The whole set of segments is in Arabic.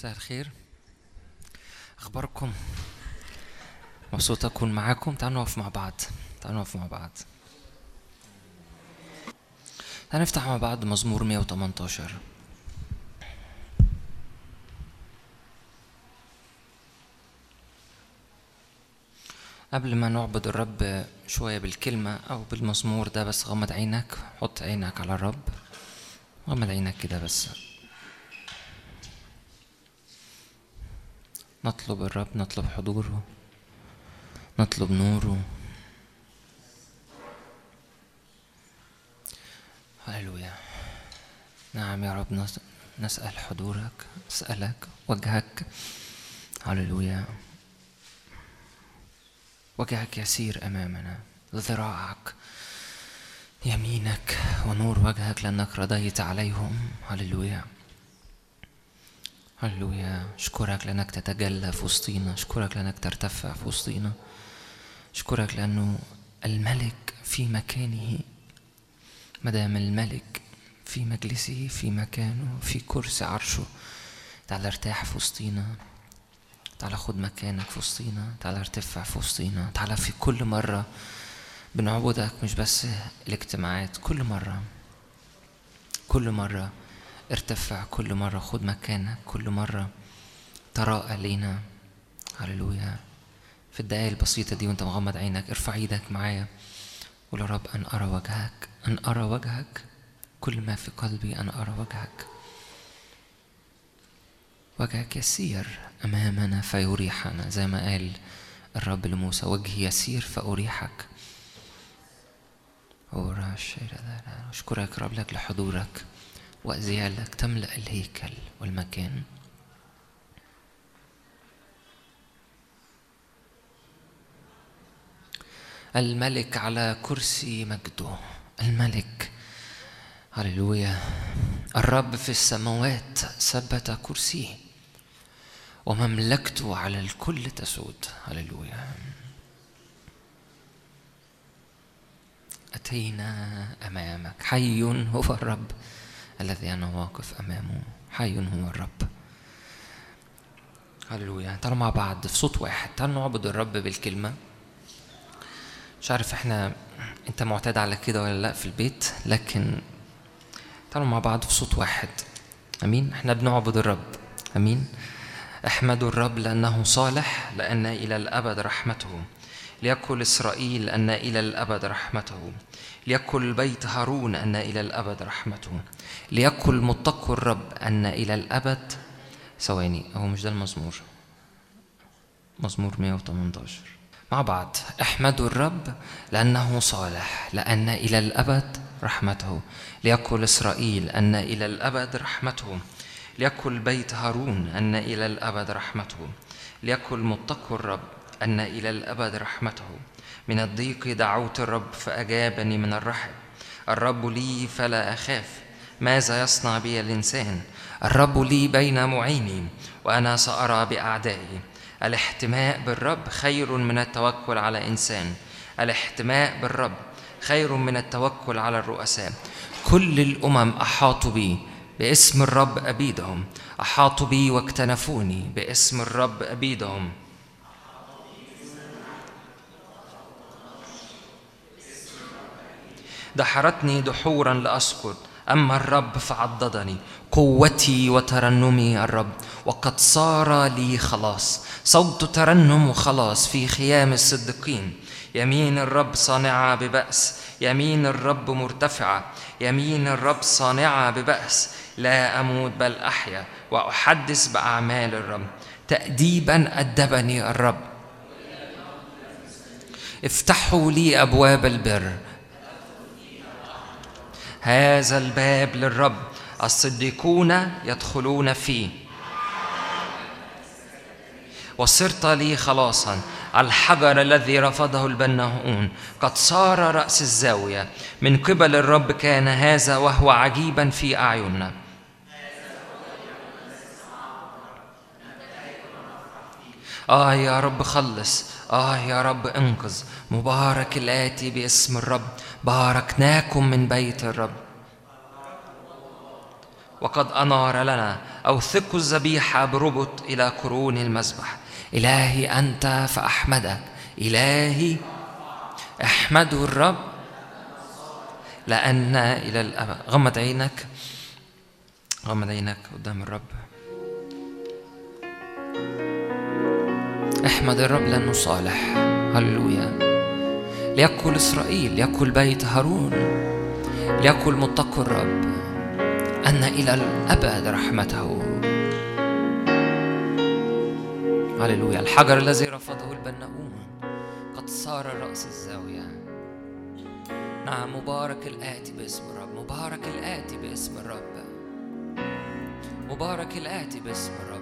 مساء الخير. أخباركم؟ مبسوط أكون معاكم. تعالوا نقف مع بعض. تعالوا نقف مع بعض. تعالوا نفتح مع بعض مزمور 118 قبل ما نعبد الرب شوية بالكلمة أو بالمزمور ده بس غمض عينك حط عينك على الرب. غمض عينك كده بس. نطلب الرب نطلب حضوره نطلب نوره. هللويا. نعم يا رب نسأل حضورك نسألك وجهك. هللويا. وجهك يسير أمامنا ذراعك يمينك ونور وجهك لأنك رضيت عليهم. هللويا. هللويا اشكرك لانك تتجلى في وسطينا اشكرك لانك ترتفع في وسطينا اشكرك لأنه الملك في مكانه مدام الملك في مجلسه في مكانه في كرسي عرشه تعال ارتاح في وسطينا تعال خد مكانك في وسطينا تعال ارتفع في وسطينا تعال في كل مرة بنعبدك مش بس الاجتماعات كل مرة كل مرة ارتفع كل مرة خد مكانك كل مرة. تراءى لينا. هللويا. في الدقايق البسيطة دي وانت مغمض عينك ارفع إيدك معايا. قول يا رب أن أرى وجهك. أن أرى وجهك. كل ما في قلبي أن أرى وجهك. وجهك يسير أمامنا فيريحنا. زي ما قال الرب لموسى وجهي يسير فأريحك. أشكرك رب لك لحضورك. وأزيالك تملأ الهيكل والمكان. الملك على كرسي مجده. الملك هللويا. الرب في السماوات ثبت كرسيه. ومملكته على الكل تسود. هللويا. أتينا أمامك. حي هو الرب. الذي أنا واقف أمامه. حي هو الرب. هللويا. تعالوا مع بعض في صوت واحد. تعالوا نعبد الرب بالكلمة. مش عارف إحنا أنت معتاد على كده ولا لأ في البيت لكن تعالوا مع بعض في صوت واحد. أمين؟ إحنا بنعبد الرب. أمين؟ احمدوا الرب لأنه صالح لأن إلى الأبد رحمته. ليقل إسرائيل أن إلى الأبد رحمته. ليقل بيت هارون أن إلى الأبد رحمته. ليقل متقوا الرب أن إلى الأبد. ثواني هو مش ده المزمور؟ مزمور 118 مع بعض احمدوا الرب لأنه صالح لأن إلى الأبد رحمته. ليقل إسرائيل أن إلى الأبد رحمته. ليقل بيت هارون أن إلى الأبد رحمته. ليقل متقوا الرب أن إلى الأبد رحمته. من الضيق دعوت الرب فأجابني من الرحب. الرب لي فلا أخاف. ماذا يصنع بي الإنسان؟ الرب لي بين معيني وأنا سأرى بأعدائي. الاحتماء بالرب خير من التوكل على إنسان. الاحتماء بالرب خير من التوكل على الرؤساء. كل الأمم أحاطوا بي باسم الرب أبيدهم. أحاطوا بي واكتنفوني باسم الرب أبيدهم. دحرتني دحورا لأسقط أما الرب فعضدني. قوتي وترنمي الرب. وقد صار لي خلاص. صوت ترنم وخلاص في خيام الصديقين يمين الرب صانعة ببأس. يمين الرب مرتفعة. يمين الرب صانعة ببأس. لا أموت بل أحيا. وأحدث بأعمال الرب. تأديبا أدبني الرب. افتحوا لي أبواب البر. هذا الباب للرب. الصديقون يدخلون فيه. وصرت لي خلاصا. الحجر الذي رفضه البناؤون. قد صار رأس الزاوية. من قبل الرب كان هذا وهو عجيبا في أعيننا آه يا رب خلص. آه يا رب انقذ. مبارك الآتي باسم الرب. باركناكم من بيت الرب. وقد أنار لنا أوثق الذبيحة بربط إلى قرون المذبح إلهي أنت فأحمدك. إلهي احمدوا الرب. لأن إلى الأبد. غمض عينك. غمض عينك قدام الرب. أحمد الرب لأنه صالح هللويا. ليأكل إسرائيل ليأكل بيت هارون ليأكل متقوا الرب أن إلى الأبد رحمته. هللويا. الحجر الذي رفضه البناؤون قد صار رأس الزاوية. نعم مبارك الآتي باسم الرب. مبارك الآتي باسم الرب. مبارك الآتي باسم الرب.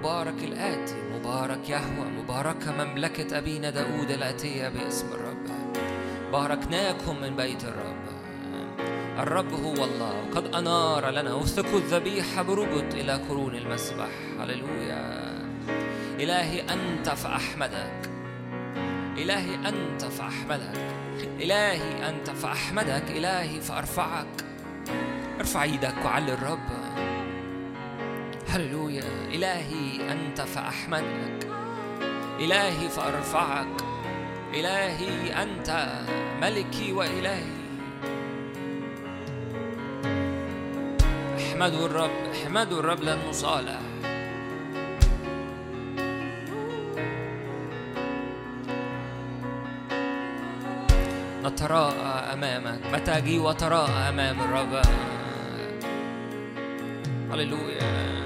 مبارك الآتي مبارك يهوى مباركة مملكة أبينا داود الآتية باسم الرب. باركناكم من بيت الرب. الرب هو الله وقد أنار لنا وثقوا الذبيحة بربط إلى قرون المسبح. هللويا. إلهي أنت فأحمدك. إلهي أنت فأحمدك. إلهي أنت فأحمدك. إلهي فأرفعك. ارفع إيدك وعلي الرب. هللويا. إلهي أنت فأحمدك. إلهي فأرفعك. إلهي أنت ملكي وإلهي. احمدوا الرب احمدوا الرب لأنه صالح نتراءى أمامك. متى أجي وتراءى أمام الرب؟ هللويا.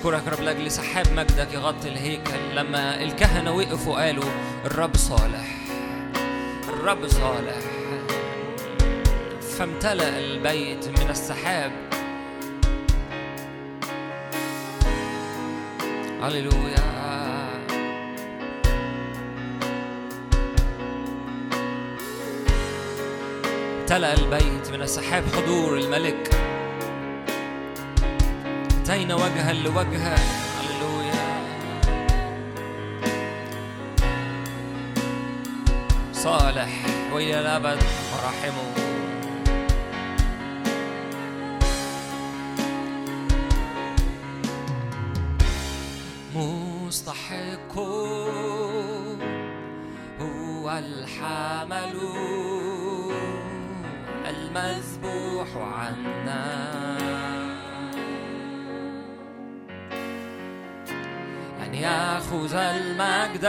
أشكرك رب لأجل سحاب مجدك يغطي الهيكل. لما الكهنة وقفوا قالوا الرب صالح الرب صالح. فامتلأ البيت من السحاب. هللويا. امتلأ البيت من السحاب حضور الملك. أتينا وجها لوجه. هللويا. صالح وإلى الأبد مراحمه مستحق هو الحمل المذبوح عنا. أن يأخذ المجد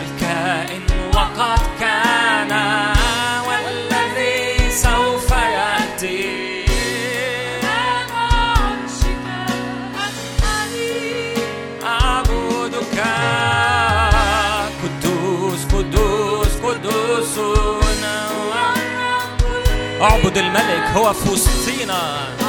الكائن وقد كان والذي سوف يأتي. أعبدك. قدوس قدوس قدوس أعبد الملك هو في وسطينا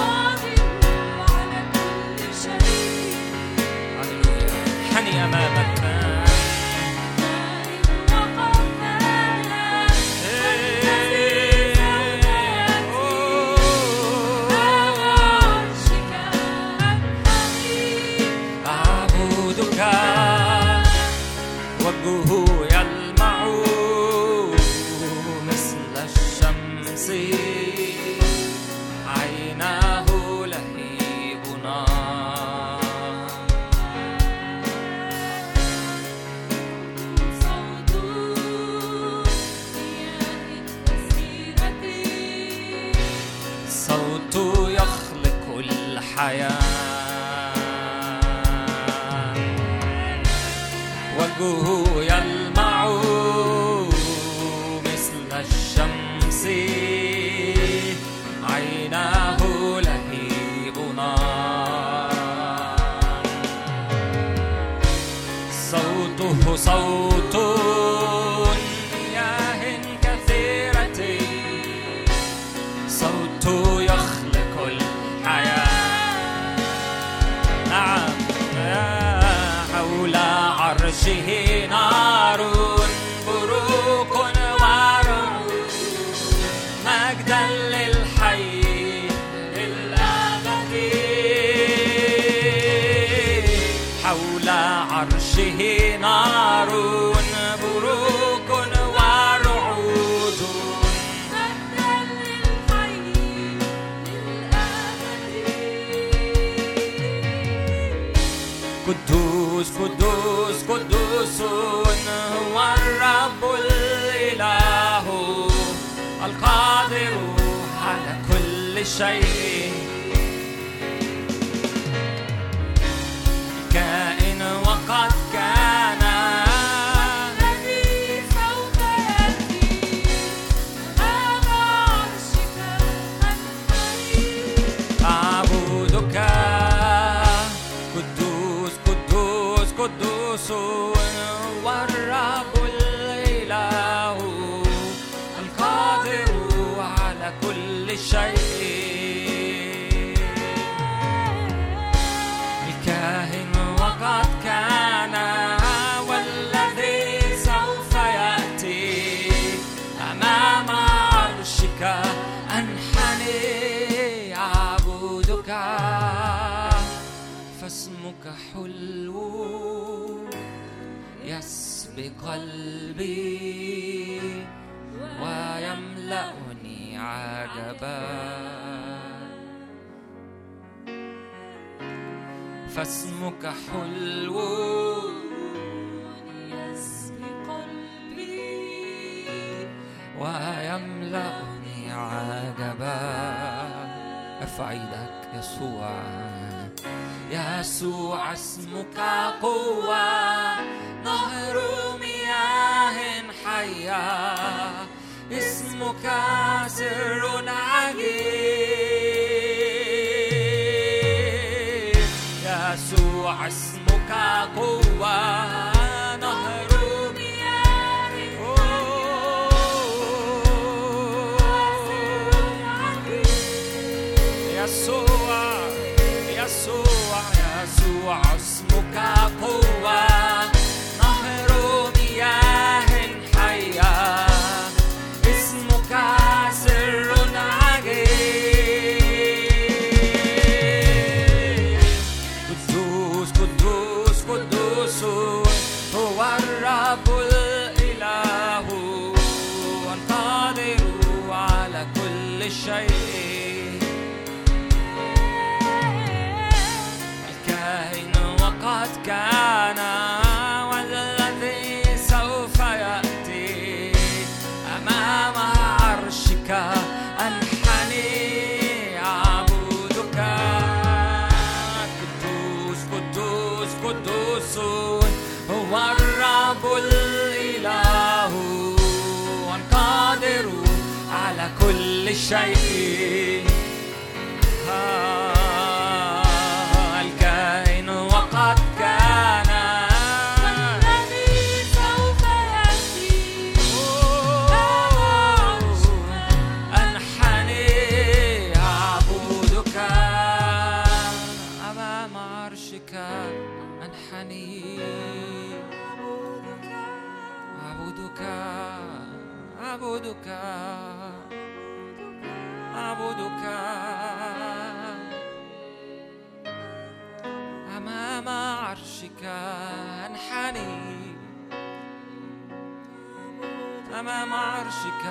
أمام عرشك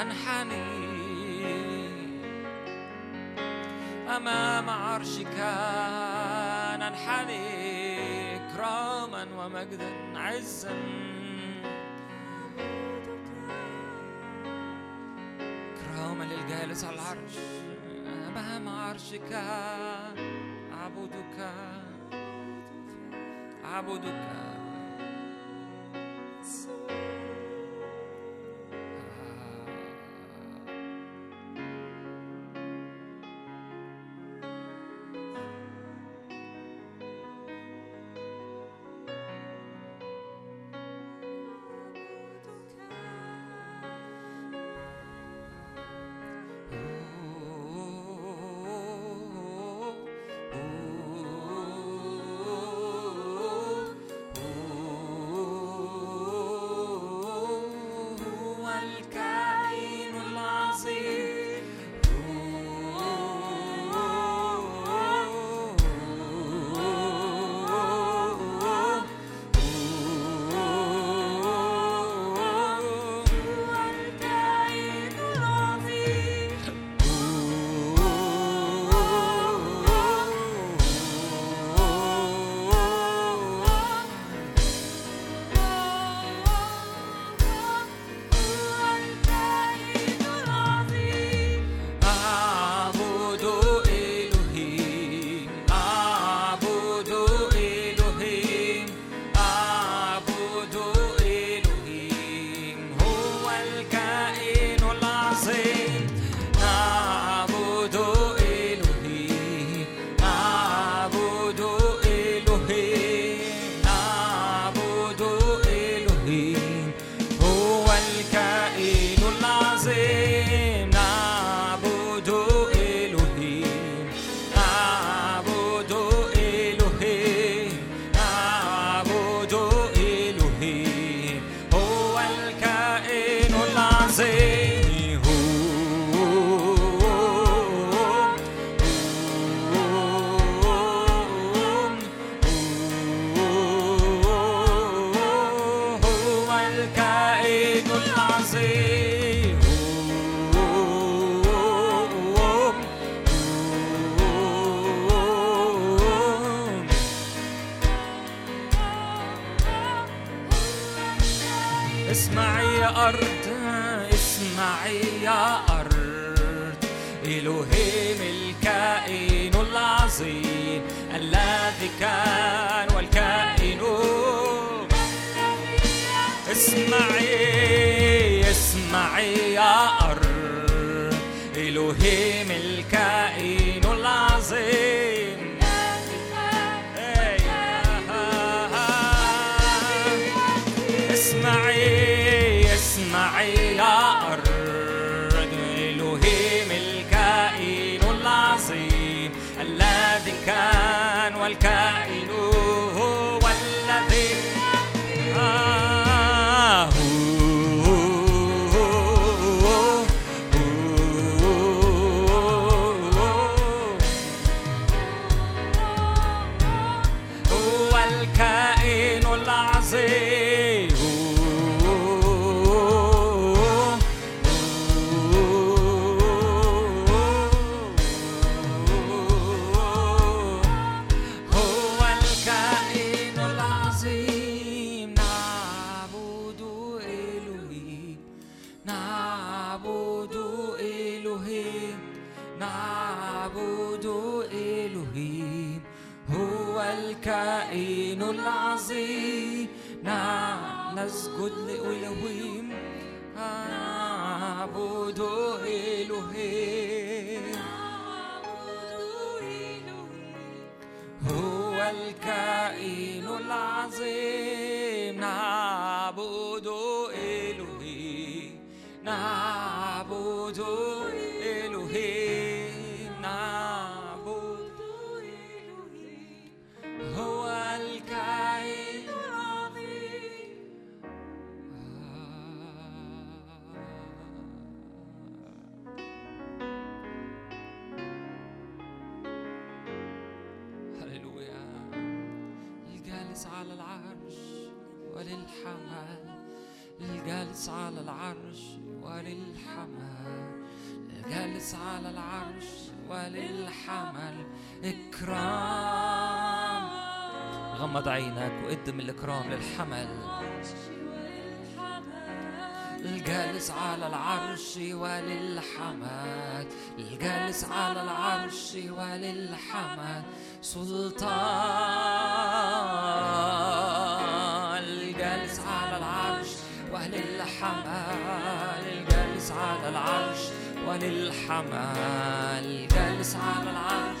أنحني. أمام عرشك ننحني إكراما ومجدا عزا. إكراما للجالس على العرش. أمام عرشك أعبدك. أعبدك. على العرش وللحمل الجالس على العرش وللحمل الجالس على العرش وللحمل إكرام غمض عينك وقدم الإكرام للحمل. الجالس على العرش وللحمد الجالس على العرش وللحمد سلطان العرش وللحمل جالس على العرش.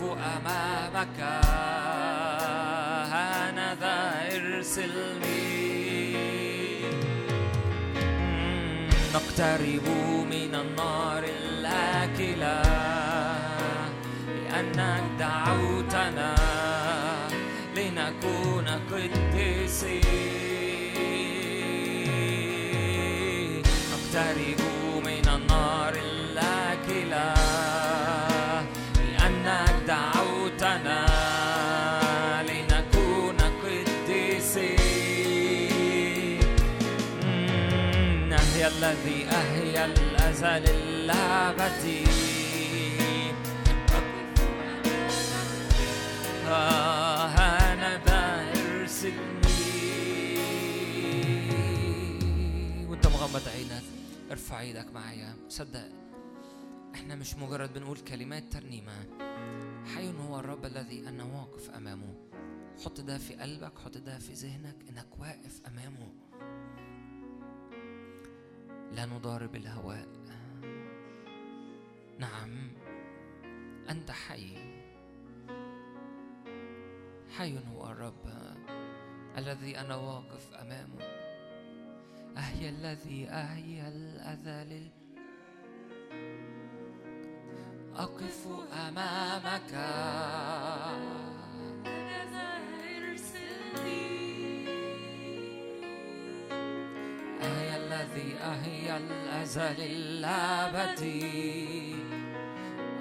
أقف أمامك هانذا ارسلني نقترب من النار الآكلة. لأنك دعوتنا. لنكون قديسين. نقترب وأنت مغمض عينك. ارفع إيدك معايا. صدق إحنا مش مجرد بنقول كلمات ترنيمة. حي هو الرب الذي أنا واقف أمامه. حط ده في قلبك حط ده في ذهنك إنك واقف أمامه. لا نضارب الهواء. نعم. أنت حي. حي هو الرب الذي أنا واقف أمامه. اهيا الذي اهيا الازل أقف أمامك. أهيا الذي أهيا الأزل الأبدي.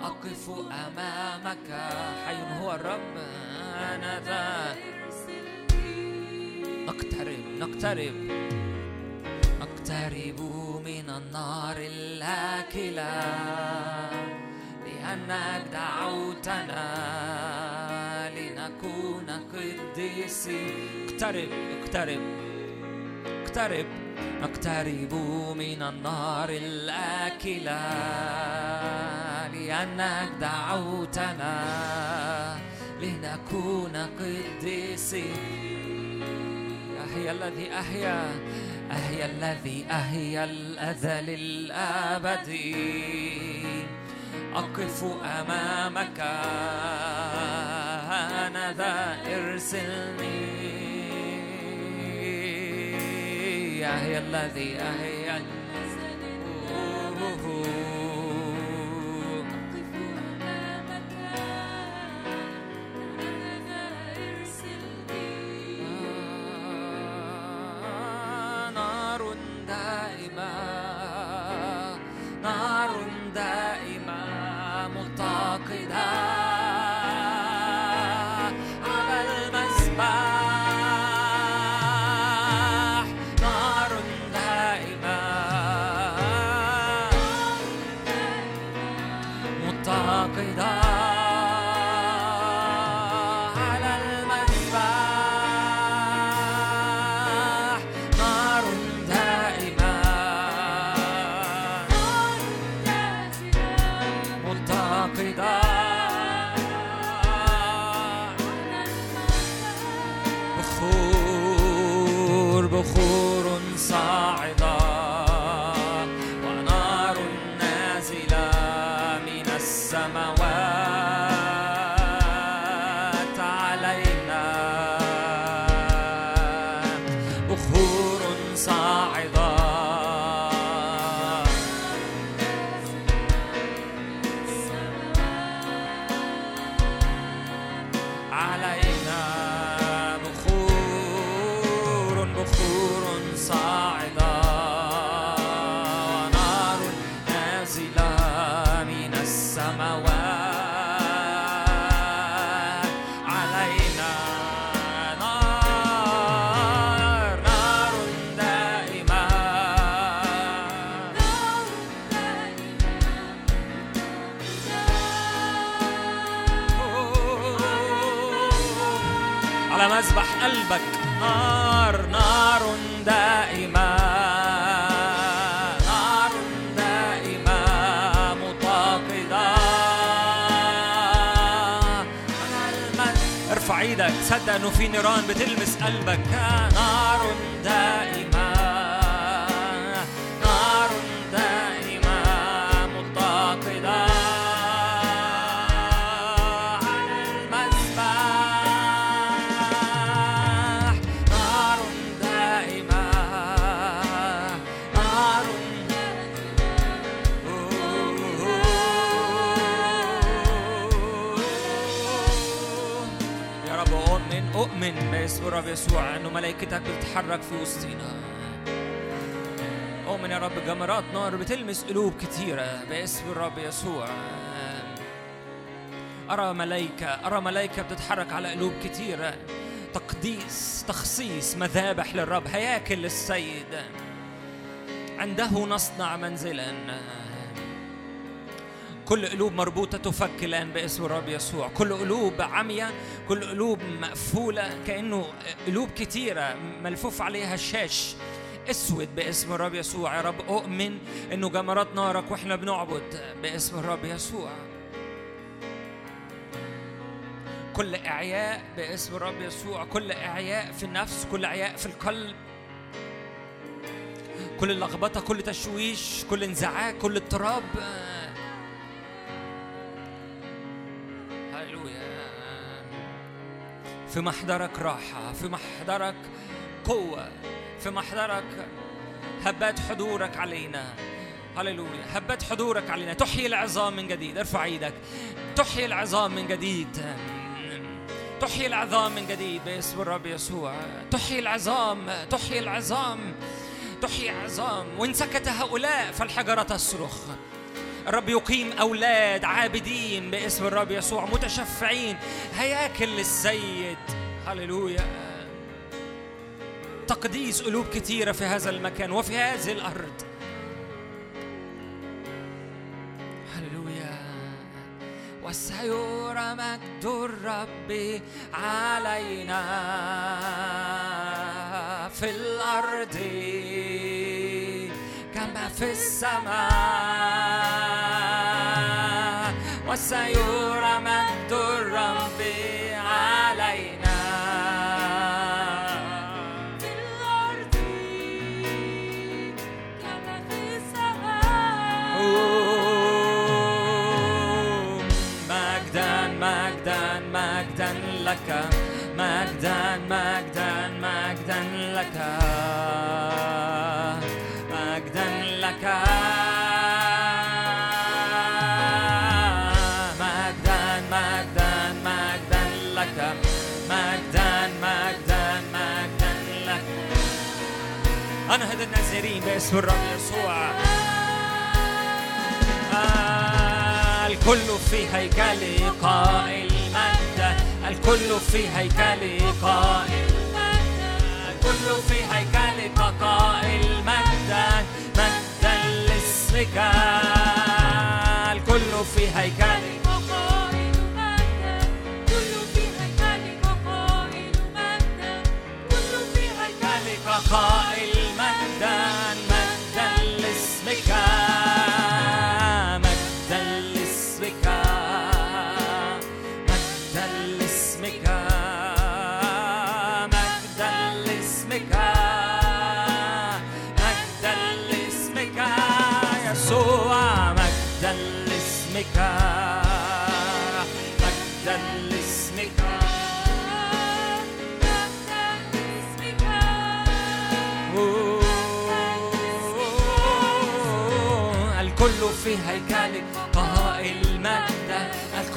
أقف أمامك حي هو الرب أنا ذا. نقترب نقترب. نقترب من النار الآكلة لأنك دعوتنا لنكون قديسين اقترب اقترب. اقترب. نقترب من النار الآكلة. لأنك دعوتنا لنكون قديسين. أهيا الذي أحيا أهيا الذي أهيا الأزل الأبدي أقف أمامك هانذا ارسلني أهيا الذي أهيا نار في نيران بتلمس قلبك. ملائكتك بتتحرك في وسطينا أؤمن يا رب جمرات نار بتلمس قلوب كتيرة باسم الرب يسوع. أرى ملائكة أرى ملائكة بتتحرك على قلوب كتيرة. تقديس تخصيص مذابح للرب هياكل للسيد عنده نصنع منزلا. كل قلوب مربوطة تفك الآن باسم الرب يسوع. كل قلوب عمية كل قلوب مقفولة كأنه قلوب كتيرة ملفوف عليها شاش أسود باسم الرب يسوع. يا رب أؤمن إنه جمرات نارك وإحنا بنعبد باسم الرب يسوع. كل إعياء باسم الرب يسوع كل إعياء في النفس كل إعياء في القلب كل لخبطة كل تشويش كل انزعاج كل اضطراب. في محضرك راحة في محضرك قوة في محضرك هبات حضورك علينا. هللويا. هبات حضورك علينا. تحيي العظام من جديد. ارفع إيدك. تحيي العظام من جديد. تحيي العظام من جديد باسم الرب يسوع. تحيي العظام تحيي العظام تحيي عظام وان سكت هؤلاء فالحجره تصرخ. الرب يقيم أولاد عابدين باسم الرب يسوع متشفعين. هياكل للسيد. هللويا. تقديس قلوب كثيره في هذا المكان وفي هذه الأرض. هللويا. وسيرى مجد الرب علينا في الأرض كما في السماء. وسيرى مجد الرب علينا. مجدا مجدا لك. مجدا مجدا مجدا لك. انهض النازرين باسم الرب يسوع. الكل في هيكلي قائل مجدا الكل في هيكلي قائل الكل في هيكلك قائل مجدا مجدا لاسمك. الكل في هيكلك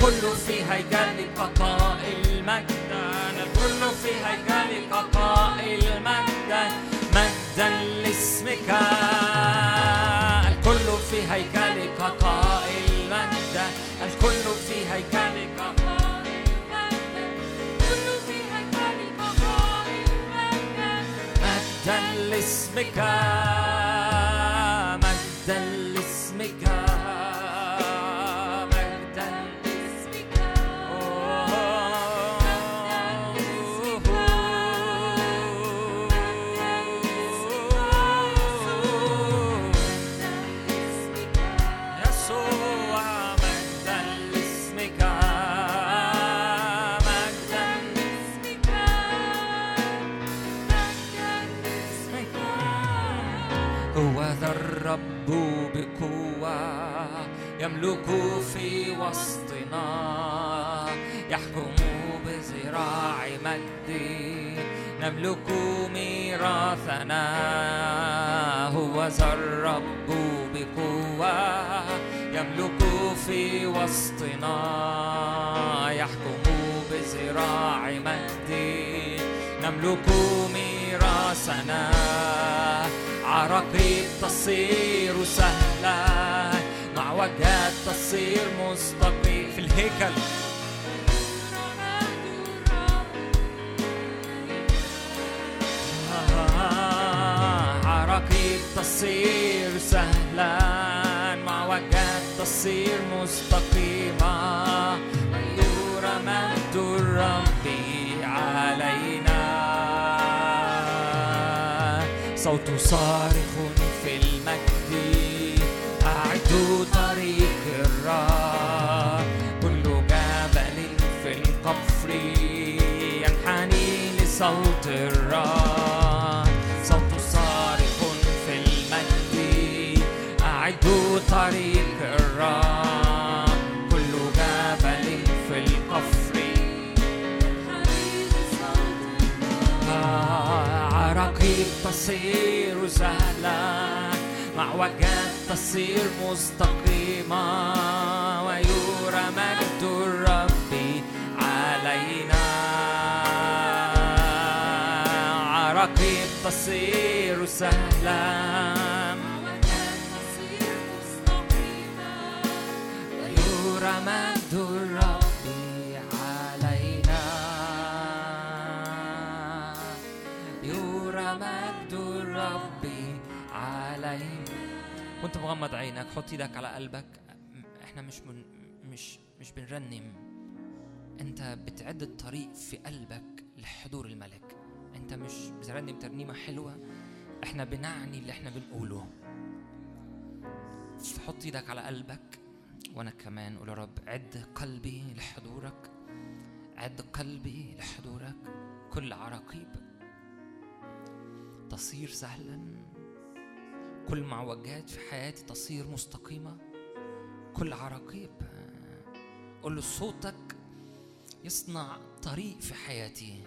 الكل في هيكلك قائل مجدا الكل في هيكلك قائل مجدا مجدا لاسمك. الكل في هيكلك قائل مجدا الكل في هيكلك مجدا لاسمك. يحكم بذراع مجد. نملك ميراثنا هو ذا الرب بقوة. يملك في وسطنا يحكم بذراع مجد. نملك ميراثنا عراقيب تصير سهلة مع وجهات تصير مستقيم. في الهيكل. تصير سهلا. مع وجهات تصير مستقيمة يرى مجد الرب علينا. صوت صارخ في المجد. أعدوا طريق الرب كل جبل في القفر ينحني لصوت تصير سهلة مع وجهات تصير مستقيمة ويرى مجد الرب علينا. عراقيب تصير سهلة وانت مغمض عينك حط إيدك على قلبك. إحنا مش من مش مش بنرنم. انت بتعد الطريق في قلبك لحضور الملك. انت مش بترنم ترنيمة حلوة. إحنا بنعني اللي إحنا بنقوله. حط إيدك على قلبك. وأنا كمان قول يا رب عد قلبي لحضورك. عد قلبي لحضورك. كل عراقيب تصير سهلا. كل معوجات في حياتي تصير مستقيمة. كل عراقيب قول له صوتك يصنع طريق في حياتي.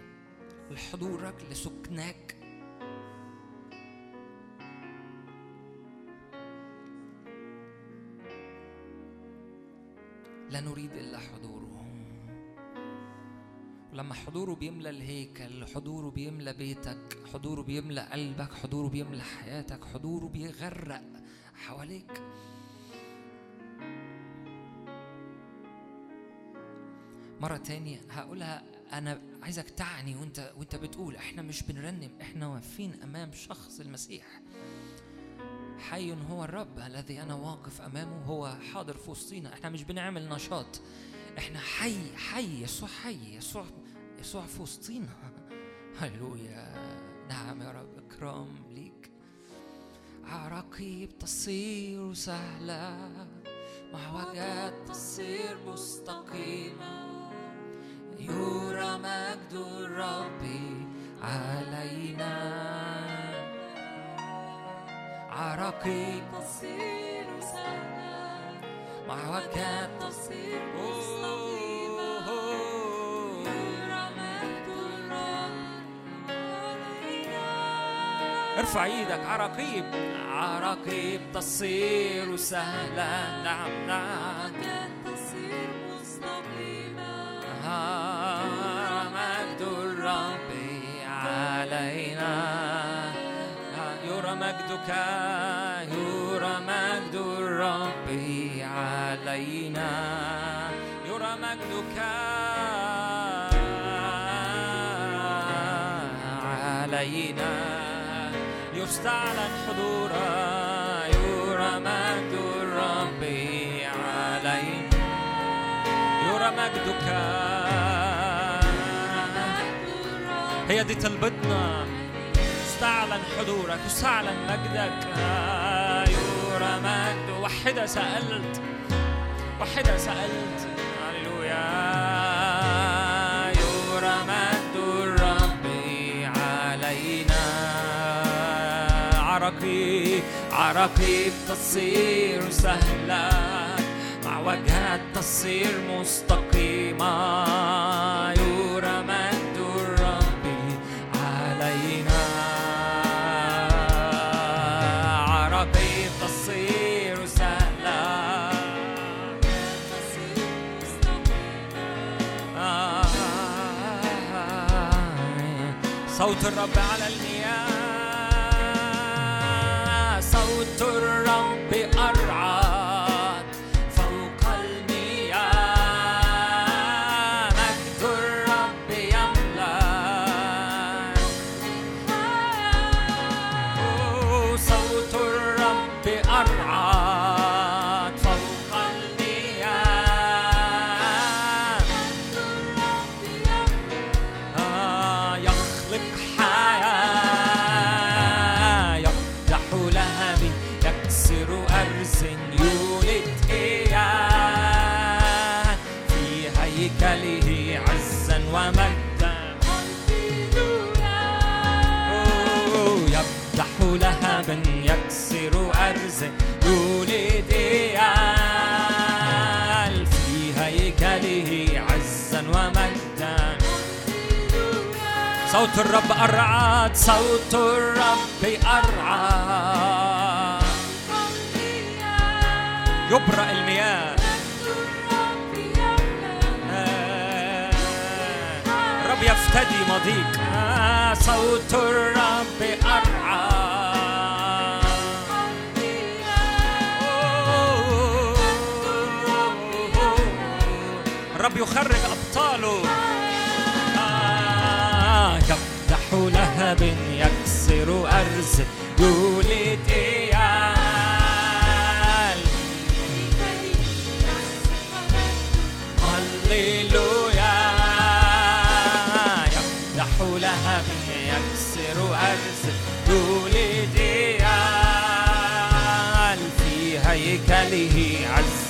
لحضورك لسكناك لا نريد إلا حضوره. ولما حضوره بيملى الهيكل حضوره بيملى بيتك حضوره بيملى قلبك حضوره بيملى حياتك حضوره بيغرق حواليك. مرة تانية هقولها أنا عايزك تعني وأنت وأنت بتقول إحنا مش بنرنم إحنا واقفين أمام شخص المسيح. حي هو الرب الذي أنا واقف أمامه هو حاضر في وسطينا. إحنا مش بنعمل نشاط. إحنا حي حي يسوع حي يسوع يسوع في وسطينا هللويا نعم يا رب إكرام ليك. عراقيب تصير سهلة مع وجهات تصير مستقيمة يرى مجد الرب علينا. عراقيب تصير سهلة مع وجهات تصير مستقيمة ارفع إيدك عراقيب. عراقيب تصير سهلة. نعم نعم. تصير مستقيمة. مجد الرب علينا. يرى مجدك يرى مجد الرب علينا. يرى مجدك علينا. يستعلن حضورا يرى مجد الرب علينا يرى مجدك هي دي طلبتنا استعلن حضورك استعلن مجدك. يرى مجد وحدة سألت وحدة سألت. هللويا. عراقيب تصير سهلة مع وجهات تصير مستقيمة يرى مجد الرب علينا. عراقيب تصير سهلة صوت الرب على صوت الرب أرعد صوت الرب أرعد. يبرأ المياه. الرب يفتدي مضيق. آه، صوت الرب أرعد. الرب يخرج أبطاله. آه، يفتح لهب يكسر أرز يولد إيال. هللويا. يفتح لهب يكسر أرز يولد إيال. في هيكله عزا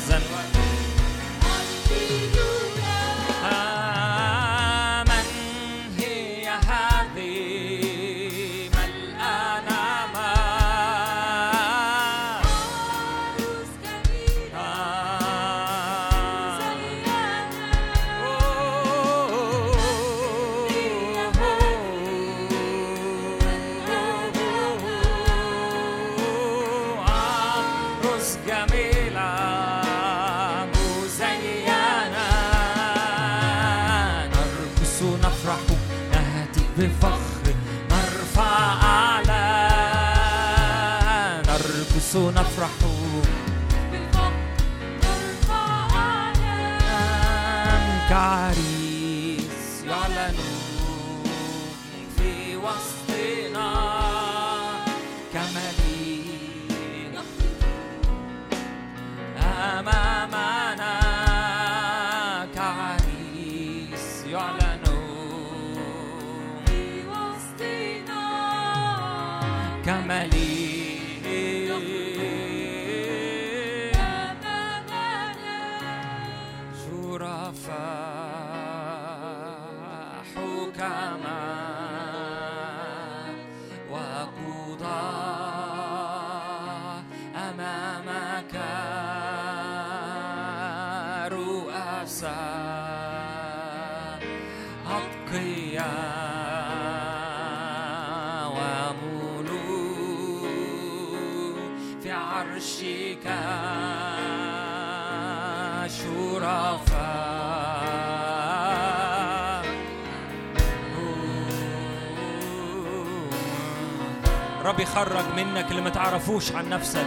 يخرج منك اللي ما تعرفوش عن نفسك.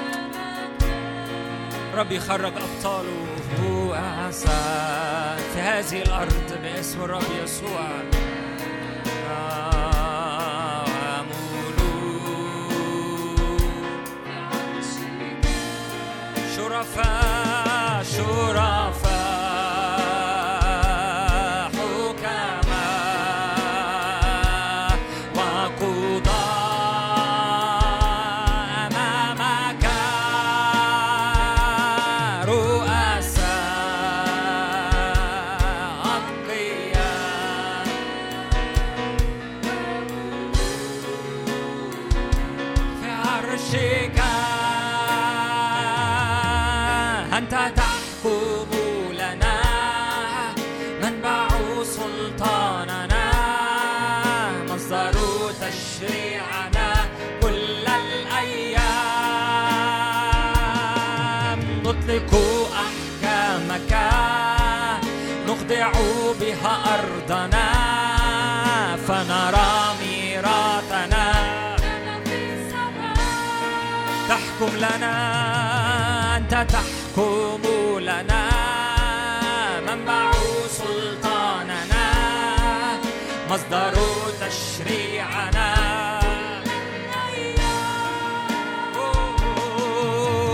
رب يخرج أبطاله رؤساء في هذه الأرض باسم الرب يسوع. شرفاء شرفاء. تحكم لنا أنت تحكم لنا. منبع سلطاننا مصدر تشريعنا.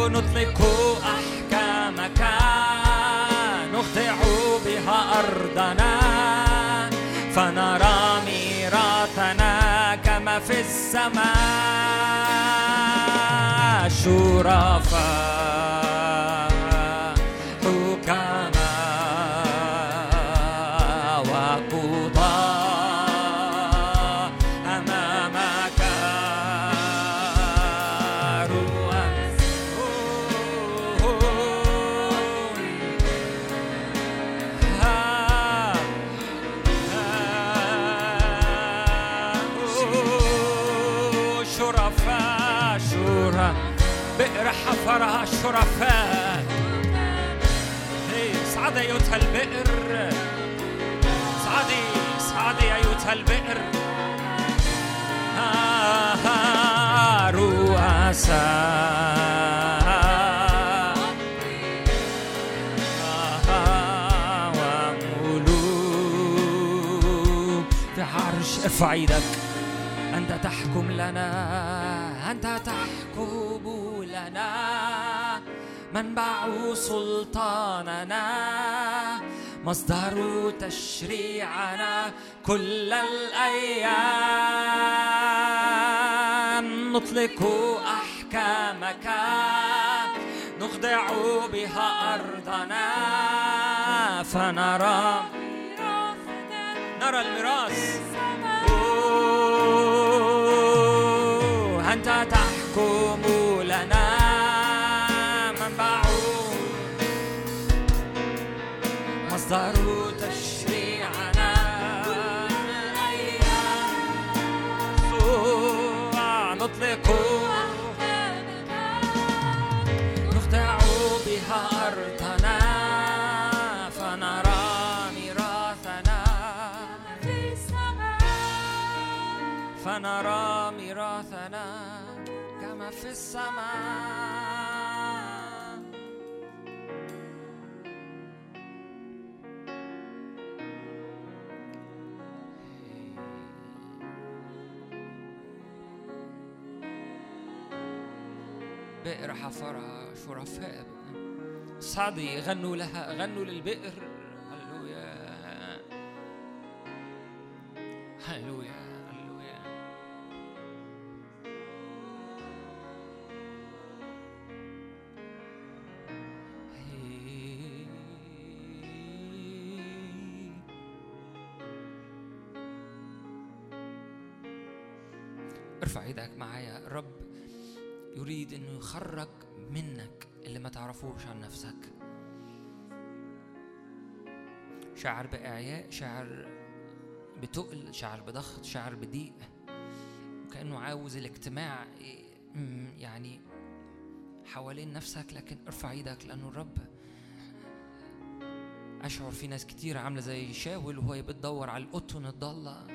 نطلق أحكامك نخضع بها أرضنا. السماء ارفع إيدك. أنت تحكم لنا أنت تحكم لنا. منبع سلطاننا مصدر تشريعنا كل الأيام. نطلق أحكامك نخضع بها أرضنا فنرى نرى الميراث. أنت تحكم فنرى ميراثنا كما في السماء. بئر حفرها شرفاء. صعدي غنوا لها غنوا للبئر. هللويا. هللويا. ارفع إيدك معايا. الرب يريد انه يخرج منك اللي ما تعرفوش عن نفسك. شعر بإعياء شعر بتقل شعر بضغط شعر بضيق. وكأنه عاوز الاجتماع يعني حوالين نفسك. لكن ارفع إيدك لأنه الرب أشعر في ناس كتير عاملة زي شاول وهي بتدور على القطن الضالة.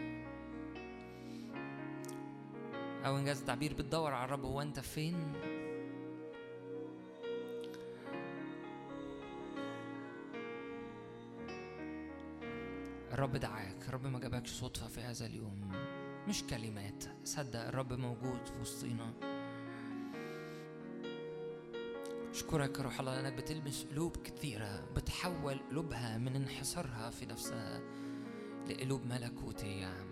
أو إنجاز التعبير بتدور على الرب هو أنت فين؟ الرب دعاك الرب ما جابكش صدفة في هذا اليوم. مش كلمات صدق الرب موجود في وسطينا. أشكرك يا روح الله لأنك بتلمس قلوب كثيرة بتحول قلوبها من انحصارها في نفسها لقلوب ملكوتية.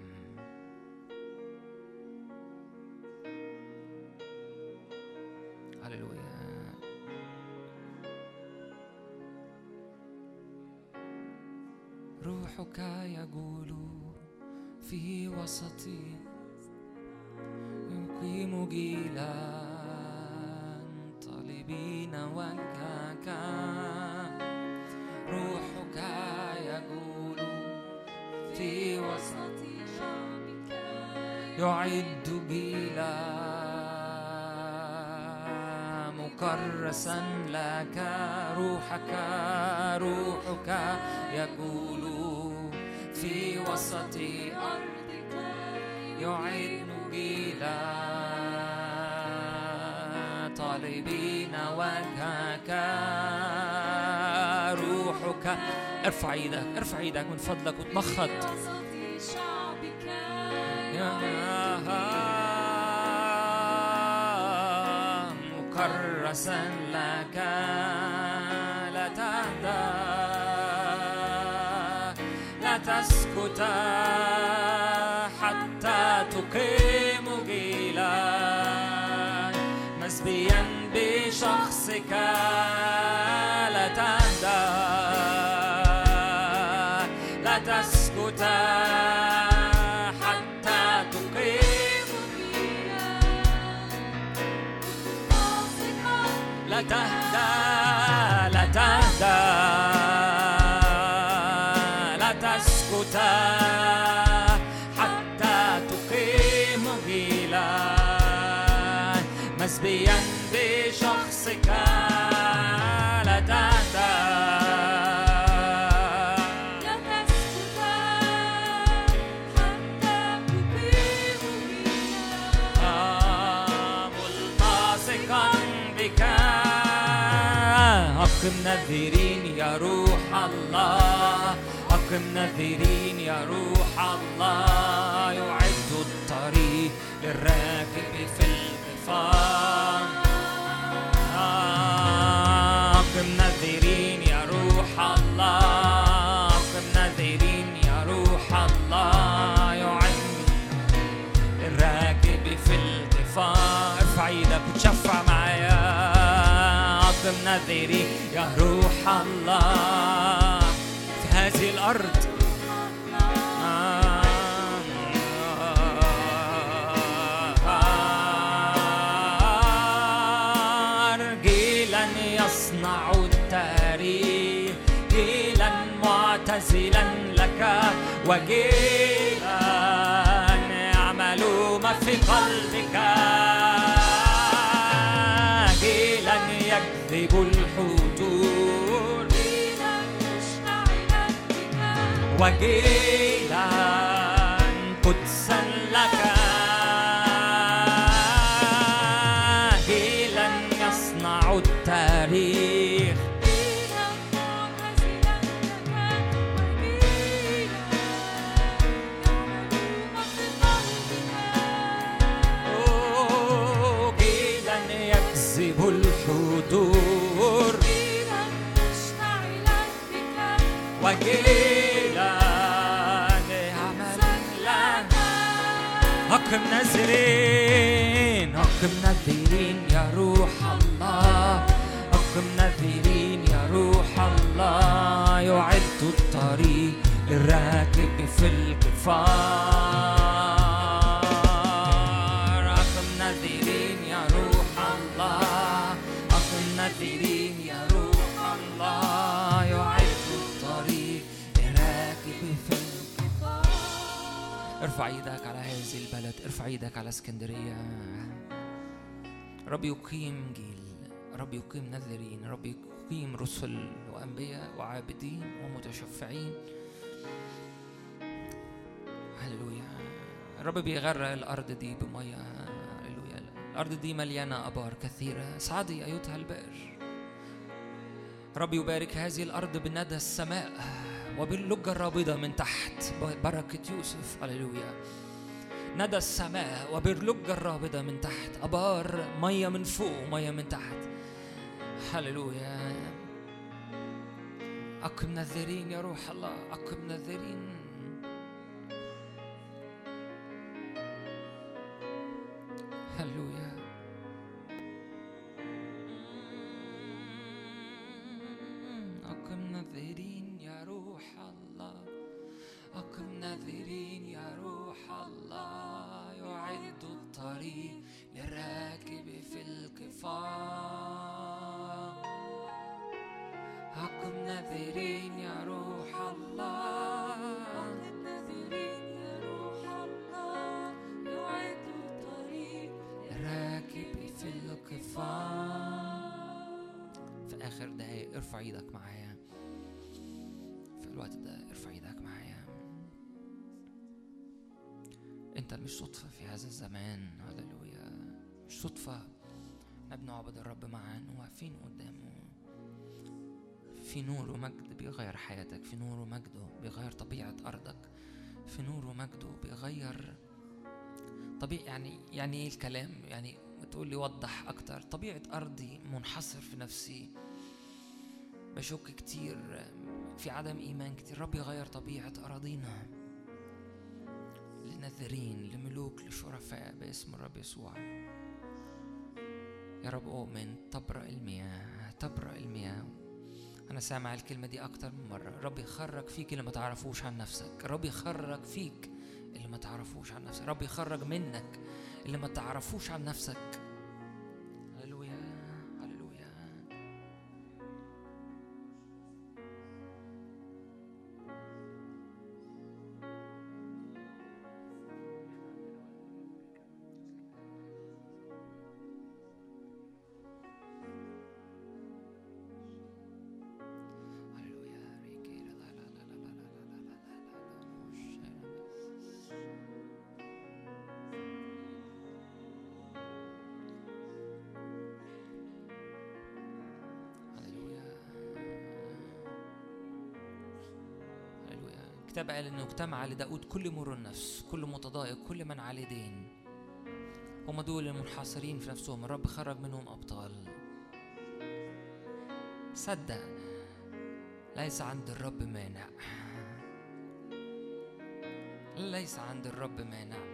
روحك يجول في وسطي يقيم جيلا طالبين وجهك روحك يجول في وسط شعبك يعد جيلا مكرسا لك. روحك روحك يقول في وسط أرضك يعد جيلا طالبين وجهك روحك. ارفع إيدك ارفع إيدك من فضلك يا مكرسا لك. تسكت حتى تقيم جيلا مسبيا بشخصك. أقم نذيرين يا روح الله. أقم نذيرين يا روح الله. يعد الطريق للراكب في القفار نذيري يا روح الله في هذه الأرض جيلا يصنع التاريخ جيلا معتزلا لك وجيلا وجيلا قدسا أقم نذرين أقم نذرين يا روح الله. أقم نذرين يا روح الله. يعد الطريق للراكب في الكفار ارفع إيدك على هذه البلد ارفع إيدك على اسكندرية. رب يقيم جيل رب يقيم نذرين رب يقيم رسل وأنبياء وعابدين ومتشفعين. هللويا. الرب بيغرق الأرض دي بمية. هللويا. الأرض دي مليانة أبار كثيرة. اصعدي أيتها البئر. رب يبارك هذه الأرض بندى السماء. وباللجة الرابضة من تحت. بركة يوسف. هللويا. ندى السماء وباللجة الرابضة من تحت. أبار مية من فوق ومية من تحت. هللويا. أقم نذرين يا روح الله. أقم نذرين هللويا. أقم نذرين روح الله. أقم ناظرين يا روح الله. يعد الطريق للراكب في القفار أقم ناذرين يا روح الله. في القفار في آخر دقايق ارفع إيدك معايا. الوقت ده ارفع إيدك معايا. انت مش صدفة في هذا الزمان هللويا. مش صدفة. إحنا بنعبد الرب معا واقفين قدامه. في نور ومجد بيغير حياتك في نور ومجده بيغير طبيعة أرضك في نور ومجده بيغير طبيعي يعني يعني إيه الكلام؟ يعني تقول لي وضح أكتر. طبيعة أرضي منحصر في نفسي. بشك كتير. في عدم إيمان كتير. رب يغير طبيعة أراضينا. لنذرين لملوك لشرفاء باسم الرب يسوع. يا رب أؤمن. تبرأ المياه. تبرأ المياه. أنا سامع الكلمة دي أكتر من مرة. رب يخرج فيك اللي ما تعرفوش عن نفسك. رب يخرج فيك اللي ما تعرفوش عن نفسك. رب يخرج منك اللي ما تعرفوش عن نفسك. قال أنه اجتمع لداود كل مر النفس كل متضايق كل من عليه دين. هم دول المنحصرين في نفسهم الرب خرج منهم أبطال. صدق ليس عند الرب مانع. ليس عند الرب مانع.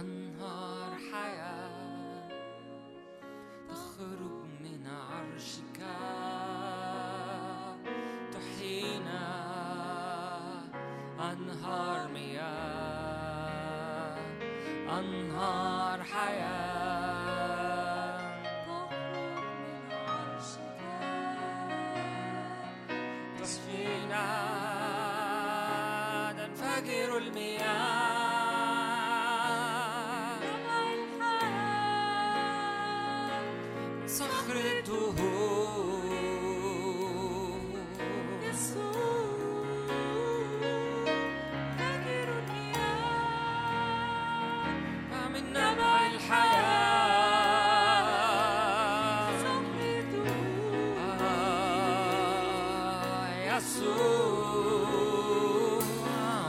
أنهار حياة تخرج من عرشك تحيينا أنهار مياه أنهار حياة تخرج من عرشك. تسقينا تنفجر المياه.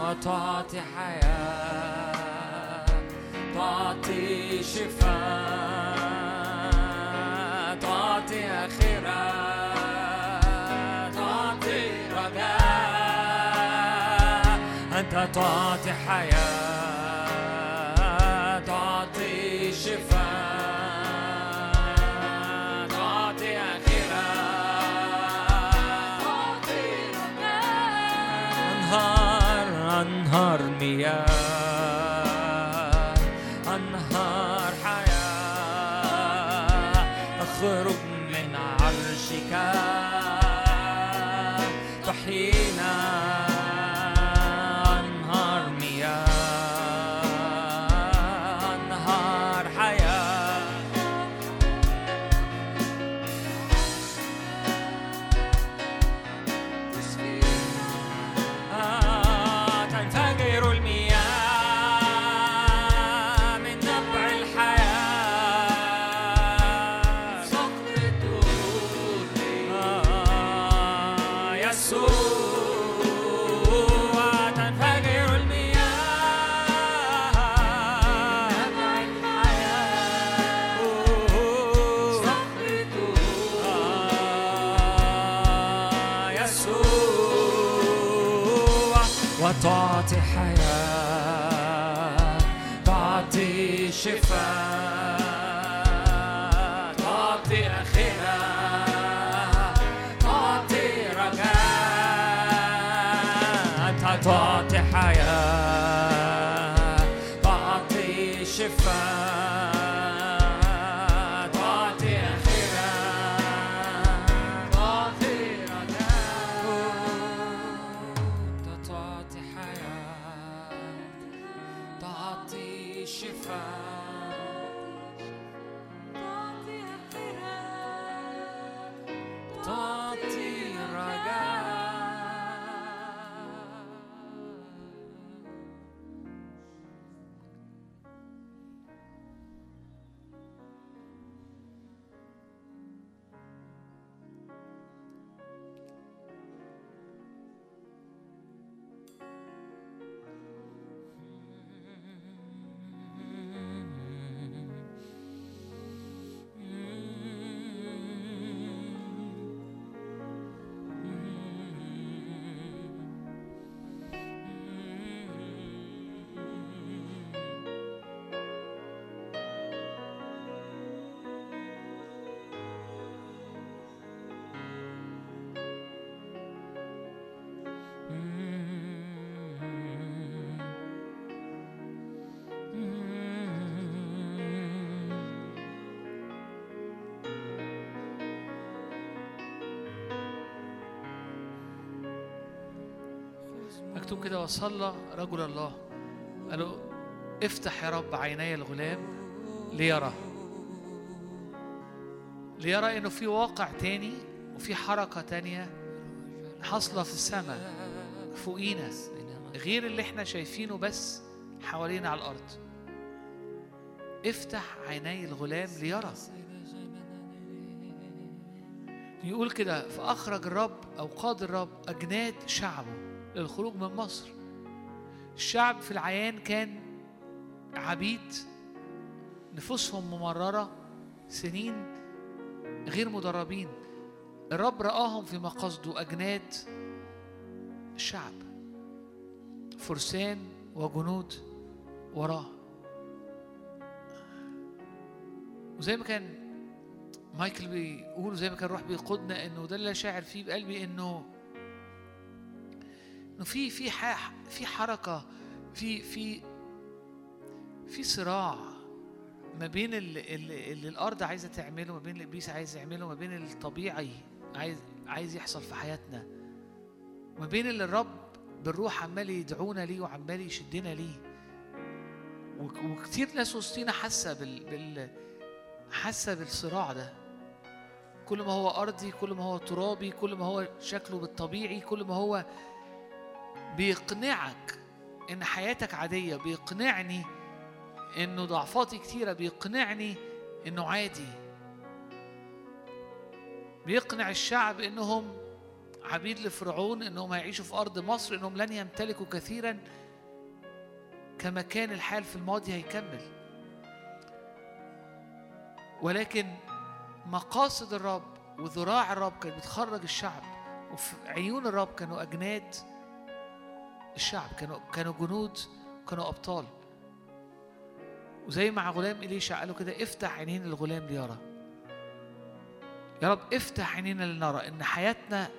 وتعطي حياة تعطي شفاء. تعطي حياة تعطي شفاء تعطي آخرة. تعطي أنهار أنهار مياه أنهار حياة. تخرج كده وصلى رجل الله. قال له افتح يا رب عيني الغلام ليرى. ليرى إنه في واقع تاني وفي حركة تانية حاصلة في السماء فوقينا غير اللي إحنا شايفينه بس حوالينا على الأرض. افتح عيني الغلام ليرى. يقول كده فأخرج الرب أو قاد الرب أجناد شعبه للخروج من مصر. الشعب في العيان كان عبيد نفوسهم ممررة سنين غير مدربين. الرب رآهم في مقصده أجناد الشعب. فرسان وجنود وراه. وزي ما كان مايكل بيقول زي ما كان روح بيقودنا إنه ده اللي شاعر فيه بقلبي إنه إنه في في في حركة في في في صراع ما بين اللي, اللي, الأرض عايزة تعمله ما بين اللي ابليس عايز يعمله ما بين الطبيعي عايز عايز يحصل في حياتنا. ما بين اللي الرب بالروح عمال يدعونا ليه وعمال يشدنا ليه. وك- وكتير ناس وسطينا حاسة بال, بال حاسة بالصراع ده. كل ما هو أرضي كل ما هو ترابي كل ما هو شكله بالطبيعي كل ما هو بيقنعك إن حياتك عادية بيقنعني إنه ضعفاتي كتيرة بيقنعني إنه عادي. بيقنع الشعب إنهم عبيد لفرعون إنهم هيعيشوا في أرض مصر إنهم لن يمتلكوا كثيرا كما كان الحال في الماضي هيكمل. ولكن مقاصد الرب وذراع الرب كانت بتخرج الشعب وفي عيون الرب كانوا أجناد الشعب كانوا كانوا جنود كانوا أبطال. وزي مع غلام إليشع قالوا كده افتح عينين الغلام ليرى يا رب افتح عينينا لنرى إن حياتنا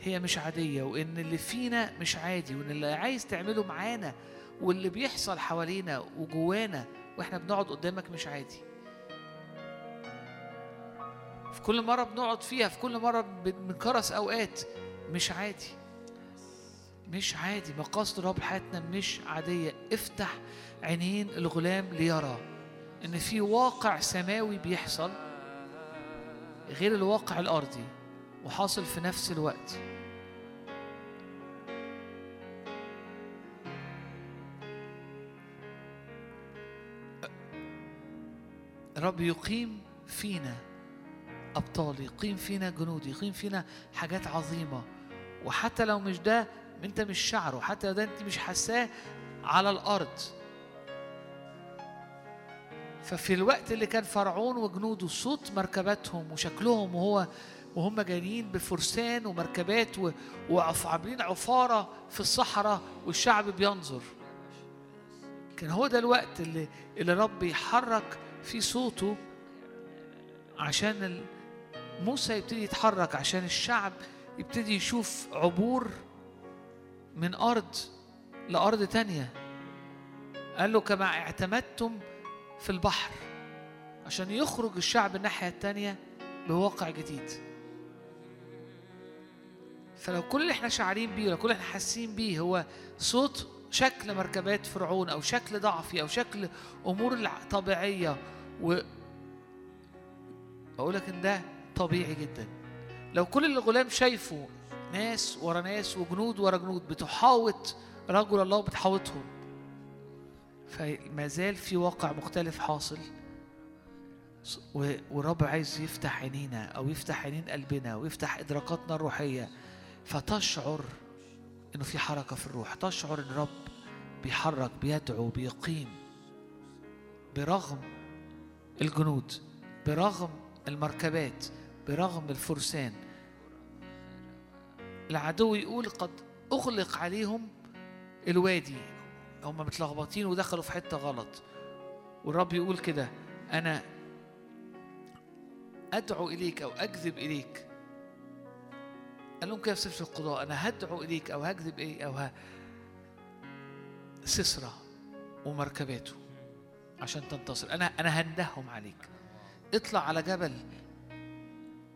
هي مش عادية وإن اللي فينا مش عادي وإن اللي عايز تعمله معانا واللي بيحصل حوالينا وجوانا وإحنا بنقعد قدامك مش عادي. في كل مرة بنقعد فيها في كل مرة بن- بنكرس أوقات مش عادي. مش عادي مقاصد الرب حياتنا مش عادية. افتح عينين الغلام ليرى إن في واقع سماوي بيحصل غير الواقع الأرضي وحاصل في نفس الوقت. الرب يقيم فينا أبطال يقيم فينا جنود يقيم فينا حاجات عظيمة. وحتى لو مش ده انت مش شعره حتى ده انت مش حاساه على الأرض. ففي الوقت اللي كان فرعون وجنوده صوت مركباتهم وشكلهم وهو وهم جايين بفرسان ومركبات و- وعف- عاملين عفارة في الصحراء والشعب بينظر. كان هو ده الوقت اللي اللي رب يحرك فيه صوته عشان موسى يبتدي يتحرك عشان الشعب يبتدي يشوف عبور من أرض لأرض تانية. قال له كما اعتمدتم في البحر عشان يخرج الشعب الناحية التانية بواقع جديد. فلو كل اللي إحنا شاعرين بيه لو كل اللي إحنا حاسين بيه هو صوت شكل مركبات فرعون أو شكل ضعفي أو شكل أمور طبيعية و أقول لك إن ده طبيعي جدا. لو كل اللي الغلام شايفه ناس ورا ناس وجنود ورا جنود بتحاوط رجل الله بتحاوطهم. فما زال في واقع مختلف حاصل. و- والرب عايز يفتح عينينا أو يفتح عينين قلبنا ويفتح إدراكاتنا الروحية. فتشعر إنه في حركة في الروح. تشعر إن الرب بيحرك بيدعو بيقيم برغم الجنود برغم المركبات برغم الفرسان العدو يقول قد أغلق عليهم الوادي. هم متلخبطين ودخلوا في حتة غلط. والرب يقول كده أنا أدعو إليك أو أكذب إليك. قال لهم كده في سفر القضاء أنا هدعو إليك أو هكذب إيه أو ه... سسرة ومركباته عشان تنتصر. أنا أنا هندههم عليك. اطلع على جبل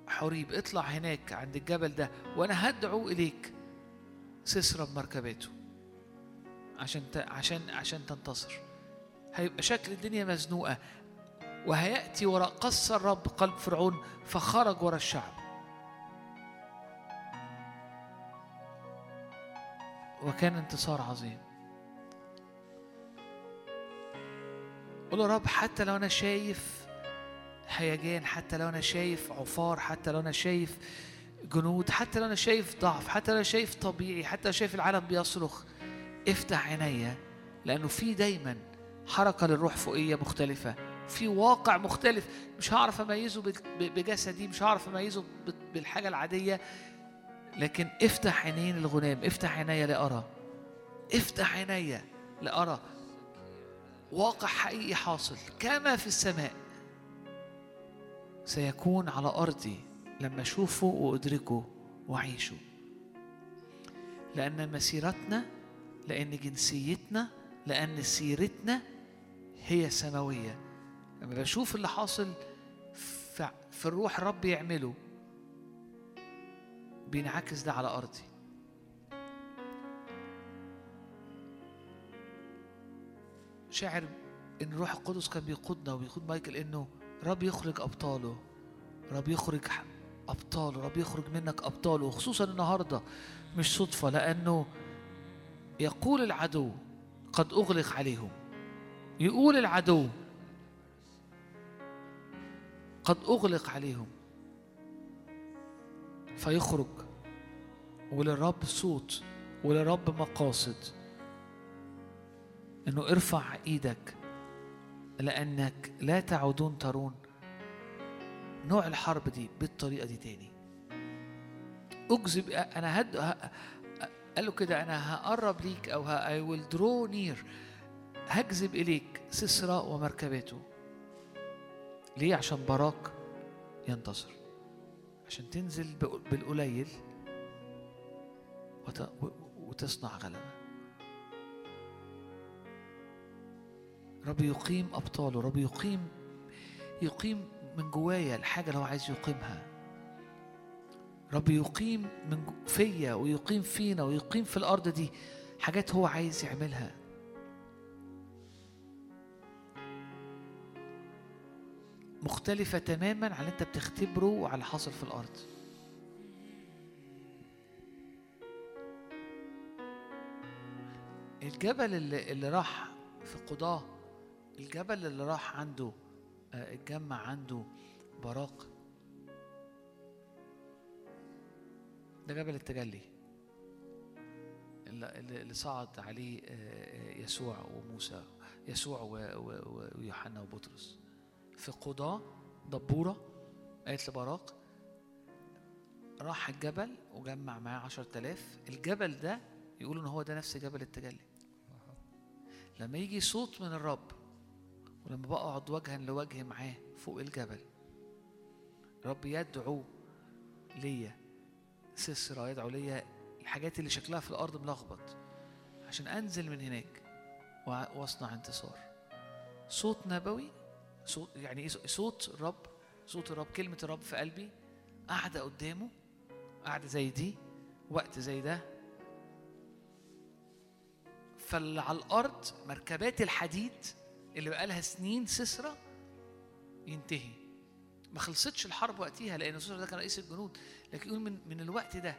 حريب اطلع هناك عند الجبل ده وأنا هدعو إليك. سسرة بمركباته عشان ت... عشان عشان تنتصر. هيبقى شكل الدنيا مزنوقة. وهيأتي وراء قص الرب قلب فرعون فخرج وراء الشعب. وكان انتصار عظيم. قول يا رب حتى لو أنا شايف هيجان حتى لو أنا شايف عفار حتى لو أنا شايف جنود حتى لو أنا شايف ضعف حتى لو أنا شايف طبيعي حتى لو شايف العالم بيصرخ افتح عينيا لأنه في دايما حركة للروح فوقية مختلفة في واقع مختلف مش هعرف أميزه بج- بجسدي مش هعرف أميزه ب- بالحاجة العادية. لكن افتح عينين الغلام افتح عينيا لأرى افتح عينيا لأرى. واقع حقيقي حاصل كما في السماء. سيكون على أرضي لما أشوفه وأدركه وأعيشه. لأن مسيرتنا لأن جنسيتنا لأن سيرتنا هي سماوية. لما بشوف اللي حاصل في الروح الرب يعمله بينعكس ده على أرضي. شاعر إن الروح القدس كان بيقودنا وبيقود مايكل إنه رب يخرج أبطاله رب يخرج أبطاله رب يخرج منك أبطاله وخصوصا النهارده مش صدفة لأنه يقول العدو قد أغلق عليهم. يقول العدو قد أغلق عليهم. فيخرج وللرب صوت وللرب مقاصد. إنه ارفع إيدك. لأنك لا تعودون ترون نوع الحرب دي بالطريقة دي تاني. أجذب أنا هد قال له كده أنا هقرب ليك أو I will draw near هجذب إليك سيسرا ومركباته. ليه؟ عشان باراك ينتصر. عشان تنزل بالقليل وتصنع غلبة. رب يقيم أبطاله رب يقيم يقيم من جوايا الحاجة اللي هو عايز يقيمها. رب يقيم من فيا ويقيم فينا ويقيم في الأرض دي حاجات هو عايز يعملها. مختلفة تماما عن اللي انت بتختبره وعلى اللي حاصل في الأرض. الجبل اللي, اللي راح في قضاة الجبل اللي راح عنده آه، اتجمع عنده براق. ده جبل التجلي اللي, صعد عليه آه، آه، يسوع وموسى يسوع ويوحنا وبطرس. في قضاة دبورة قالت لبراق راح الجبل وجمع معاه عشر تلاف الجبل ده يقولوا إن هو ده نفس جبل التجلي. لما يجي صوت من الرب ولما بقعد وجها لوجه معاه فوق الجبل رب يدعو ليا سسرة يدعو ليا الحاجات اللي شكلها في الأرض ملخبط عشان أنزل من هناك وأ- وأصنع انتصار. صوت نبوي صوت يعني إيه صوت الرب صوت الرب كلمة الرب في قلبي قاعدة قدامه قاعدة زي دي وقت زي ده. فاللي على الأرض مركبات الحديد اللي بقالها سنين سسرة ينتهي. ما خلصتش الحرب وقتها لأن سسرة ده كان رئيس الجنود. لكن يقول من من الوقت ده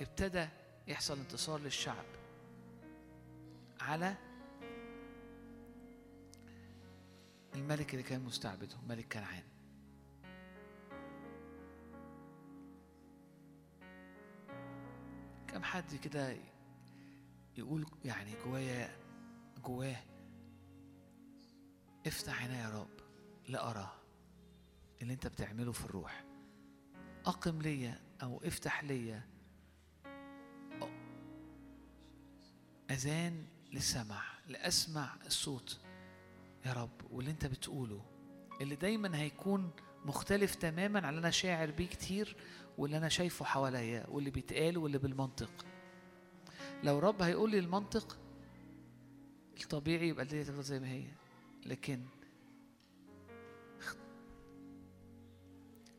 ابتدى يحصل انتصار للشعب على الملك اللي كان مستعبده ملك كنعان. كم حد كده يقول يعني جوايا جواه افتح عيني يا رب لأرى اللي أنت بتعمله في الروح. أقم ليا أو افتح ليا. أذان للسمع لأسمع الصوت يا رب واللي أنت بتقوله. اللي دايما هيكون مختلف تماما عن اللي أنا شاعر بيه كتير واللي أنا شايفه حواليا واللي بيتقال واللي بالمنطق. لو رب هيقول لي المنطق الطبيعي يبقى الدنيا تفضل زي ما هي. لكن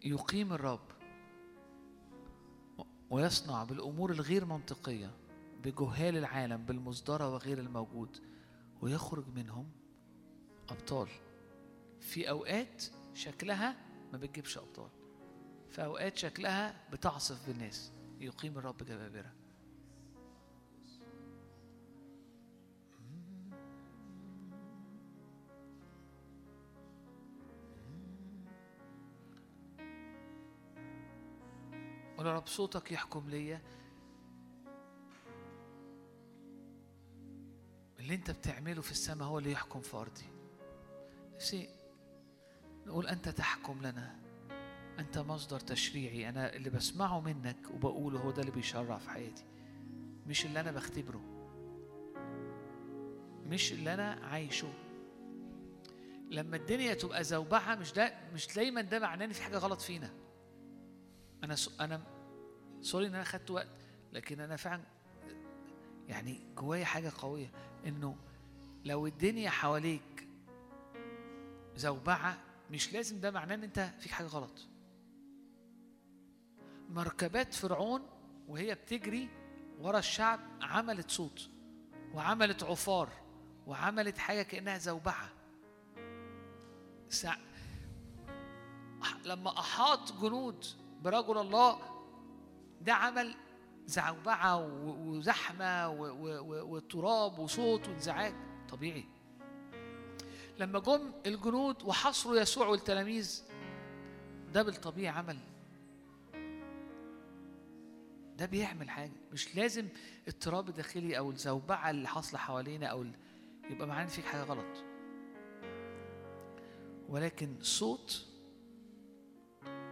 يقيم الرب ويصنع بالأمور الغير منطقية بجهال العالم بالمصدرة وغير الموجود ويخرج منهم أبطال. في أوقات شكلها ما بتجيبش أبطال. في أوقات شكلها بتعصف بالناس. يقيم الرب جبابرة. قول يا رب صوتك يحكم ليا. اللي انت بتعمله في السماء هو اللي يحكم في أرضي. نفسي نقول أنت تحكم لنا. أنت مصدر تشريعي. أنا اللي بسمعه منك وبقوله هو ده اللي بيشرع في حياتي. مش اللي أنا بختبره. مش اللي أنا عايشه. لما الدنيا تبقى زوبعة مش ده مش دايما ده معناه إن في حاجة غلط فينا. أنا. أنا سوري إن أنا خدت وقت لكن أنا فعلا يعني جوايا حاجة قوية إنه لو الدنيا حواليك زوبعة مش لازم ده معناه إن أنت فيك حاجة غلط مركبات فرعون وهي بتجري ورا الشعب عملت صوت وعملت عفار وعملت حاجة كأنها زوبعة سع... لما أحاط جنود برجل الله ده عمل زعوبعة و- وزحمة و- و- و- وتراب وصوت وانزعاج. طبيعي. لما جم الجنود وحصروا يسوع والتلاميذ ده بالطبيعي عمل. ده بيعمل حاجة. مش لازم اضطراب داخلي أو الزوبعه اللي حاصلة حوالينا ال- يبقى إن فيك حاجة غلط. ولكن صوت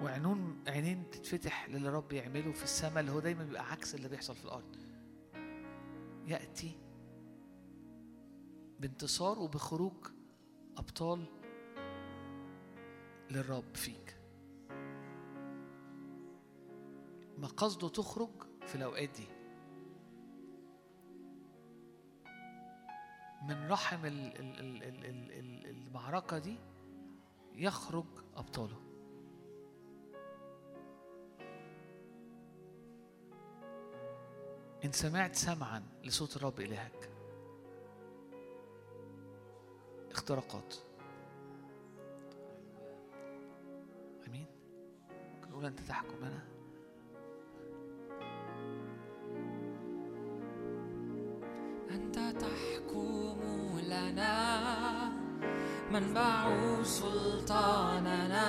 وعينون عينين تتفتح للي رب يعمله في السماء اللي هو دايما بيبقى عكس اللي بيحصل في الأرض. يأتي بانتصار وبخروج أبطال للرب فيك. ما قصده تخرج في الأوقات دي. من رحم ال- ال- ال- ال- ال- ال- المعركة دي يخرج أبطاله. إن سمعت سمعا لصوت الرب إلهك. اختراقات أمين. نقول أنت تحكم أنا. أنت تحكم لنا منبع سلطاننا.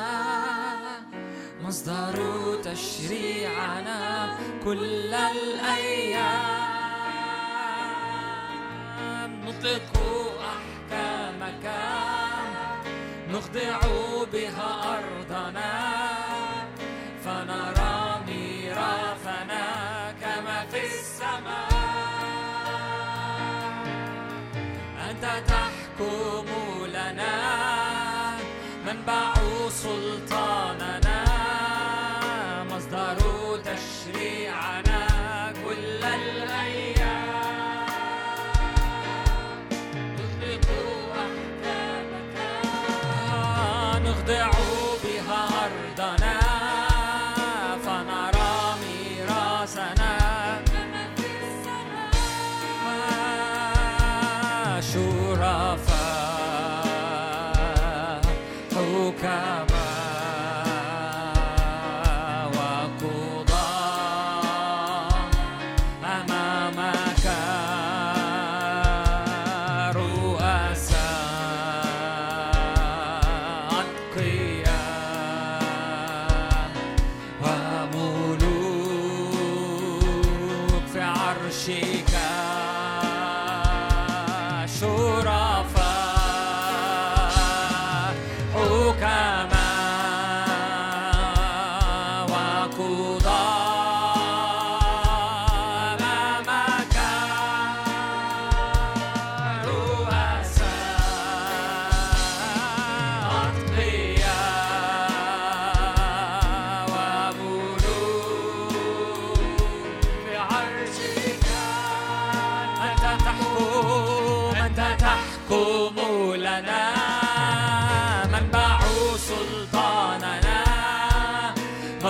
مصدر تشريعنا كل الأيام. نطلق أحكامك نخضع بها أرضنا فنرى ميراثنا كما في السماء. أنت تحكم لنا منبع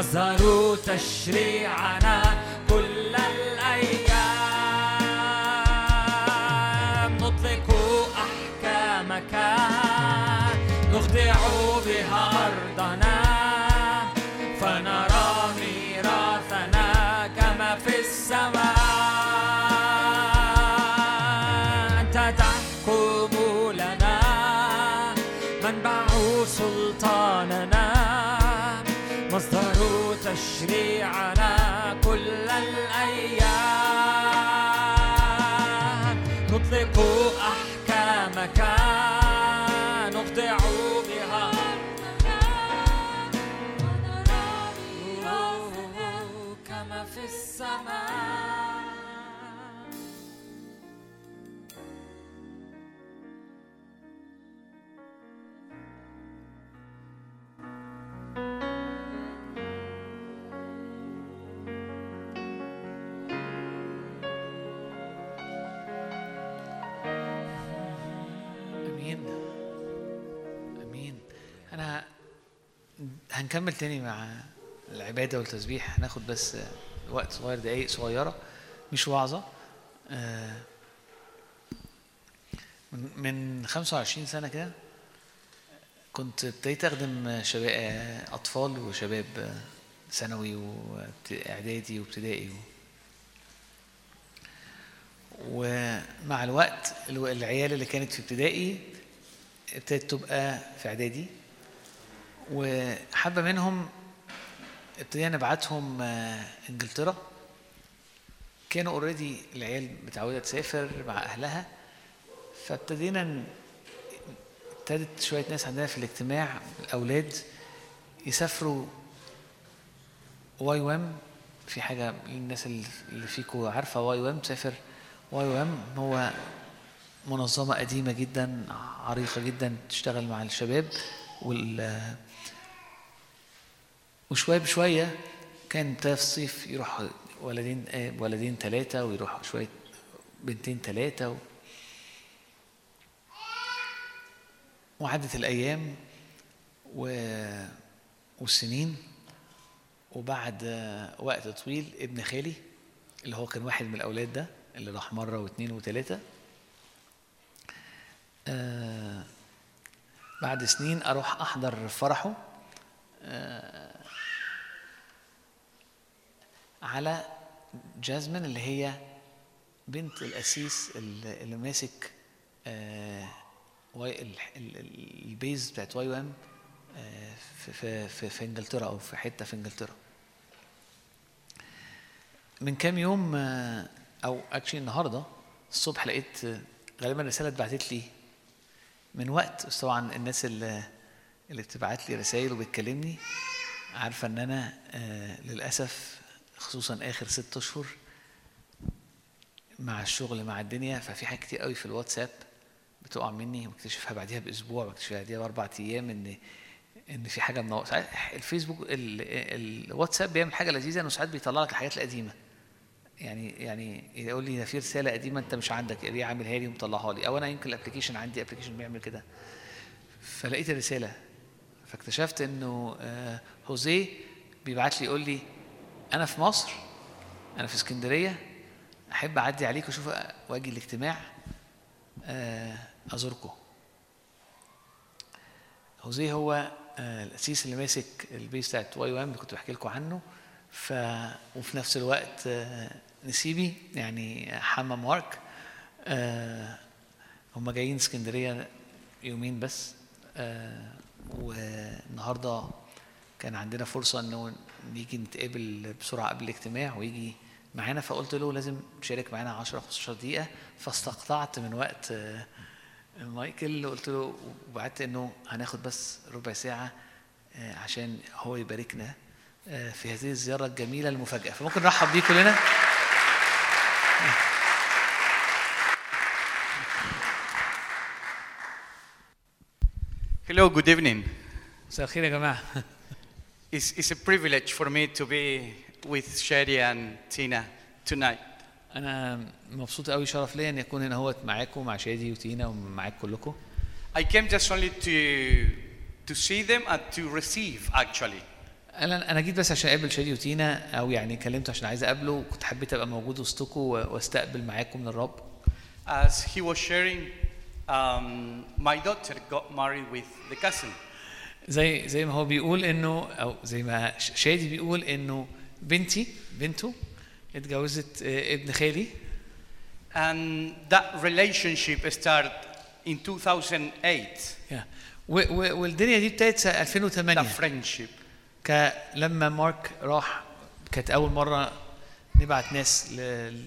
مصدر تشريعنا هنكمل تاني مع العبادة والتسبيح. هناخد بس وقت صغير دقايق صغيرة مش وعظة. آه، من من 25 سنة كده كنت ابتديت أخدم شباب أطفال وشباب ثانوي واعدادي وابتدائي. ومع الوقت الو- العيال اللي كانت في ابتدائي ابتدت تبقى في إعدادي. وحبه منهم ابتدينا نبعتهم آه، إنجلترا. كانوا already العيال متعودة تسافر مع أهلها فابتدينا ابتدت شوية ناس عندنا في الاجتماع الأولاد يسافروا YWAM. في حاجة للناس اللي فيكم عارفة YWAM تسافر واي وام. هو منظمة قديمة جدا عريقة جدا تشتغل مع الشباب وال وشوية بشوية كان في الصيف يروح ولدين آه، ولدين ثلاثة ويروح شوية بنتين ثلاثة و... وعدت الأيام و... والسنين. وبعد وقت طويل ابن خالي اللي هو كان واحد من الأولاد ده اللي راح مرة واثنين وثلاثة آه، بعد سنين أروح أحضر فرحه آه، على جازمين اللي هي بنت القسيس اللي ماسك آه، ال base بتاعت YWAM آه، في في في, في انجلترا أو في حتة في انجلترا. من كام يوم آه، أو actually النهارده الصبح لقيت غالبا رسالة اتبعتت لي. من وقت طبعا الناس اللي اللي بتبعت لي رسائل وبتكلمني عارفة إن أنا للأسف خصوصا آخر ست أشهر مع الشغل مع الدنيا ففي حاجات كتير قوي في الواتساب بتقع مني وبكتشفها بعديها بأسبوع بكتشفها بعديها بأربع أيام إن إن في حاجة ساعات الفيسبوك ال- الواتساب بيعمل حاجة لذيذة إنه ساعات بيطلع لك الحاجات القديمة. يعني يعني يقول لي ده في رسالة قديمة أنت مش عندك ليه عاملها لي ومطلعها لي. أو أنا يمكن ال application عندي application بيعمل كده. فلقيت الرسالة فاكتشفت إنه آه، هوزيه بيبعت لي يقول لي أنا في مصر أنا في اسكندرية أحب أعدي عليك وأشوف واجي الاجتماع آه، أزوركم. هوزيه هو آه، القسيس اللي ماسك ال base بتاعت YWAM اللي كنت بحكي لكم عنه. ف وفي نفس الوقت آه، نسيبي يعني حما مارك هم جايين اسكندرية يومين بس. والنهاردة كان عندنا فرصة إنه نيجي نتقابل بسرعة قبل الاجتماع ويجي معانا. فقلت له لازم تشارك معانا 10 15 دقيقة. فاستقطعت من وقت آه، مايكل. قلت له وبعت إنه هناخد بس ربع ساعة آه، عشان هو يباركنا آه، في هذه الزيارة الجميلة المفاجأة. فممكن نرحب بيه كلنا؟ Hello, good evening. مساء الخير يا جماعة. It's, it's a privilege for me to be with Sherry and Tina tonight. أنا مبسوط قوي شرف ليا ان أكون هنا أهوت معاكم مع شادي وتينا ومعاك كلكم I came just only to, to see them and to receive, actually. أنا أنا جيت بس عشان أقابل شادي وتينا أو يعني كلمته عشان عايز أقابله وكنت حبيت أبقى موجود وسطكم و- واستقبل معاكم من الرب As he was sharing, um, my daughter got married with the cousin. زي زي ما هو بيقول إنه أو زي ما شادي بيقول إنه بنتي بنته اتجوزت آه، ابن خالي. And that relationship started in 2008, يا. و- و- والدنيا دي ابتدت سنة the 2008 friendship. لما مارك راح كانت أول مرة نبعت ناس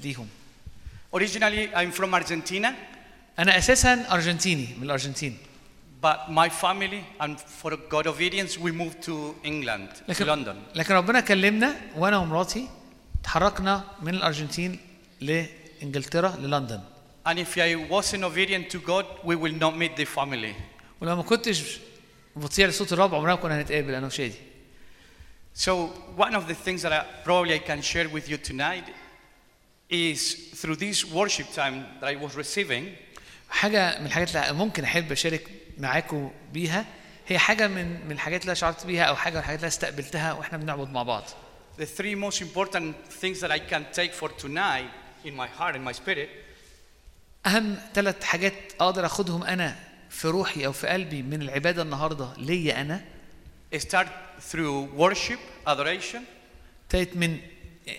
ليهم. Originally, I'm from Argentina, أنا أساسا أرجنتيني من الأرجنتين. but my family, and for God obedience, we moved to England, to لكن London. لكن ربنا كلمنا وانا ومراتي تحركنا من الارجنتين لانجلترا للندن And if I wasn't obedient to God, we will not meet the family. ولو ما كنتش بطيع لصوت الرب عمرنا ما كنا هنتقابل انا وشادي So one of the things that I, probably I can share with you tonight is through this worship time that I was receiving, حاجه من الحاجات اللي ممكن احب اشارك معاكم بيها هي حاجة من من الحاجات اللي شعرت بيها أو حاجة من الحاجات اللي استقبلتها وإحنا بنعبد مع بعض. The three most important things that I can take for tonight in my heart and my spirit. أهم ثلاث حاجات أقدر أخدهم أنا في روحي أو في قلبي من العبادة النهارده ليا أنا. Start through worship, adoration, ابتدت من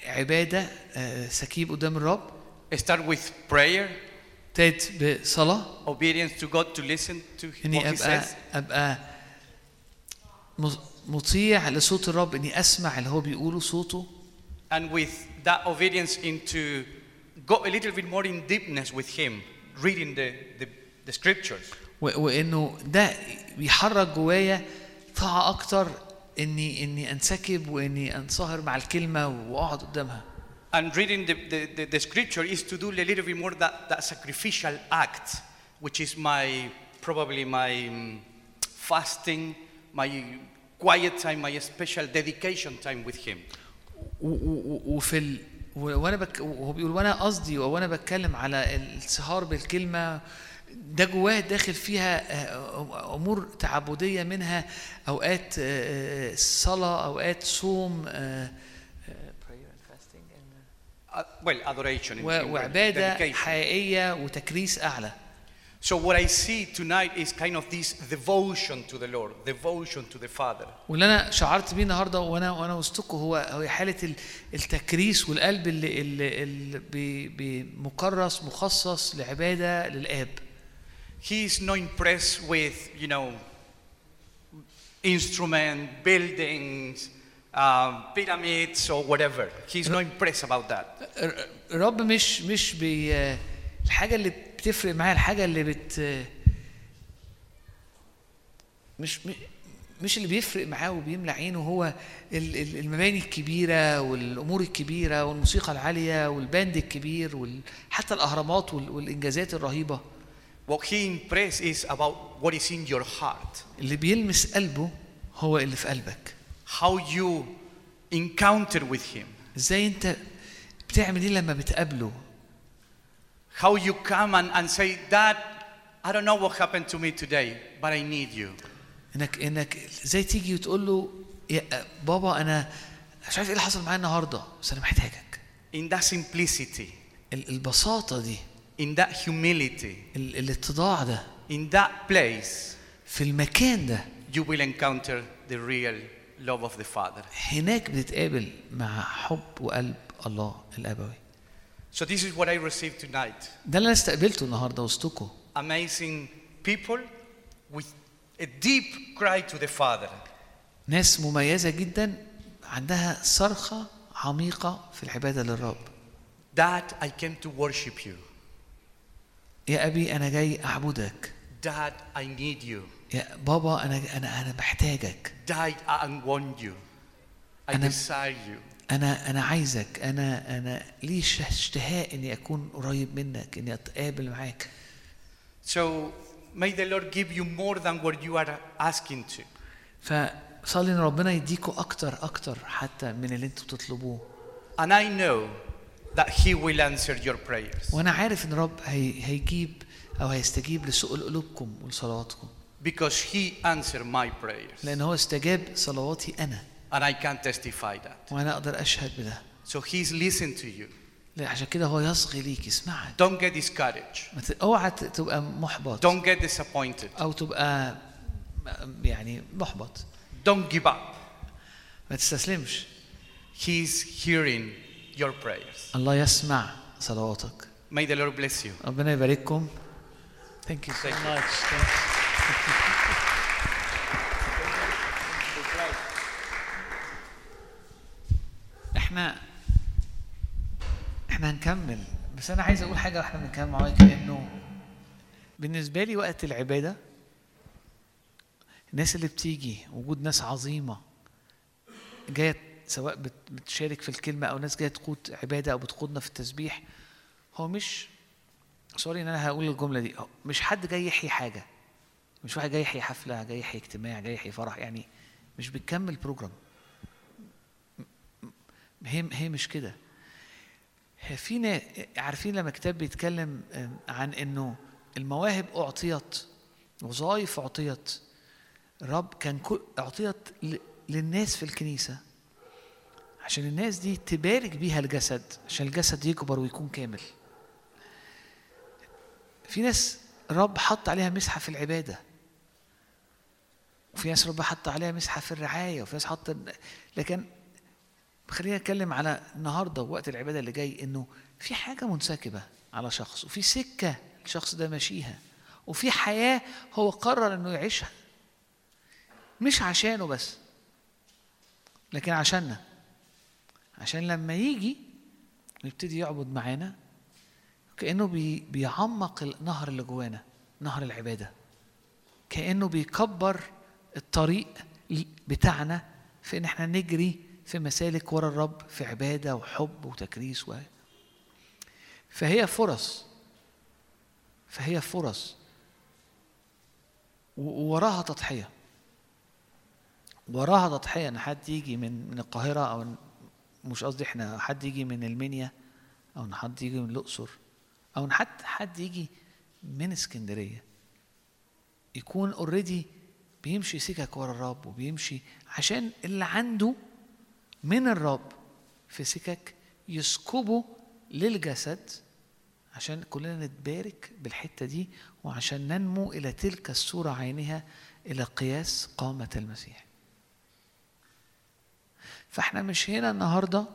عبادة آه، سكيب قدام الرب. Start with prayer, ابتدت بصلاة. Obedience to God to listen to what He says, أبقى م- مطيع لصوت الرب إني أسمع اللي هو بيقوله صوته. And with that obedience into go a little bit more in deepness with Him, reading the, the, the scriptures. و- وإنه ده بيحرك جوايا طاعة أكتر اني إني أنسكب وإني أنصهر مع الكلمة وأقعد قدامها. And reading the, the, the, the scripture is to do a little bit more that, that sacrificial act, which is my probably my um, fasting, my quiet time, my special dedication time with Him. وفي وأنا بك... وهو بيقول وأنا قصدي وأنا بتكلم على السهار بالكلمة ده جواه داخل فيها آه، امور تعبديه منها اوقات آه، آه، صلاه اوقات صوم آه، Uh, well, adoration. in- و- in word, وعباده dedication. حقيقيه وتكريس اعلى So what I see tonight is kind of this devotion to the Lord, devotion to the Father. واللي انا شعرت بيه النهارده وانا وانا وسطكم هو هو حاله ال- التكريس والقلب اللي اللي, اللي بي- بي- مكرس مخصص لعباده للاب He is not impressed with, you know, instrument, buildings, Um, pyramids, or whatever. He's not impressed about that. الر- الرب مش مش بي الحاجة اللي بتفرق معاه الحاجة اللي بت مش مش اللي بيفرق معاه وبيملى عينه هو ال- ال- المباني الكبيرة والأمور الكبيرة والموسيقى العالية والباند الكبير وحتى الأهرامات وال- والإنجازات الرهيبة What he impressed is about what is in your heart, اللي بيلمس قلبه هو اللي في قلبك how you encounter with him, ازاي انت بتعمل ايه لما بتقابله how you come and, and say, Dad, I don't know what happened to me today, but I need you. انك انك ازاي تيجي وتقول له يا بابا انا مش عارف ايه اللي حصل معايا النهارده بس انا محتاجك In that simplicity, ال- البساطه دي in that humility, ال- الاتضاع ده in that place, في المكان ده you will encounter the real love of the Father. هناك بتتقابل مع حب وقلب الله الأبوي So this is what I received tonight. ده اللي أنا استقبلته النهارده وسطكم Amazing people with a deep cry to the Father. ناس مميزة جدا عندها صرخة عميقة في العبادة للرب Dad, I came to worship you. يا أبي أنا جاي أعبدك Dad, I need you. يا بابا أنا أنا أنا محتاجك Dad, I want you. I أنا- desire you. أنا أنا عايزك أنا أنا لي اشتهاء إني أكون قريب منك إني أتقابل معاك So may the Lord give you more than what you are asking to. فصلي إن ربنا يديكوا أكتر أكتر حتى من اللي أنتوا بتطلبوه And I know that He will answer your prayers وأنا عارف إن رب هي هيجيب أو هيستجيب لسؤال قلوبكم ولصلواتكم because He answered my prayers. لان هو استجاب صلواتي انا And I can testify that. وانا اقدر اشهد بده So He's listened to you. لا، عشان كده هو يصغي ليك اسمعك Don't get discouraged. ما ت- اوعى ت- تبقى محبط Don't get disappointed. او تبقى م- يعني محبط Don't give up. ما تستسلمش He's hearing your prayers. الله يسمع صلواتك May the Lord bless you. ربنا يبارككم Thank you so Thank you. much. Thank you. إحنا إحنا هنكمل. بس أنا عايز أقول حاجة وإحنا بنكمل معاك إنه بالنسبة لي وقت العبادة الناس اللي بتيجي وجود ناس عظيمة جاية سواء بت- بتشارك في الكلمة أو ناس جاية تقود عبادة أو بتقودنا في التسبيح هو مش سوري إن أنا هقول الجملة دي مش حد جاي يحيي حاجة. مش واحد جاي يحيي حفلة جاي يحيي اجتماع جاي يحيي فرح يعني مش بتكمل بروجرام هي هي مش كده. في نا- عارفين لما كتاب بيتكلم آم، عن إنه المواهب أعطيت وظائف أعطيت الرب كان أعطيت للناس في الكنيسة عشان الناس دي تبارك بيها الجسد عشان الجسد يكبر ويكون كامل. في ناس رب حط عليها مسحة في العبادة. وفي ناس رب حط عليها مسحة في الرعاية وفي ناس حط لكن خلينا نتكلم على النهارده وقت العبادة اللي جاي إنه في حاجة منسكبة على شخص وفي سكة الشخص ده ماشيها وفي حياة هو قرر إنه يعيشها. مش عشانه بس لكن عشاننا. عشان لما يجي ويبتدي يعبد معانا كأنه بي بيعمق النهر اللي جوانا نهر العبادة. كأنه بيكبر الطريق بتاعنا في إن إحنا نجري في مسالك ورا الرب في عبادة وحب وتكريس و فهي فرص. فهي فرص. ووراها تضحية. وراها تضحية إن حد يجي من من القاهرة أو مش قصدي إحنا حد يجي من المنيا أو إن حد يجي من الأقصر أو إن حد حد يجي من إسكندرية. يكون اوريدي بيمشي سكك ورا الرب وبيمشي عشان اللي عنده من الرب في سكك يسكبه للجسد عشان كلنا نتبارك بالحتة دي وعشان ننمو إلى تلك الصورة عينها إلى قياس قامة المسيح. فإحنا مش هنا النهاردة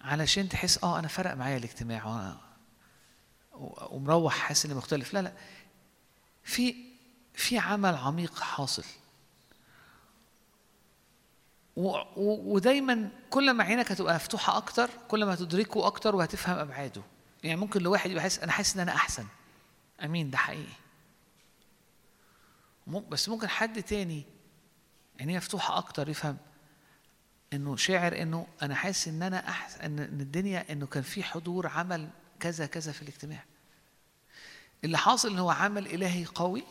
علشان تحس آه أنا فرق معايا الاجتماع ومروح حاسس إني مختلف. لا لا. في في عمل عميق حاصل. ودايما كل ما عينك هتبقى مفتوحة أكتر كل ما هتدركه أكتر وهتفهم أبعاده. يعني ممكن لواحد يبقى حاسس أنا حاسس إن أنا أحسن. أمين ده حقيقي. بس ممكن حد تاني عينيه مفتوحة أكتر يفهم إنه شاعر إنه أنا حاسس إن أنا احسن إن الدنيا إنه كان في حضور عمل كذا كذا في الاجتماع. اللي حاصل إن هو عمل إلهي قوي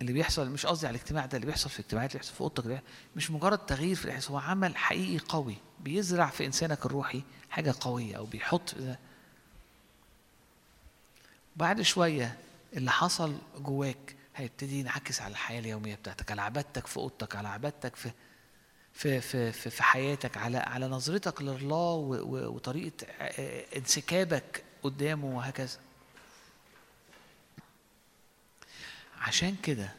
اللي بيحصل مش قصدي على الاجتماع ده اللي بيحصل في الاجتماعات اللي بيحصل في أوضتك مش مجرد تغيير في الإحساس هو عمل حقيقي قوي بيزرع في إنسانك الروحي حاجة قوية أو بيحط ده. بعد شوية اللي حصل جواك هيبتدي ينعكس على الحياة اليومية بتاعتك على عبادتك في أوضتك على عبادتك في في في في, في حياتك على على نظرتك لله وطريقة إنسكابك قدامه وهكذا. عشان كده.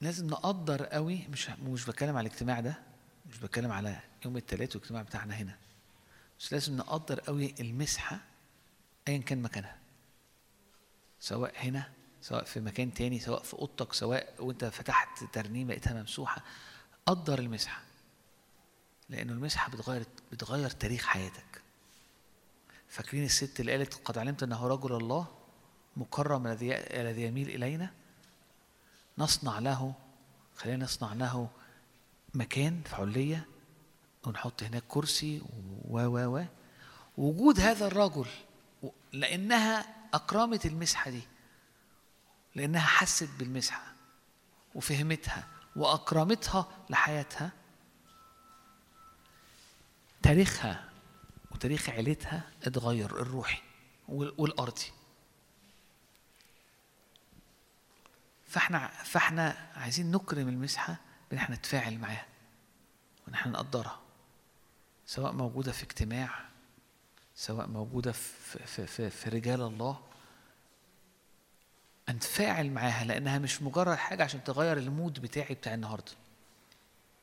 لازم نقدر قوي مش مش بتكلم على الاجتماع ده مش بتكلم على يوم الثلاث والاجتماع بتاعنا هنا. بس لازم نقدر قوي المسحة ايا كان مكانها. سواء هنا سواء في مكان تاني سواء في أوضتك سواء وأنت فتحت ترنيمة لقيتها ممسوحة. قدر المسحة. لأنه المسحة بتغير بتغير تاريخ حياتك. فاكرين الست اللي قالت قد علمت أنه رجل الله مكرم الذي الذي يميل إلينا؟ نصنع له خلينا نصنع له مكان في علية ونحط هناك كرسي و و و وجود هذا الرجل لأنها أكرمت المسحة دي لأنها حست بالمسحة وفهمتها وأكرمتها لحياتها. تاريخها وتاريخ عيلتها اتغير الروحي وال- والأرضي. فاحنا فاحنا عايزين نكرم المسحة بإن إحنا نتفاعل معاها وإن إحنا نقدرها سواء موجودة في اجتماع سواء موجودة في في في, في رجال الله نتفاعل معاها لأنها مش مجرد حاجة عشان تغير المود بتاعي بتاع النهارده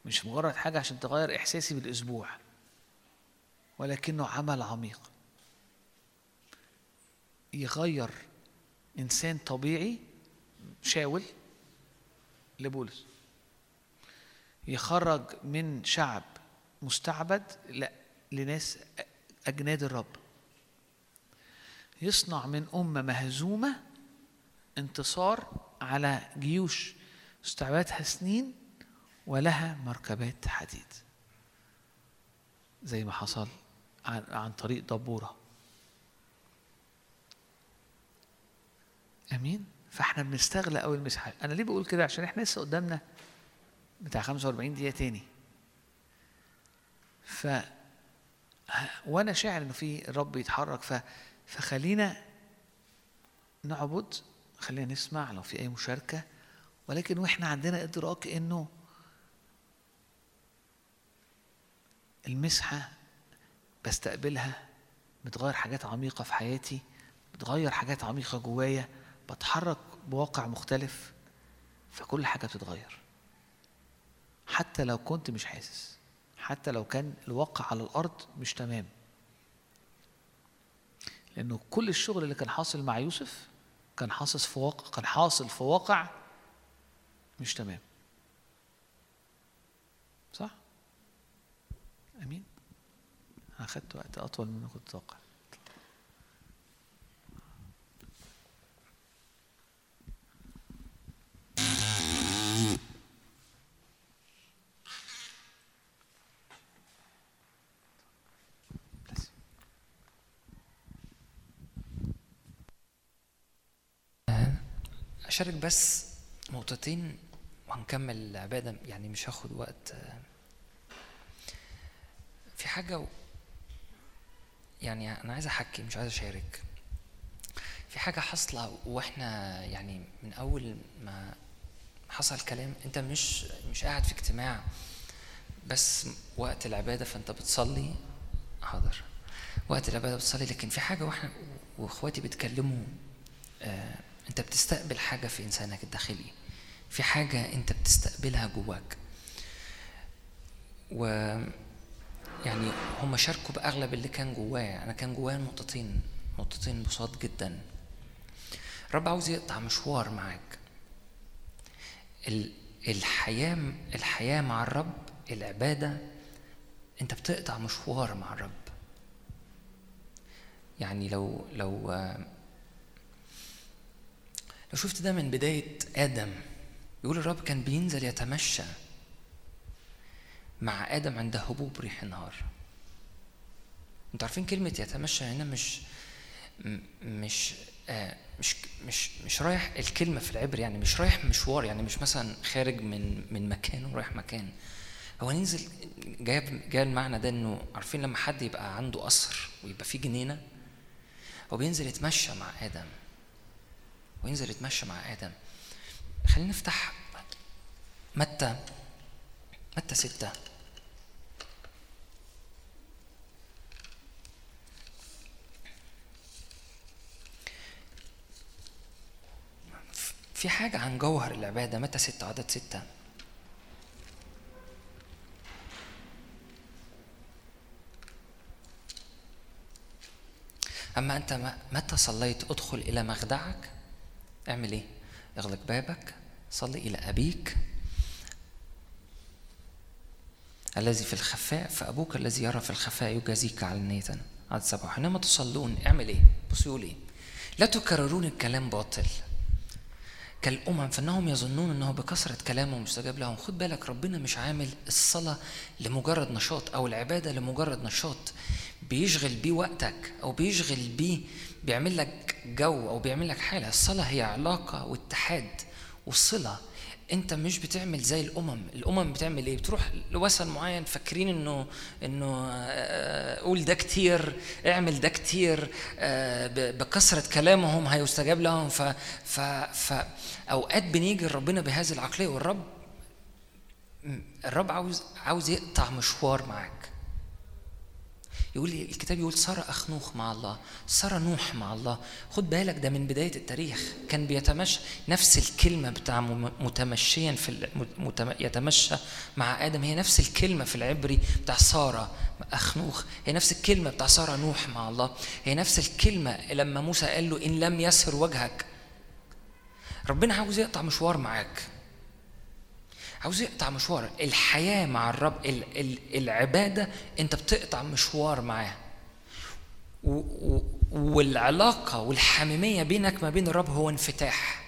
مش مجرد حاجة عشان تغير إحساسي بالأسبوع. ولكنه عمل عميق. يغير إنسان طبيعي شاول لبولس. يخرج من شعب مستعبد لا لناس أجناد الرب. يصنع من أمة مهزومة انتصار على جيوش استعبدتها سنين ولها مركبات حديد. زي ما حصل عن, طريق دبورة. أمين؟ فإحنا بنستغل قوي المسحه أنا ليه بقول كده؟ عشان إحنا لسه قدامنا بتاع 45 دقيقة تاني. ف وأنا شاعر إنه في الرب يتحرك. ف فخلينا نعبد خلينا نسمع لو في أي مشاركة. ولكن وإحنا عندنا إدراك إنه المسحة بستقبلها بتغير حاجات عميقة في حياتي بتغير حاجات عميقة جوايا بتحرك بواقع مختلف فكل حاجة بتتغير. حتى لو كنت مش حاسس حتى لو كان الواقع على الأرض مش تمام. لأنه كل الشغل اللي كان حاصل مع يوسف كان حاصل في واقع كان حاصل في واقع مش تمام. صح؟ أمين؟ أخذت وقت أطول مما كنت أتوقع أشارك بس نقطتين وهنكمل العبادة يعني مش هاخد وقت. في حاجة يعني أنا عايز أحكي مش عايز أشارك. في حاجة حاصلة وإحنا يعني من أول ما حصل كلام أنت مش مش قاعد في اجتماع بس وقت العبادة فأنت بتصلي حاضر. وقت العبادة بتصلي لكن في حاجة وإحنا وإخواتي بيتكلموا آه أنت بتستقبل حاجة في إنسانك الداخلي. في حاجة أنت بتستقبلها جواك. و يعني هم شاركوا بأغلب اللي كان جوايا أنا كان جوايا نقطتين نقطتين بساط جدا. الرب عاوز يقطع مشوار معاك. ال- الحياة الحياة مع الرب العبادة أنت بتقطع مشوار مع الرب. يعني لو لو لو شفت ده من بداية آدم يقول الرب كان بينزل يتمشى. مع آدم عند هبوب ريح النهار. أنتوا عارفين كلمة يتمشى هنا مش مش آه مش مش مش رايح الكلمة في العبر يعني مش رايح مشوار يعني مش مثلا خارج من من مكان ورايح مكان. هو ننزل جايب جاي المعنى ده إنه عارفين لما حد يبقى عنده قصر ويبقى فيه جنينة؟ هو بينزل يتمشى مع آدم. وينزل يتمشى مع آدم. خلينا نفتح متى متى ستة؟ في حاجة عن جوهر العبادة؟ متى ستة؟ عدد ستة. أما أنت متى صليت؟ ادخل إلى مخدعك. اعمل إيه؟ اغلق بابك. صلي إلى أبيك. الذي في الخفاء فأبوك الذي يرى في الخفاء يجازيك علانية عدد سبعة. حينما تصلون اعمل إيه؟ بص يقول إيه؟ لا تكررون الكلام باطل. كالأمم فإنهم يظنون أنه بكثرة كلامهم مستجاب لهم. خد بالك ربنا مش عامل الصلاة لمجرد نشاط أو العبادة لمجرد نشاط. بيشغل بيه وقتك أو بيشغل بيه بيعمل لك جو أو بيعمل لك حالة الصلاة هي علاقة واتحاد وصلة. انت مش بتعمل زي الأمم. الأمم بتعمل إيه؟ بتروح لوثن معين فاكرين انه انه آه، قول ده كتير اعمل ده كتير آه، بكثرة كلامهم هيستجاب لهم. ف ف ف أوقات بنيجي لربنا بهذه العقلية والرب الرب عاوز عاوز يقطع مشوار معاك. يقول لي الكتاب يقول سارة أخنوخ مع الله سارة نوح مع الله. خد بالك ده من بداية التاريخ. كان بيتمشى نفس الكلمة بتاع متمشيا في يتمشى مع آدم. هي نفس الكلمة في العبري بتاع سارة أخنوخ. هي نفس الكلمة بتاع سارة نوح مع الله. هي نفس الكلمة لما موسى قال له إن لم يسر وجهك ربنا عاوز يقطع مشوار معاك. عاوز يقطع مشوار. الحياة مع الرب ال- ال- العبادة انت بتقطع مشوار معاه. والعلاقة والحميمية بينك ما بين الرب هو انفتاح.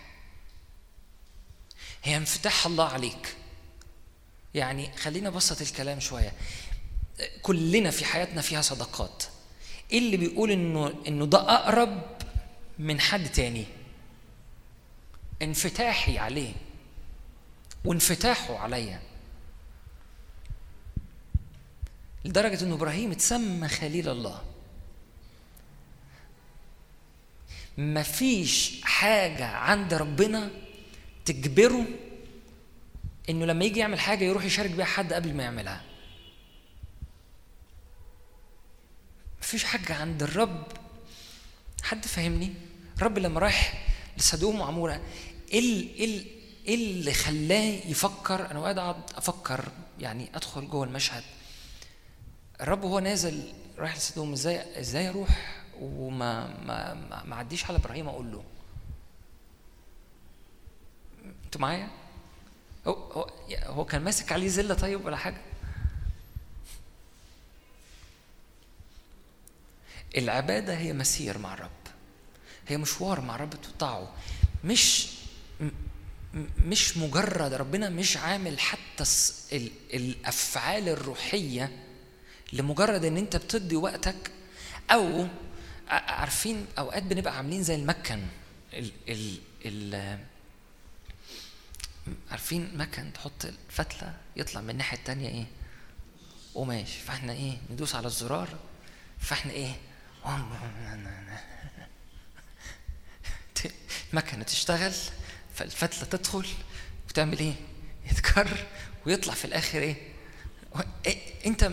هي انفتاح الله عليك. يعني خلينا بسط الكلام شوية. كلنا في حياتنا فيها صداقات. إيه اللي بيقول إنه إنه ده أقرب من حد تاني؟ انفتاحي عليه. وانفتاحه عليا. لدرجة أن إبراهيم اتسمى خليل الله. مفيش حاجة عند ربنا تجبره إنه لما يجي يعمل حاجة يروح يشارك بيها حد قبل ما يعملها. مفيش حاجة عند الرب. حد فاهمني؟ الرب لما راح لسدوم وعمورة إيه ال- إيه ال- اللي خلاه يفكر؟ أنا قاعد أقعد أفكر يعني أدخل جوه المشهد. الرب وهو نازل رايح لسدوم إزاي إزاي أروح؟ وما ما ما, اعديش على إبراهيم أقول له. أنتوا معايا؟ هو هو هو كان ماسك عليه زلة طيب ولا حاجة؟ العبادة هي مسير مع الرب. هي مشوار مع الرب تقطعه. مش مش مجرد ربنا مش عامل حتى الأفعال الروحية لمجرد إن أنت بتدي وقتك أو عارفين أوقات بنبقى عاملين زي المكن ال ال ال عارفين مكن تحط الفتلة يطلع من الناحية التانية إيه؟ قماش. فإحنا إيه؟ ندوس على الزرار. فإحنا إيه؟ المكنة تشتغل. فالفتله تدخل. وتعمل إيه؟ يتكرر ويطلع في الآخر إيه؟ إيه؟ أنت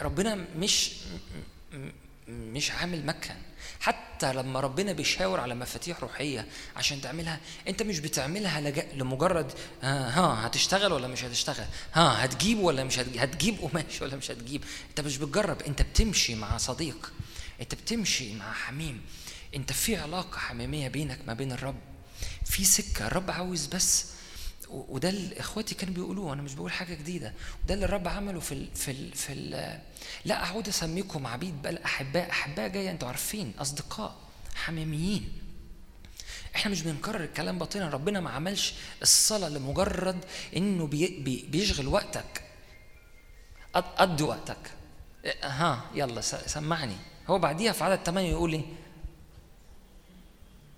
ربنا مش مش عامل مكن حتى لما ربنا بيشاور على مفاتيح روحية عشان تعملها أنت مش بتعملها لمجرد ها, ها هتشتغل ولا مش هتشتغل؟ ها هتجيب ولا مش هتجيب هتجيب قماش ولا مش هتجيب؟ أنت مش بتجرب. أنت بتمشي مع صديق. أنت بتمشي مع حميم. أنت في علاقة حميمية بينك ما بين الرب. في سكة الرب عاوز بس وده اللي إخواتي كانوا بيقولوه أنا مش بقول حاجة جديدة وده اللي الرب عمله في ال في ال في ال لا أعود أسميكم عبيد بل أحباء أحباء جاية أنتوا عارفين أصدقاء حميميين. إحنا مش بنكرر الكلام باطلا ربنا ما عملش الصلاة لمجرد إنه بي بي بيشغل وقتك. قض- قضي وقتك. ها يلا سمعني. هو بعديها في عدد 8 يقول إيه؟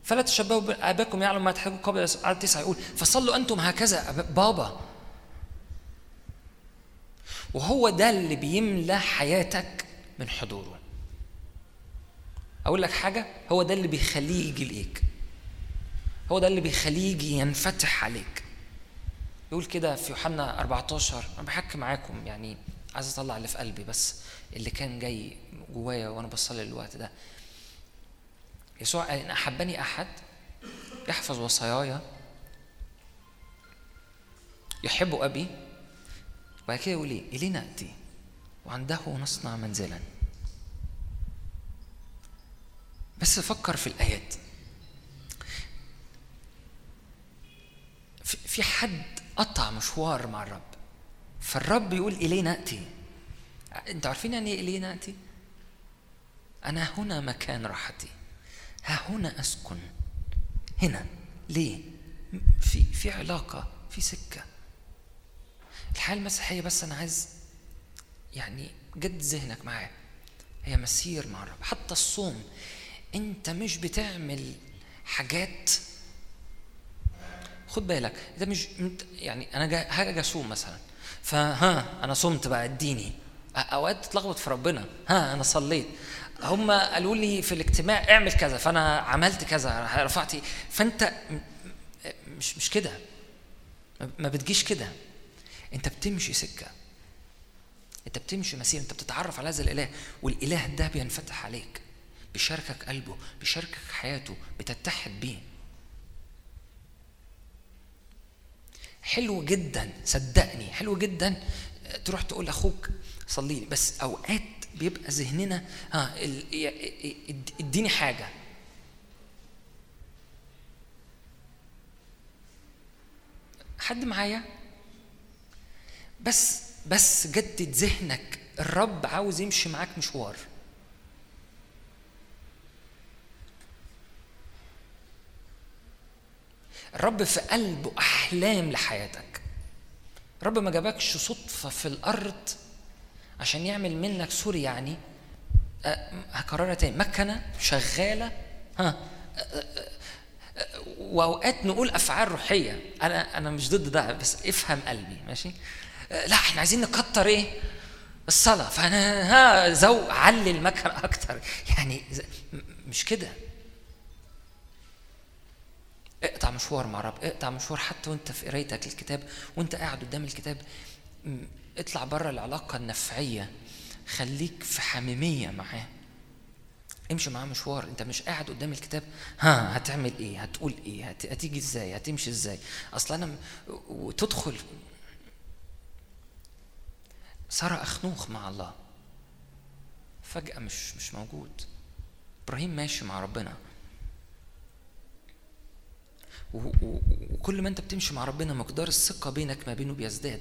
فلا تشبهوا بآبائكم يعلم ما تحتاجون قبل عدد تسعة. يقول فصلوا أنتم هكذا بابا. وهو ده اللي بيملى حياتك من حضوره. أقول لك حاجة هو ده اللي بيخليه يجي ليك. هو ده اللي بيخليه يجي ينفتح عليك. يقول كده في يوحنا 14 أنا بحكي معاكم يعني عايز أطلع اللي في قلبي بس اللي كان جاي جوايا وأنا بصلي الوقت ده. يسوع قال إن أحبني أحد يحفظ وصاياي يحب أبي وبعد كده يقول إيه؟ إليه نأتي وعنده نصنع منزلا بس فكر في الآيات في حد قطع مشوار مع الرب فالرب يقول إليه نأتي أنتوا عارفين يعني إيه إليه نأتي؟ أنا هنا مكان راحتي ها هنا أسكن. هنا. ليه؟ في في علاقة في سكة. الحياة المسيحية بس أنا عايز يعني جد ذهنك معايا. هي مسير مع الرب. حتى الصوم أنت مش بتعمل حاجات. خد بالك أنت مش يعني أنا حاجة اصوم مثلا. فها أنا صمت بقى اديني. أوقات تتلخبط في ربنا. ها أنا صليت. هم قالوا لي في الاجتماع اعمل كذا فأنا عملت كذا رفعت. فأنت مش مش كده. ما- بتجيش كده. أنت بتمشي سكة. أنت بتمشي مسير أنت بتتعرف على هذا الإله والإله ده بينفتح عليك بيشاركك قلبه بيشاركك حياته بتتحد بيه. حلو جدا صدقني حلو جدا تروح تقول لأخوك صلي لي. بس أوقات بيبقى ذهننا ها اد- اديني حاجة. حد معايا؟ بس بس جدد ذهنك. الرب عاوز يمشي معاك مشوار. الرب في قلبه أحلام لحياتك. الرب ما جابكش صدفة في الأرض عشان يعمل منك سوري يعني هكررها تاني مكنة شغالة ها وأوقات نقول أفعال روحية. أنا أنا مش ضد ده بس افهم قلبي ماشي؟ لا إحنا عايزين نكتر إيه؟ الصلاة. فأنا ها زو علي المكنة أكتر. يعني مش كده؟ اقطع مشوار مع رب اقطع مشوار حتى وأنت في قرايتك للكتاب وأنت قاعد قدام الكتاب اطلع بره العلاقة النفعية خليك في حميمية معاه. امشي معاه مشوار انت مش قاعد قدام الكتاب ها هتعمل إيه؟ هتقول إيه؟ هت... هتيجي إزاي؟ هتمشي إزاي؟ اصل أنا وتدخل سارة أخنوخ مع الله فجأة مش مش موجود. إبراهيم ماشي مع ربنا. وكل ما انت بتمشي مع ربنا مقدار الثقة بينك ما بينه بيزداد.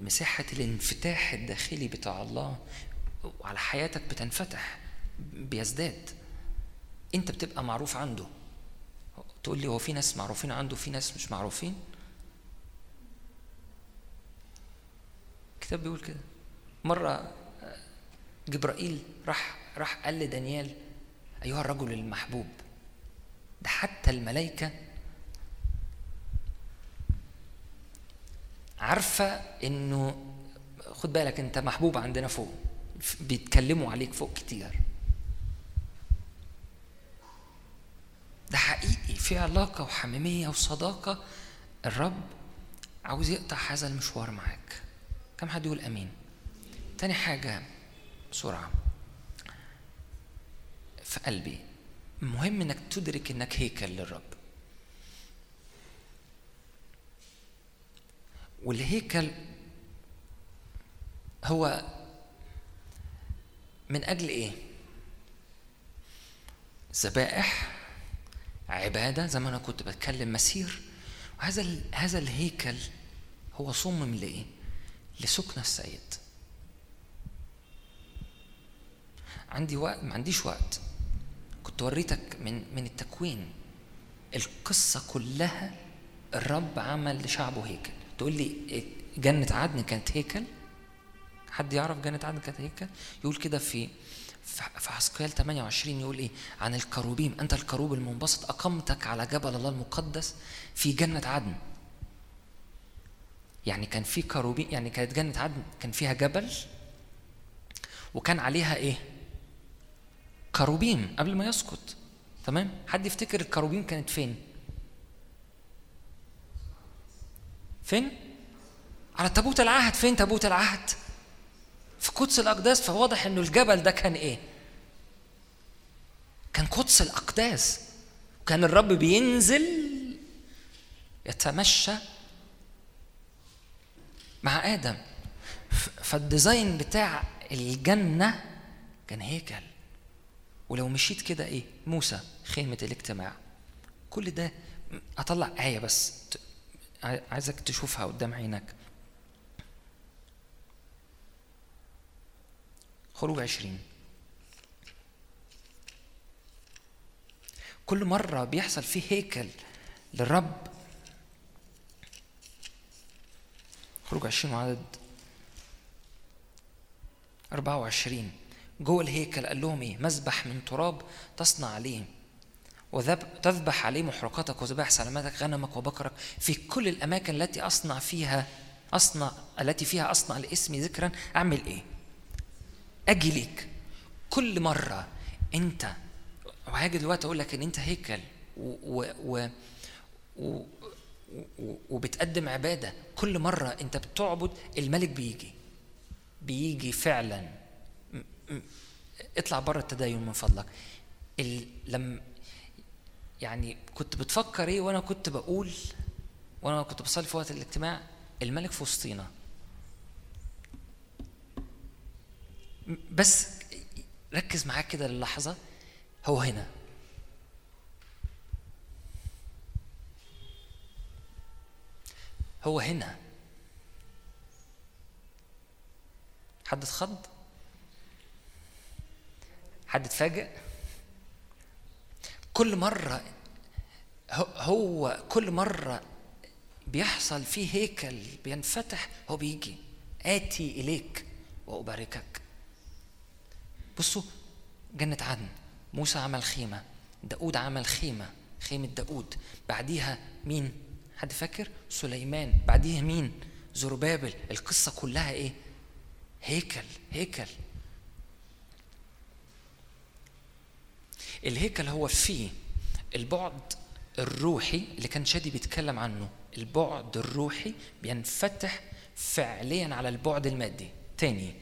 مساحة الانفتاح الداخلي بتاع الله على حياتك بتنفتح بيزداد. انت بتبقى معروف عنده. تقول لي هو في ناس معروفين عنده في ناس مش معروفين؟ الكتاب بيقول كده. مرة جبرائيل راح راح قال لدانيال أيها الرجل المحبوب ده حتى الملائكة عارفة إنه خد بالك أنت محبوب عندنا فوق بيتكلموا عليك فوق كتير. ده حقيقي في علاقة وحميمية وصداقة. الرب عاوز يقطع هذا المشوار معاك. كم حد يقول آمين؟ تاني حاجة بسرعة. في قلبي مهم إنك تدرك إنك هيكل للرب. والهيكل هو من أجل إيه؟ ذبائح عبادة زي ما أنا كنت بتكلم مسير. وهذا هذا الهيكل هو صمم لإيه؟ لسكن السيد. عندي وقت ما عنديش وقت. كنت وريتك من من التكوين. القصة كلها الرب عمل لشعبه هيكل. تقول لي إيه، جنة عدن كانت هيكل؟ حد يعرف جنة عدن كانت هيكل؟ يقول كده في في حسقيال 28 يقول إيه؟ عن الكروبيم أنت الكروب المنبسط أقمتك على جبل الله المقدس في جنة عدن. يعني كان في كروبيم يعني كانت جنة عدن كان فيها جبل وكان عليها إيه؟ كروبيم قبل ما يسقط. تمام؟ حد يفتكر الكروبيم كانت فين؟ فين؟ على تابوت العهد. فين تابوت العهد؟ في قدس الأقداس. فواضح إنه الجبل ده كان إيه؟ كان قدس الأقداس. كان الرب بينزل يتمشى مع آدم. ف- فالديزاين بتاع الجنة كان هيكل. ولو مشيت كده إيه؟ موسى خيمة الاجتماع. كل ده أطلع آية بس. عايزك تشوفها قدام عينك. خروج عشرين. كل مرة بيحصل فيه هيكل للرب. خروج عشرين وعدد 24 جوه الهيكل قال لهم إيه؟ مذبح من تراب تصنع عليه وتذبح عليه محرقاتك وذبائح سلامتك غنمك وبقرك في كل الأماكن التي أصنع فيها أصنع التي فيها أصنع لاسمي ذكرا أعمل إيه؟ أجي ليك. كل مرة أنت وهاجي دلوقتي أقول لك إن أنت هيكل و, و, و, و وبتقدم عبادة كل مرة أنت بتعبد الملك بيجي. بيجي فعلا. اطلع بره التدين من فضلك. ال... يعني كنت بتفكر إيه وأنا كنت بقول وأنا كنت بصلي في وقت الاجتماع؟ الملك في وسطينا. بس ركز معاك كده للحظة. هو هنا. هو هنا. حد اتخض؟ حد اتفاجئ؟ كل مرة هو- كل مرة بيحصل فيه هيكل بينفتح هو بيجي آتي إليك وأباركك. بصوا جنة عدن. موسى عمل خيمة داود عمل خيمة خيمة داود. بعديها مين؟ حد فاكر؟ سليمان. بعديها مين؟ زربابل. القصة كلها إيه؟ هيكل هيكل. الهيكل هو فيه البعد الروحي اللي كان شادي بيتكلم عنه. البعد الروحي بينفتح فعليا على البعد المادي. تاني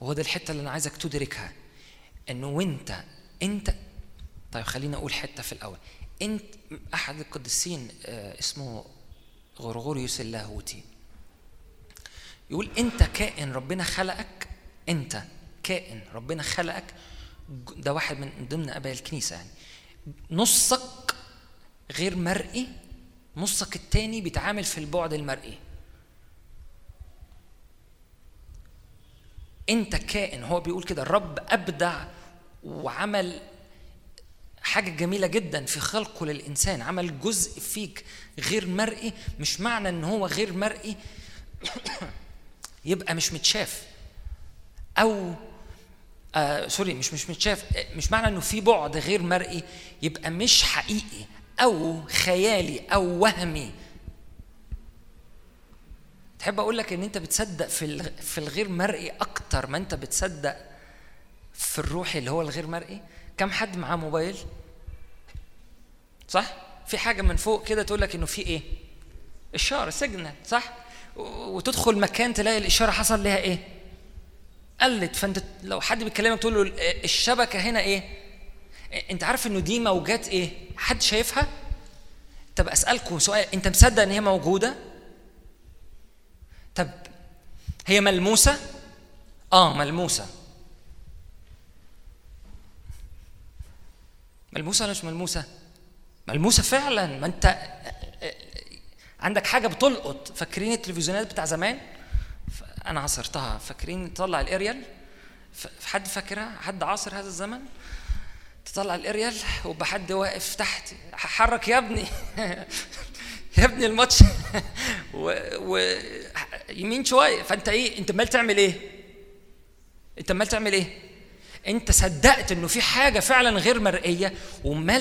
وهو ده الحتة اللي أنا عايزك تدركها. انه وإنت إنت طيب خليني أقول حتة في الأول. إنت أحد القديسين آه، اسمه غرغوريوس اللاهوتي. يقول إنت كائن ربنا خلقك إنت كائن ربنا خلقك ده واحد من ضمن أباء الكنيسة يعني. نصك غير مرئي نصك التاني بيتعامل في البعد المرئي. أنت كائن هو بيقول كده الرب أبدع وعمل حاجة جميلة جدا في خلقه للإنسان عمل جزء فيك غير مرئي مش معنى إن هو غير مرئي. يبقى مش متشاف. أو آه سوري مش مش متشاف. آه، مش معنى إنه في بعد غير مرئي يبقى مش حقيقي أو خيالي أو وهمي. تحب أقول لك إن أنت بتصدق في في الغير مرئي أكتر ما أنت بتصدق في الروحي اللي هو الغير مرئي؟ كم حد معاه موبايل؟ صح؟ في حاجة من فوق كده تقول لك إنه في إيه؟ إشارة سيجنال صح؟ وتدخل مكان تلاقي الإشارة حصل لها إيه؟ قلت فانت لو حد بيكلمك تقول له ال- الشبكة هنا إيه؟ أنت عارف إنه دي موجات إيه؟ حد شايفها؟ طب أسألكم سؤال أنت مصدق إن هي موجودة؟ طب هي ملموسة؟ آه ملموسة. ملموسة ولا مش ملموسة؟ ملموسة فعلا. ما أنت عندك حاجة بتلقط. فاكرين التلفزيونات بتاع زمان؟ أنا عصرتها فاكرين تطلع الأريال؟ حد فاكرها؟ حد عاصر هذا الزمن؟ تطلع الأريال ويبقى حد واقف تحت. حرك يا ابني. يا ابني الماتش. و... و... يمين شوية. فأنت إيه؟ أنت عمال تعمل إيه؟ أنت عمال تعمل إيه؟ أنت صدقت إنه في حاجة فعلا غير مرئية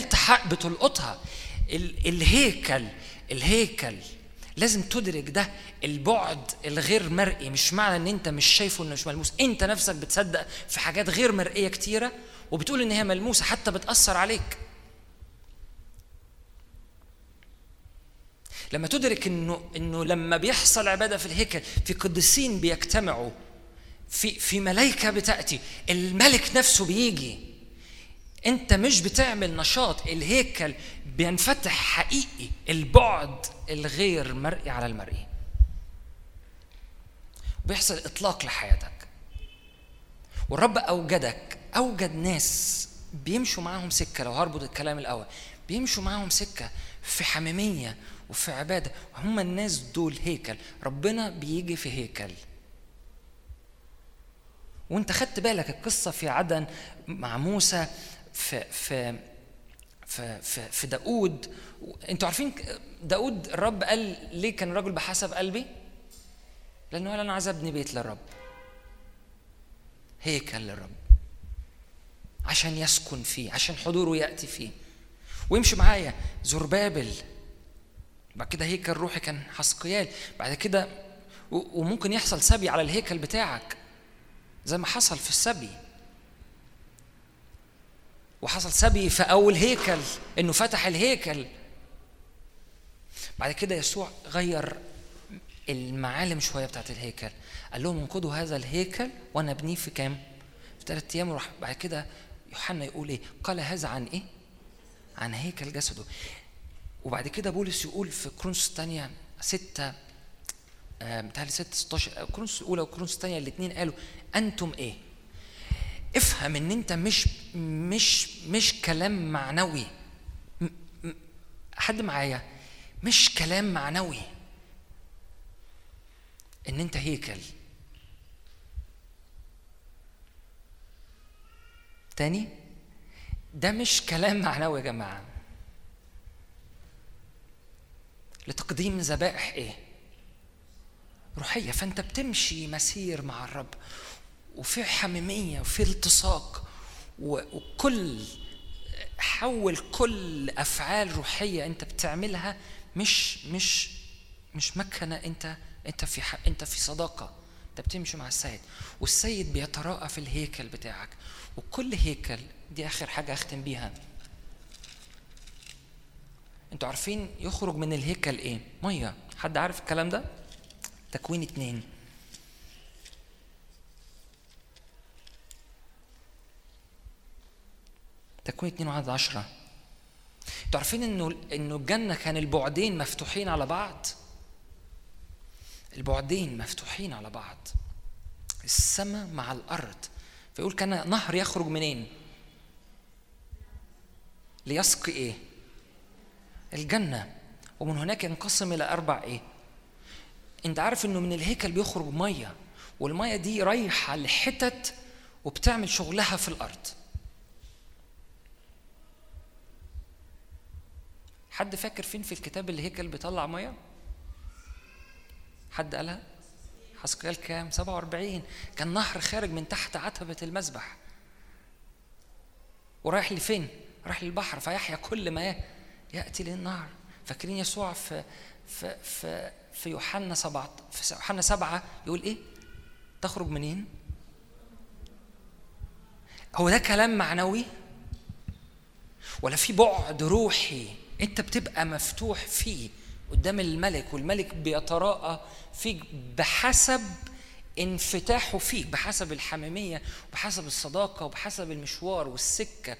تحق بتلقطها ال... الهيكل الهيكل. لازم تدرك ده البعد الغير مرئي. مش معنى إن أنت مش شايفه إنه مش ملموس. أنت نفسك بتصدق في حاجات غير مرئية كتيرة وبتقول إن هي ملموسة حتى بتأثر عليك. لما تدرك إنه إنه لما بيحصل عبادة في الهيكل في قديسين بيجتمعوا في في ملائكه بتأتي الملك نفسه بيجي. أنت مش بتعمل نشاط الهيكل بينفتح حقيقي البعد الغير مرئي على المرئي. بيحصل إطلاق لحياتك. والرب أوجدك أوجد ناس بيمشوا معاهم سكة. لو هربط الكلام الأول بيمشوا معاهم سكة في حميمية وفي عبادة. هم الناس دول هيكل. ربنا بيجي في هيكل. وانت خدت بالك القصة في عدن مع موسى في في في في, في داود أنتوا عارفين داود الرب قال ليه كان رجل بحسب قلبي؟ لأنه قال أنا عايز أبني بيت للرب. هيكل للرب. عشان يسكن فيه عشان حضوره يأتي فيه. ويمشي معايا زربابل. بعد كده هيكل روحي كان حسقيال. بعد كده وممكن يحصل سبي على الهيكل بتاعك. زي ما حصل في السبي. وحصل سبي في أول هيكل إنه فتح الهيكل بعد كده يسوع غير المعالم شوية بتاعت الهيكل قال لهم انقضوا هذا الهيكل وأنا ابنيه في كام؟ في ثلاث أيام وراح بعد كده يوحنا يقول إيه؟ قال هذا عن إيه؟ عن هيكل جسده وبعد كده بولس يقول في كورنثوس الثانية ستة آه، متهيألي 6 16 كورنثوس الأولى وكورنثوس الثانية الاثنين قالوا أنتم إيه؟ افهم إن أنت مش مش مش كلام معنوي. حد معايا؟ مش كلام معنوي. إن أنت هيكل. تاني؟ ده مش كلام معنوي يا جماعة. لتقديم ذبائح إيه؟ روحية. فانت بتمشي مسير مع الرب. وفي حميمية وفي التصاق وكل حول كل أفعال روحية أنت بتعملها مش مش مش مكنة انت أنت في أنت في صداقة. أنت بتمشي مع السيد والسيد بيتراءى في الهيكل بتاعك. وكل هيكل دي آخر حاجة أختم بيها. أنتوا عارفين يخرج من الهيكل إيه؟ مية. حد عارف الكلام ده؟ تكوين اتنين. تكوين اتنين وعدد عشرة. أنتوا عارفين انه إنه الجنة كان البعدين مفتوحين على بعض؟ البعدين مفتوحين على بعض. السماء مع الأرض. فيقول كان نهر يخرج منين؟ ليسقي إيه؟ الجنة. ومن هناك ينقسم إلى أربع إيه؟ أنت عارف إنه من الهيكل بيخرج مية والمية دي رايحة لحتت وبتعمل شغلها في الأرض. حد فاكر فين في الكتاب الهيكل بيطلع مية؟ حد قالها؟ حسقيال كام؟ 47 كان نهر خارج من تحت عتبة المذبح ورايح لفين؟ رايح للبحر فيحيا كل ما يأتي للنهر فاكرين يسوع في في في في يوحنا سبعة في يوحنا سبعة يقول إيه؟ تخرج منين؟ هو ده كلام معنوي؟ ولا في بعد روحي انت بتبقى مفتوح فيه قدام الملك والملك بيتراءى فيك بحسب انفتاحه فيك بحسب الحميمية وبحسب الصداقة وبحسب المشوار والسكة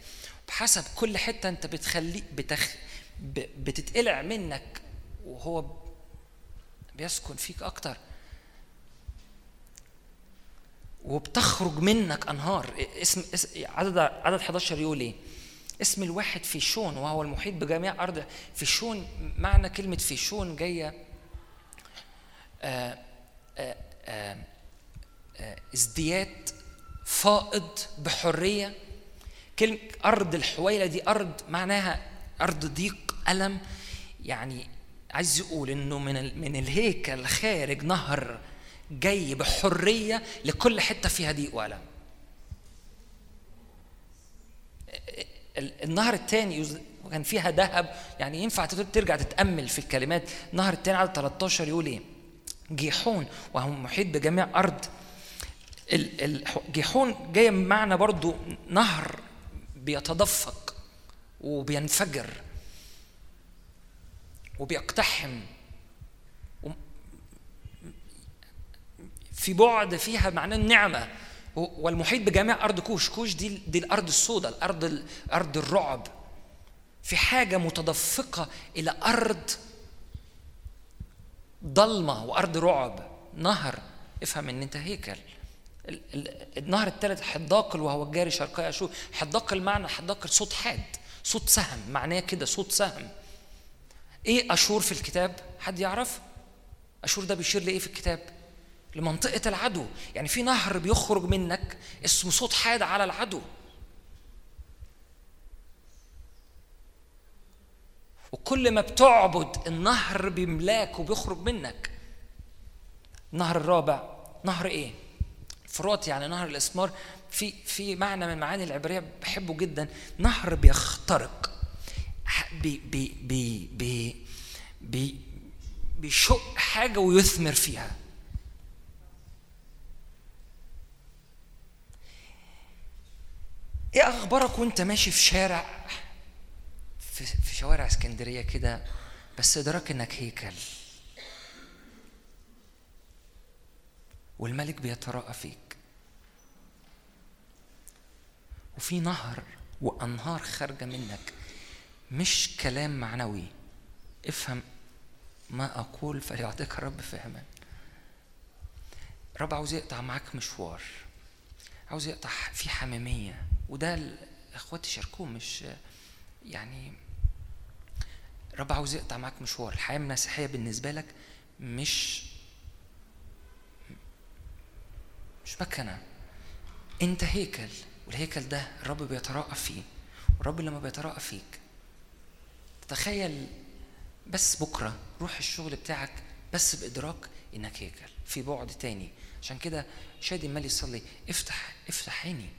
بحسب كل حتة انت بتخلي بتخ بتتقلع منك وهو بيسكن فيك أكتر وبتخرج منك أنهار اسم, اسم عدد عدد 11 يقول إيه؟ اسم الواحد فيشون وهو المحيط بجميع أرض فيشون معنى كلمة فيشون جاية آه، آه، آه، ازدياد فائض بحرية. كلمه أرض الحويلة دي أرض معناها أرض ضيق ألم. يعني عايز يقول إنه من من الهيكل خارج نهر جاي بحرية لكل حتة فيها ضيق وألم ال- النهر الثاني وكان فيها ذهب يعني ينفع ترجع تتأمل في الكلمات. النهر الثاني عدد 13 يقول إيه؟ جيحون وهو محيط بجميع أرض. ال- ال- جيحون جاية بمعنى برضو نهر بيتدفق وبينفجر وبيقتحم. في بعد فيها معناه النعمة. والمحيط بجميع أرض كوش كوش دي دي الأرض السوداء الأرض ال- أرض الرعب. في حاجة متدفقة إلى أرض ضلمة وأرض رعب. نهر افهم إن أنت هيكل. ال- ال- النهر الثالث حداقل وهو الجاري شرقي اشور حداقل معنى حداقل صوت حاد صوت سهم. معناه كده صوت سهم. إيه أشور في الكتاب؟ حد يعرف؟ أشور ده بيشير لإيه في الكتاب؟ لمنطقة العدو. يعني في نهر بيخرج منك اسمه صوت حاد على العدو. وكل ما بتعبد النهر بيملاك وبيخرج منك. النهر الرابع نهر إيه؟ فرات يعني نهر الإسمار. في في معنى من معاني العبرية بحبه جدا. نهر بيخترق. بي بي بي بي بيشق حاجة ويثمر فيها. إيه أخبارك وأنت ماشي في شارع؟ في, في شوارع اسكندرية كده بس إدراك إنك هيكل. والملك بيتراءى فيك. وفي نهر وأنهار خارجة منك مش كلام معنوي. افهم ما أقول فليعطيك الرب فهما. رب عاوز يقطع معاك مشوار. عاوز يقطع في حميمية. وده إخواتي شاركوه مش يعني رب عاوز يقطع معاك مشوار. الحياة المسيحية بالنسبة لك مش مش مكنه أنت هيكل والهيكل ده الرب بيتراءى فيه. والرب لما بيتراءى فيك تخيل بس بكرة روح الشغل بتاعك بس بإدراك إنك هيكل في بعد تاني. عشان كده شادي مالي يصلي افتح افتح عيني.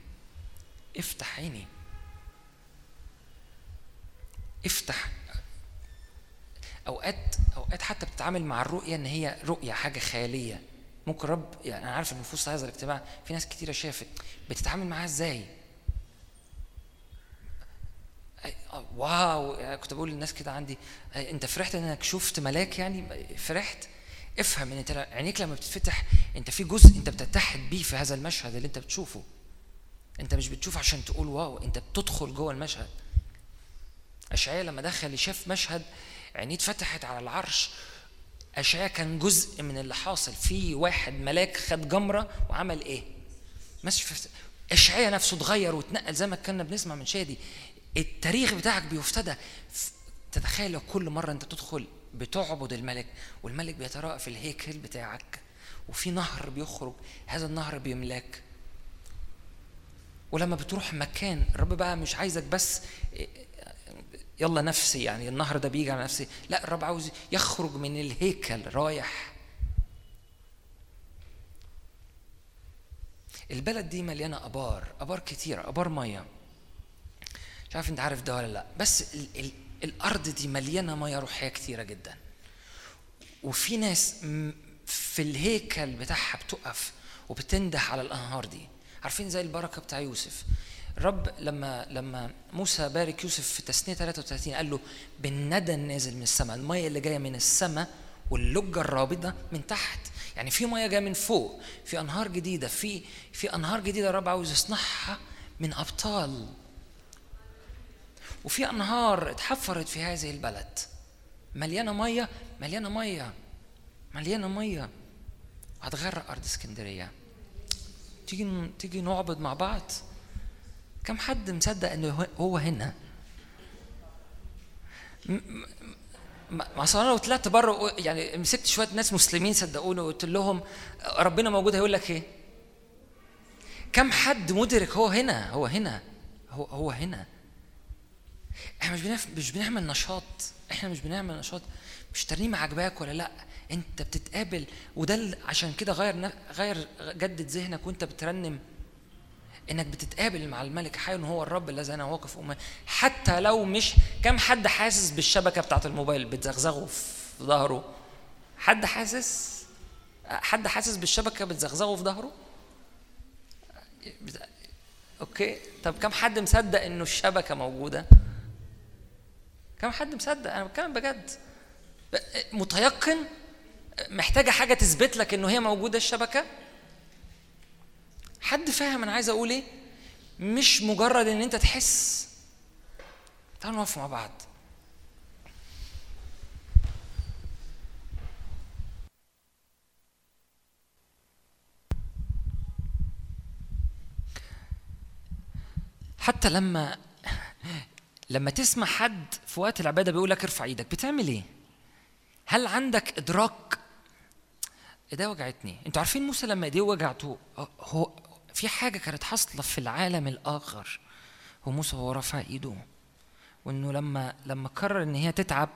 افتح عيني. افتح. أوقات أوقات حتى بتتعامل مع الرؤية إن هي رؤية حاجة خيالية. ممكن رب يعني أنا عارف إن في هذا الاجتماع. في ناس كتيرة شافت. بتتعامل معاها إزاي؟ آه، واو. يعني كنت بقول للناس كده عندي. أنت فرحت إنك شفت ملاك يعني؟ فرحت. افهم إن انت عينيك لما بتتفتح أنت في جزء أنت بتتحد بيه في هذا المشهد اللي أنت بتشوفه. انت مش بتشوف عشان تقول واو انت بتدخل جوه المشهد. اشعياء لما دخل شاف مشهد عينيه اتفتحت على العرش اشعياء كان جزء من اللي حاصل. في واحد ملاك خد جمرة وعمل إيه؟ ماشي في اشعياء نفسه اتغير واتنقل زي ما كنا بنسمع من شادي. التاريخ بتاعك بيفتدى. تتخيل لو كل مرة انت بتدخل بتعبد الملك والملك بيتراءى في الهيكل بتاعك وفي نهر بيخرج هذا النهر بيملاك. ولما بتروح مكان الرب بقى مش عايزك بس يلا نفسي يعني النهر ده بيجي على نفسي لا الرب عاوز يخرج من الهيكل رايح. البلد دي مليانة أبار أبار كتيرة أبار مية. مش عارف أنت عارف ده ولا لأ بس ال ال الأرض دي مليانة مية روحية كتيرة جدا. وفي ناس في الهيكل بتاعها بتقف وبتنده على الأنهار دي. عارفين زي البركة بتاع يوسف. الرب لما لما موسى بارك يوسف في تثنية 33 قال له بالندى نازل من السماء المية اللي جاية من السماء واللجة الرابضة من تحت. يعني في مية جاية من فوق في أنهار جديدة في في أنهار جديدة الرب عاوز يصنعها من أبطال. وفي أنهار اتحفرت في هذه البلد. مليانة مية مليانة مية مليانة مية. هتغرق أرض اسكندرية. تيجي تيجي نعبد مع بعض. كم حد مصدق إنه هو- هنا؟ ما أصل أنا لو طلعت بره يعني مسكت شوية ناس مسلمين صدقوني وقلت لهم ربنا موجود هيقول لك إيه؟ كم حد مدرك هو هنا؟ هو هنا. هو هو هنا. إحنا مش بنعمل مش بنعمل نشاط. إحنا مش بنعمل نشاط. مش ترنيمه عجباك ولا لأ؟ انت بتتقابل وده عشان كده غير غير جدد ذهنك وانت بترنم. انك بتتقابل مع الملك حي هو الرب الذي أنا واقف امامه حتى لو مش كم حد حاسس بالشبكة بتاعت الموبايل بتزغزغه في ظهره. حد حاسس؟ حد حاسس بالشبكة بتزغزغه في ظهره؟ أوكي. طب كم حد مصدق إنه الشبكة موجودة؟ كم حد مصدق؟ أنا بتكلم بجد. متيقن؟ محتاجة حاجة تثبت لك إنه هي موجودة الشبكة؟ حد فاهم أنا عايز أقول إيه؟ مش مجرد إن أنت تحس. تعالوا نقف مع بعض. حتى لما لما تسمع حد في وقت العبادة بيقول لك ارفع إيدك بتعمل إيه؟ هل عندك إدراك ايديه وجعتني. أنتوا عارفين موسى لما إيديه وجعته هو في حاجة كانت حاصلة في العالم الآخر هو موسى وهو رافع إيده وإنه لما لما قرر إن هي تتعب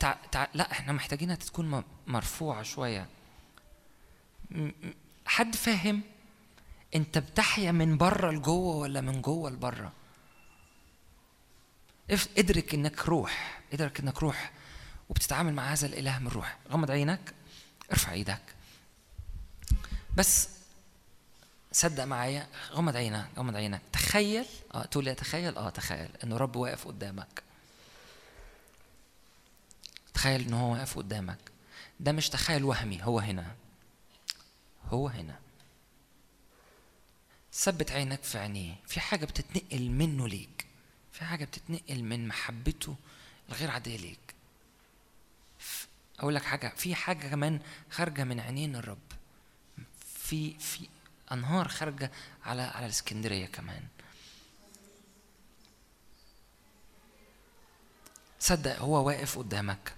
تع... تع... لا إحنا محتاجينها تكون مرفوعة شوية. حد فاهم أنت بتحيا من بره لجوه ولا من جوه لبره؟ ادرك إنك روح ادرك إنك روح وبتتعامل مع هذا الإله من روح. غمض عينك. ارفع إيدك. بس صدق معايا غمض عينك غمض عينك. تخيل آه تقول لي تخيل؟ آه تخيل إنه رب واقف قدامك. تخيل ان هو واقف قدامك. ده مش تخيل وهمي هو هنا. هو هنا. ثبت عينك في عينيه. في حاجة بتتنقل منه ليك. في حاجة بتتنقل من محبته الغير عادية ليك. أقول لك حاجة في حاجة كمان خارجة من عينين الرب. في في أنهار خارجة على على الإسكندرية كمان. صدق هو واقف قدامك.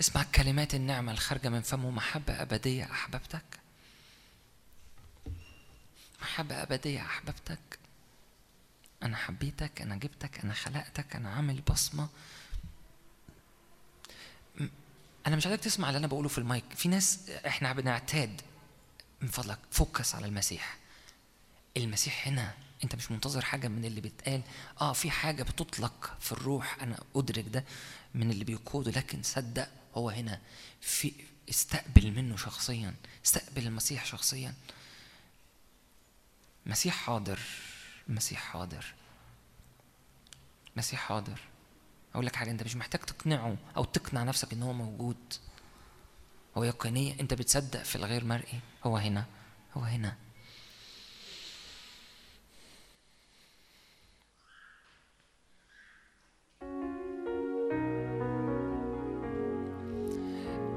اسمع كلمات النعمة الخارجة من فمه. محبة أبدية أحببتك. محبة أبدية أحببتك. أنا حبيتك أنا جبتك أنا خلقتك أنا عامل بصمة. أنا مش عايزك تسمع اللي أنا بقوله في المايك. في ناس إحنا بنعتاد من فضلك. فوكس على المسيح. المسيح هنا. أنت مش منتظر حاجة من اللي بيتقال. آه في حاجة بتطلق في الروح. أنا أدرك ده من اللي بيقوده. لكن صدق هو هنا في استقبل منه شخصيا استقبل المسيح شخصيا. مسيح حاضر مسيح حاضر. مسيح حاضر. أقول لك حاجة أنت مش محتاج تقنعه أو تقنع نفسك إن هو موجود. هو يقينية أنت بتصدق في الغير مرئي. هو هنا هو هنا.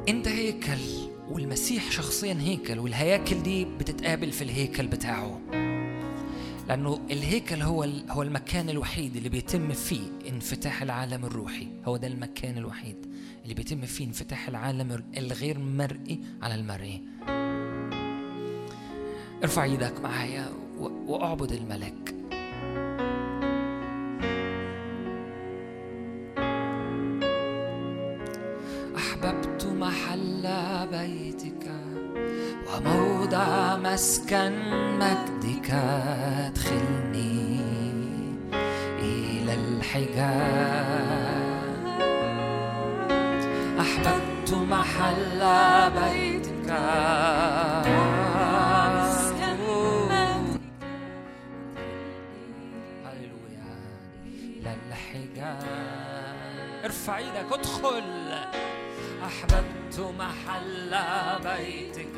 انت هيكل والمسيح شخصيا هيكل والهياكل دي بتتقابل في الهيكل بتاعه. لأنه الهيكل هو هو المكان الوحيد اللي بيتم فيه انفتاح العالم الروحي. هو ده المكان الوحيد اللي بيتم فيه انفتاح العالم الغير مرئي على المرئي. ارفع إيدك معايا وأعبد الملك. محل بيتك وموضع مسكن مجدك أدخلني إلى الحجاب أحببت محل بيتك. ارفع إيدك ادخل. أحببت محل بيتك.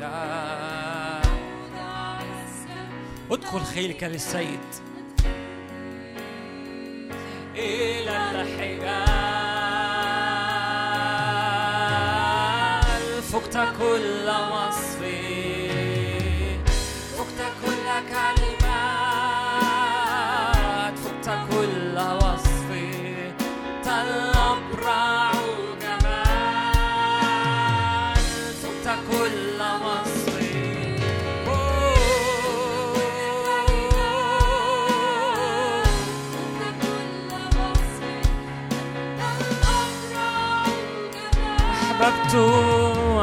ادخل خيلك للسيد. إلى الحجاز. فقت كل مصر أحببت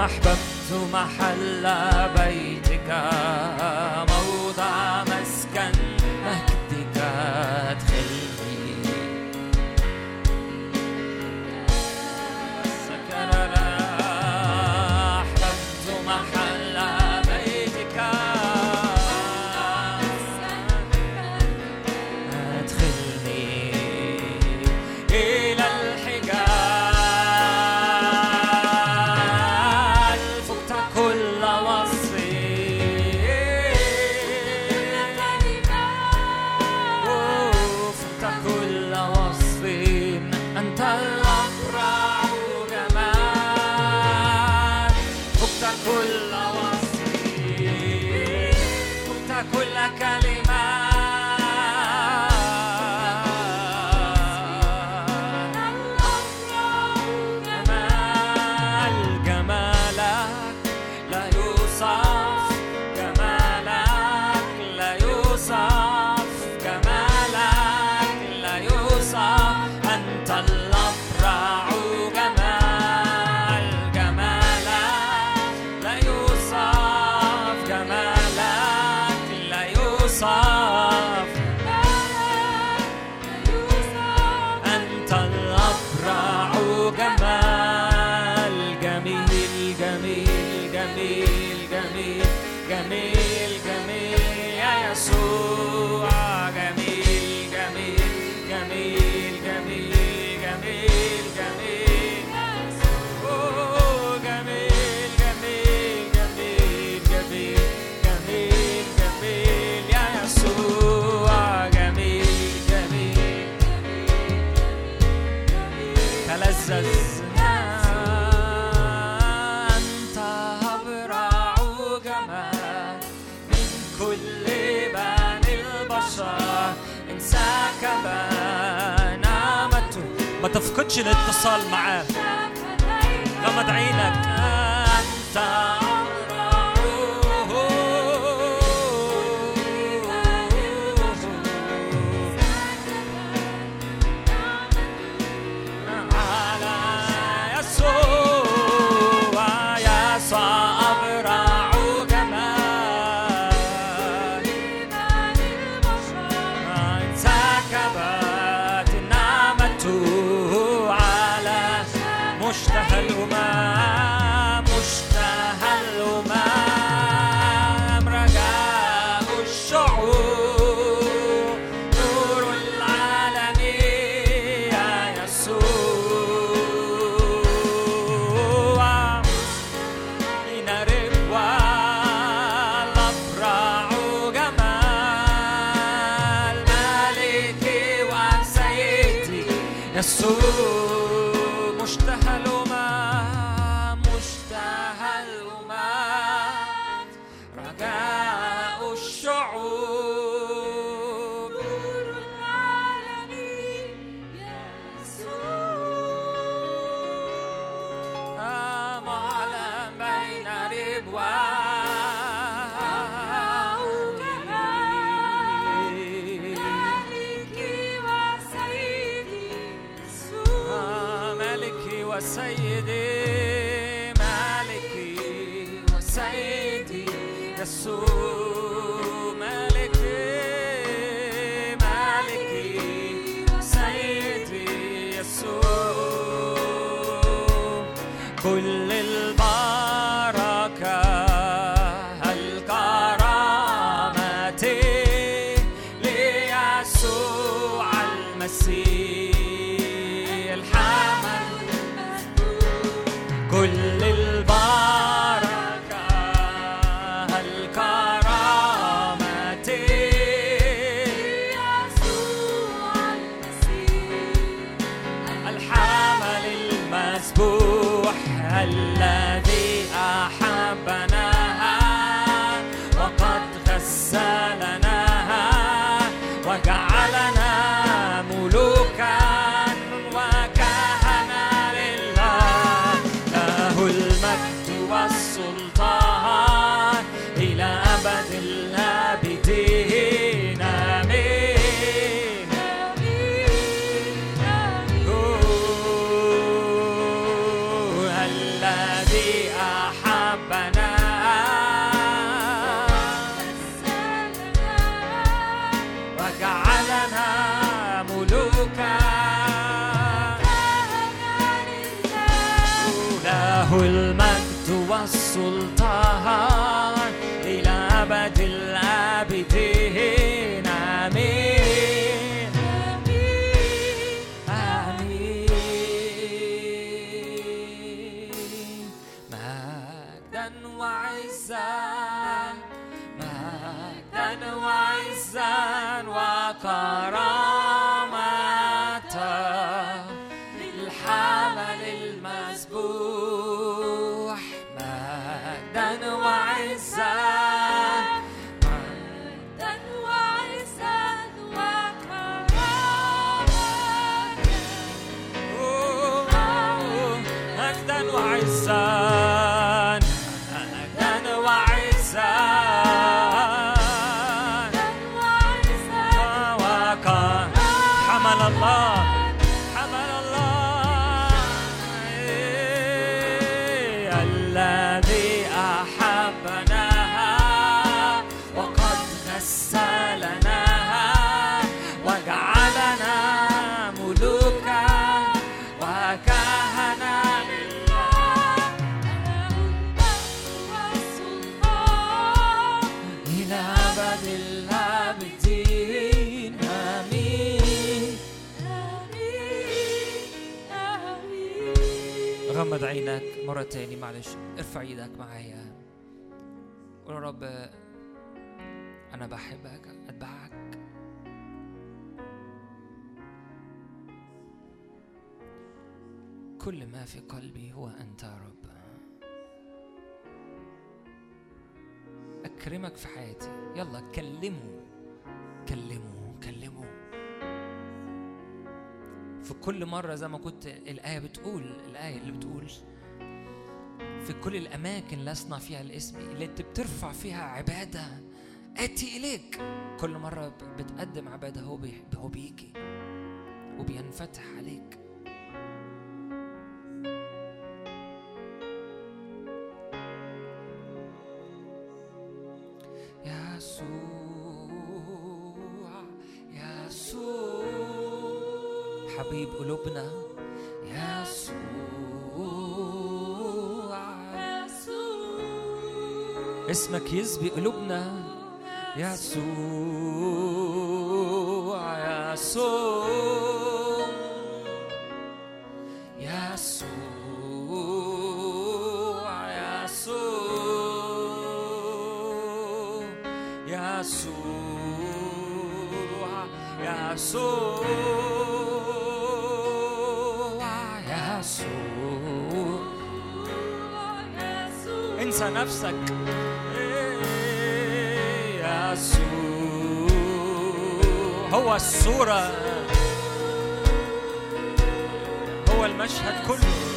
أحببت محل بيتك. جميل جميل جميل جميل. الاتصال معاه. غمض عينك. أنت عينك مرة تاني معلش. ارفع إيدك معايا. قول يا رب أنا بحبك أتبعك. كل ما في قلبي هو أنت يا رب. أكرمك في حياتي. يلا كلمه. كلمه. كلمه. في كل مرة زي ما كنت الآية بتقول الآية اللي بتقول في كل الأماكن اللي أصنع فيها الاسم اللي أنت بترفع فيها عبادة آتي إليك. كل مرة بتقدم عبادة هو هو بيجي وبينفتح عليك. اسمك يسبي قلوبنا. يسوع يسوع يسوع يسوع يسوع يسوع. انسى نفسك. إيه، يسوع هو الصورة. هو المشهد كله.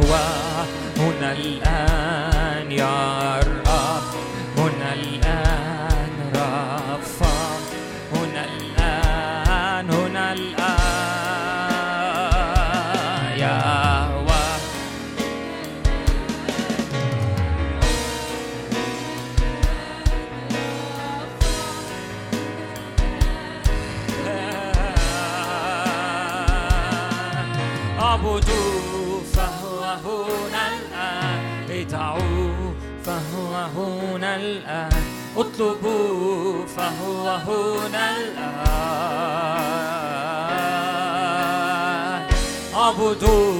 يهوى هنا الآن يا فهو هنا الآن. اعبدوا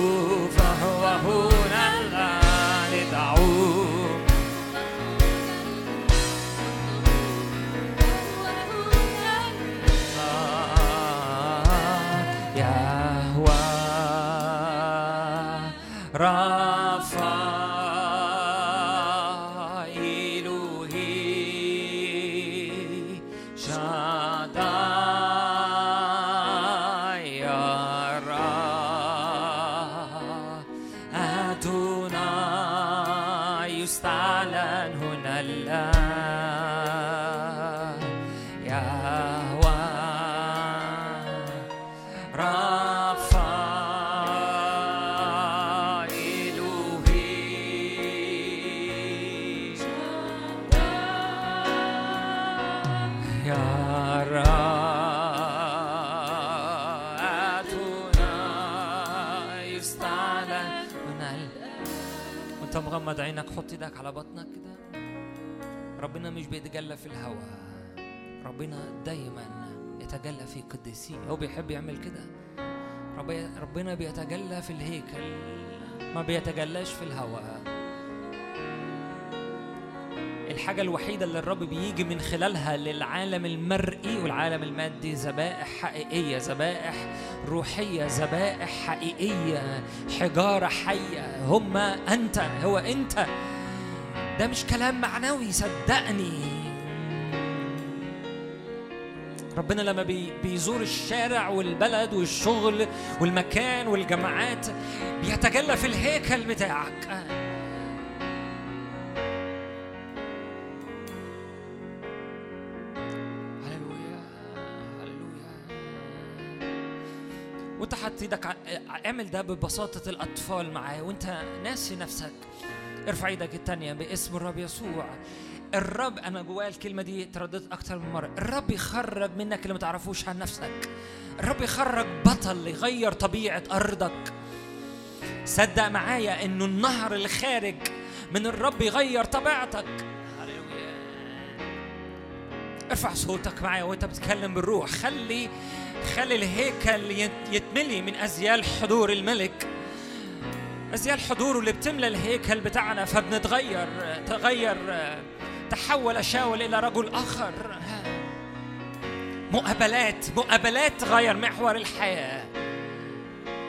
مش بيتجلى في الهواء ربنا دايما يتجلى في قديسيه. هو بيحب يعمل كده. رب- ربنا بيتجلى في الهيكل ما بيتجلاش في الهواء الحاجة الوحيدة اللي الرب بيجي من خلالها للعالم المرئي والعالم المادي ذبائح حقيقية ذبائح روحية ذبائح حقيقية حجارة حية. هم أنت هو أنت. ده مش كلام معنوي صدقني. ربنا لما بي بيزور الشارع والبلد والشغل والمكان والجماعات بيتجلى في الهيكل بتاعك. وانت حاطط إيدك اعمل ده ببساطة الأطفال معاه وانت ناسي نفسك. ارفع إيدك التانية باسم الرب يسوع. الرب أنا جوايا الكلمة دي ترددت أكتر من مرة. الرب يخرج منك اللي ما تعرفوش عن نفسك. الرب يخرج بطل يغير طبيعة أرضك. صدق معايا إنه النهر اللي خارج من الرب يغير طبيعتك. ارفع صوتك معايا وانت بتتكلم بالروح. خلي خلي الهيكل يت- يتملي من ازيال حضور الملك. ازيال حضوره اللي بتملى الهيكل بتاعنا فبنتغير تغير تحول شاول إلى رجل آخر. مقابلات مقابلات غير محور الحياة.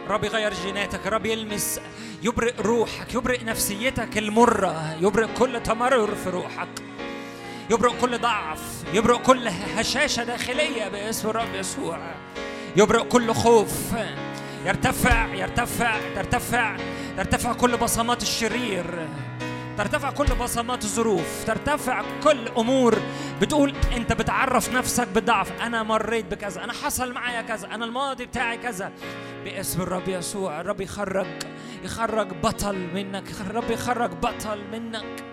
رب يغير جيناتك رب يلمس يبرئ روحك يبرئ نفسيتك المرة يبرئ كل تمرر في روحك. يبرئ كل ضعف يبرئ كل هشاشة داخلية باسم الرب يسوع. يبرئ كل خوف. يرتفع يرتفع ترتفع ترتفع كل بصمات الشرير. ترتفع كل بصمات الظروف. ترتفع كل أمور. بتقول أنت بتعرف نفسك بالضعف أنا مريت بكذا. أنا حصل معايا كذا. أنا الماضي بتاعي كذا. باسم الرب يسوع. الرب يخرج. يخرج بطل منك. الرب يخرج بطل منك.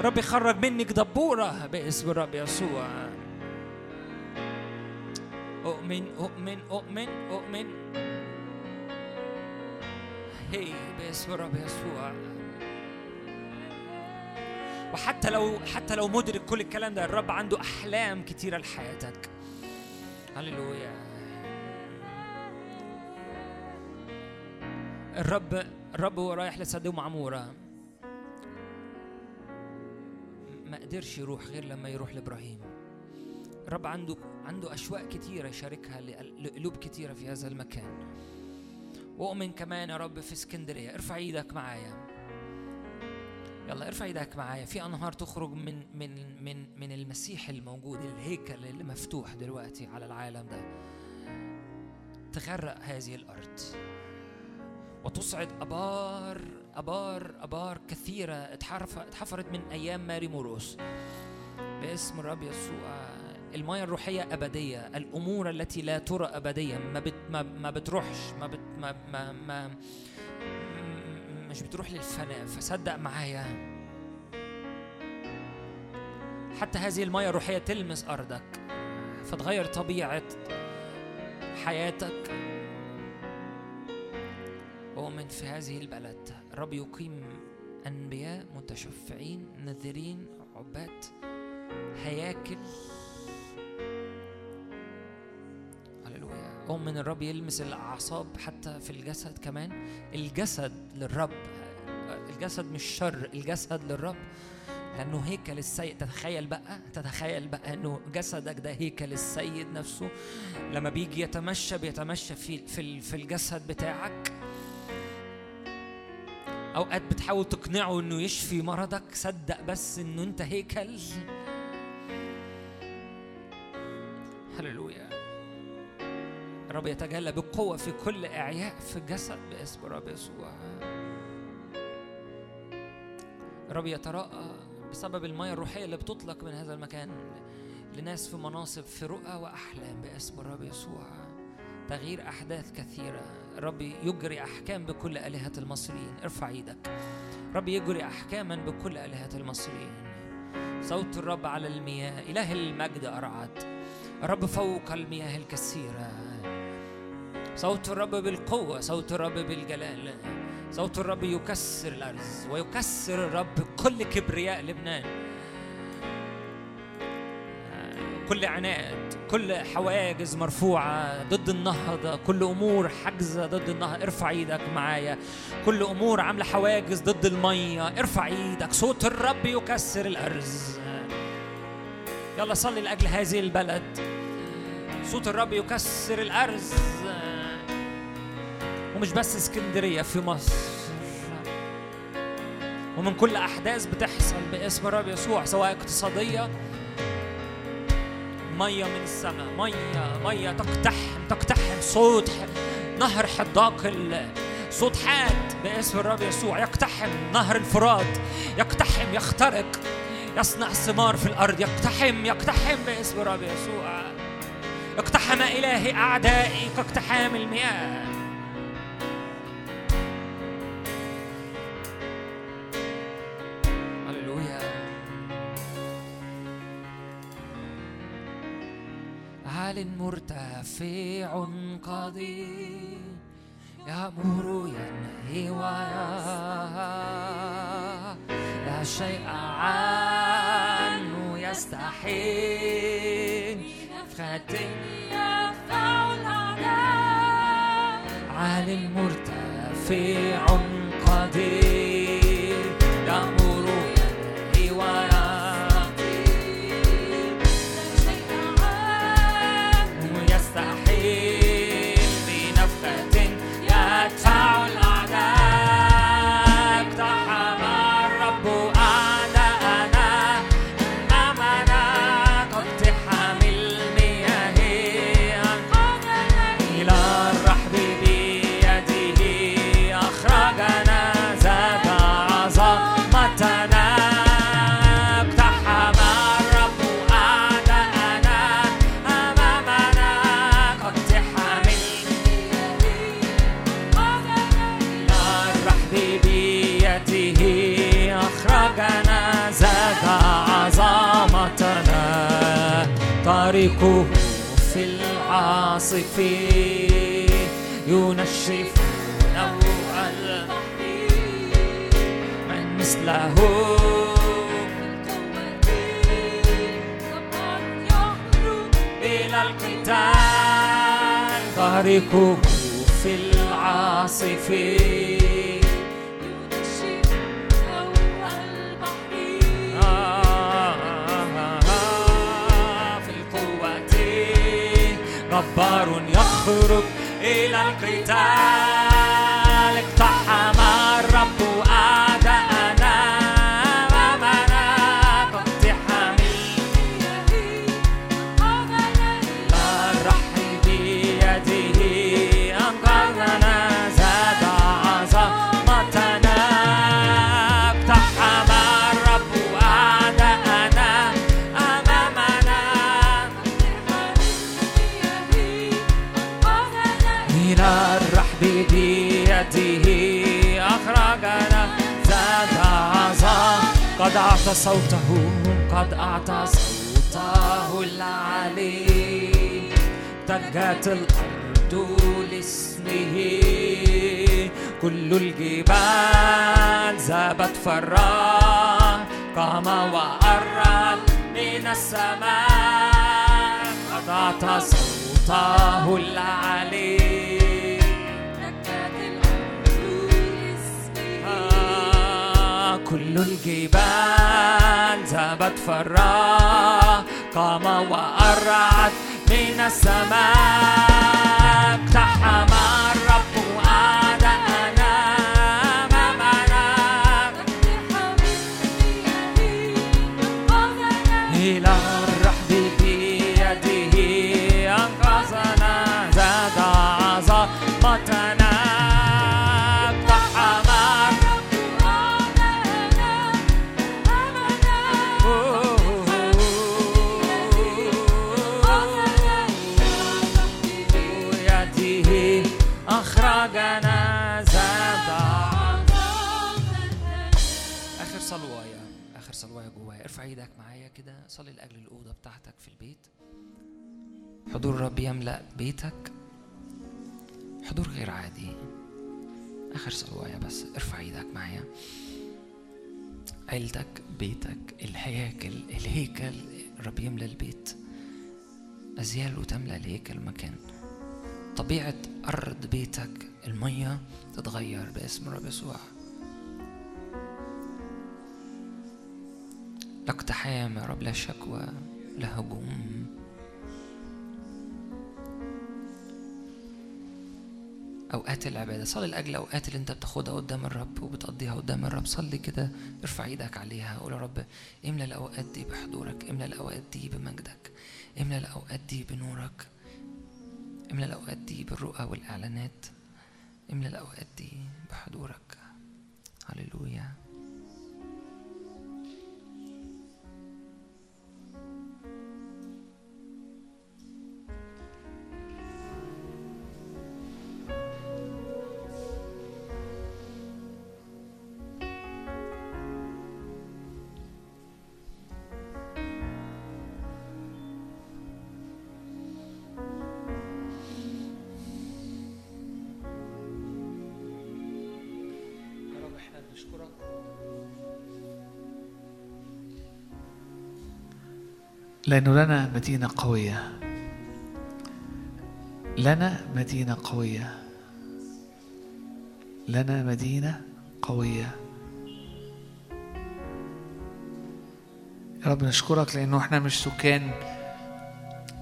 الرب يخرج منك دبورة. باسم الرب يسوع. أؤمن أؤمن أؤمن أؤمن. هي باسم الرب يسوع وحتى لو حتى لو مدرك كل الكلام ده الرب عنده أحلام كتيرة لحياتك. هللويا. الرب الرب وهو رايح لسدوم عموره ما قدرش يروح غير لما يروح لإبراهيم. الرب عنده عنده أشواق كتيرة يشاركها لقل- لقلوب كتيرة في هذا المكان. وأؤمن كمان يا رب في اسكندرية. ارفع إيدك معايا. يلا ارفع إيدك معايا. في أنهار تخرج من من من من المسيح الموجود الهيكل اللي مفتوح دلوقتي على العالم ده. تغرق هذه الأرض. وتصعد أبار أبار أبار كثيرة اتحفرت من أيام ماري موروس. باسم الرب يسوع. المياه الروحية أبدية الأمور التي لا ترى أبدية ما بت ما, ما بتروحش ما بت ما ما, ما مش بتروح للفناء فصدق معايا. حتى هذه المياه الروحية تلمس أرضك فتغير طبيعة حياتك. أؤمن في هذه البلد الرب يقيم أنبياء متشفعين نذرين عباد هياكل أؤمن الرب يلمس الأعصاب حتى في الجسد كمان. الجسد للرب الجسد مش شر الجسد للرب. لأنه هيكل السيد. تتخيل بقى تتخيل بقى أنه جسدك ده هيكل السيد نفسه. لما بيجي يتمشى بيتمشى في في في الجسد بتاعك. أوقات بتحاول تقنعه إنه يشفي مرضك. صدق بس إنه أنت هيكل. هللويا. الرب يتجلى بقوة في كل إعياء في الجسد باسم الرب يسوع. الرب يتراءى بسبب المياه الروحية اللي بتطلق من هذا المكان لناس في مناصب في رؤى وأحلام باسم الرب يسوع. تغيير أحداث كثيرة. الرب يجري أحكام بكل آلهة المصريين. ارفع إيدك. رب يجري أحكاما بكل آلهة المصريين. صوت الرب على المياه. إله المجد أرعد. الرب فوق المياه الكثيرة. صوت الرب بالقوة صوت الرب بالجلال. صوت الرب يكسر الأرز ويكسر الرب كل كبرياء لبنان. كل عناد كل حواجز مرفوعة ضد النهضة كل أمور حاجزة ضد النهضة. ارفع إيدك معايا. كل أمور عاملة حواجز ضد المية. ارفع إيدك. صوت الرب يكسر الأرز. يلا صلي لأجل هذه البلد. صوت الرب يكسر الأرز. ومش بس اسكندرية في مصر. ومن كل أحداث بتحصل باسم الرب يسوع سواء اقتصادية مية من السماء مية مية. تقتحم تقتحم صوت نهر حداق صوت حاد باسم الرب يسوع. يقتحم نهر الفرات يقتحم يخترق يصنع ثمار في الأرض. يقتحم يقتحم باسم الرب يسوع. اقتحم إلهي أعدائي كاقتحام المياه عال مرتفع قدير يأمر ينهي ويا لا شيء عنه يستحيل. ختم يرفع الأعداء عال مرتفع قدير العاصف ينشف نوء من مثله إلى القتال طريقه في العاصف جبار يخرج إلى القتال. صوته قد أعطى صوته العلي تجت الأرض لاسمه. كل الجبال ذابت فرا. قام وأرد من السماء. قد أعطى صوته العلي كل الجبال ذابت فرا قام وأرعد من السماء اقتحم كده صلي لأجل الأوضة بتاعتك في البيت؟ حضور الرب يملأ بيتك. حضور غير عادي. آخر صلوايا بس ارفع إيدك معايا. عيلتك بيتك الهياكل الهيكل الرب يملأ البيت. أزياله تملأ الهيكل مكان طبيعة أرض بيتك المية تتغير باسم الرب يسوع. لا اقتحام يا رب لا شكوى لا هجوم. أوقات العبادة صلي لأجل أوقات اللي أنت بتاخدها قدام الرب وبتقضيها قدام الرب. صلي كده ارفع إيدك عليها قول يا رب املى الأوقات دي بحضورك املى الأوقات دي بمجدك املى الأوقات دي بنورك املى الأوقات دي بالرؤى والإعلانات املى الأوقات دي بحضورك. هللويا. لأنه لنا مدينة قوية. لنا مدينة قوية. لنا مدينة قوية. يا رب نشكرك لأنه إحنا مش سكان.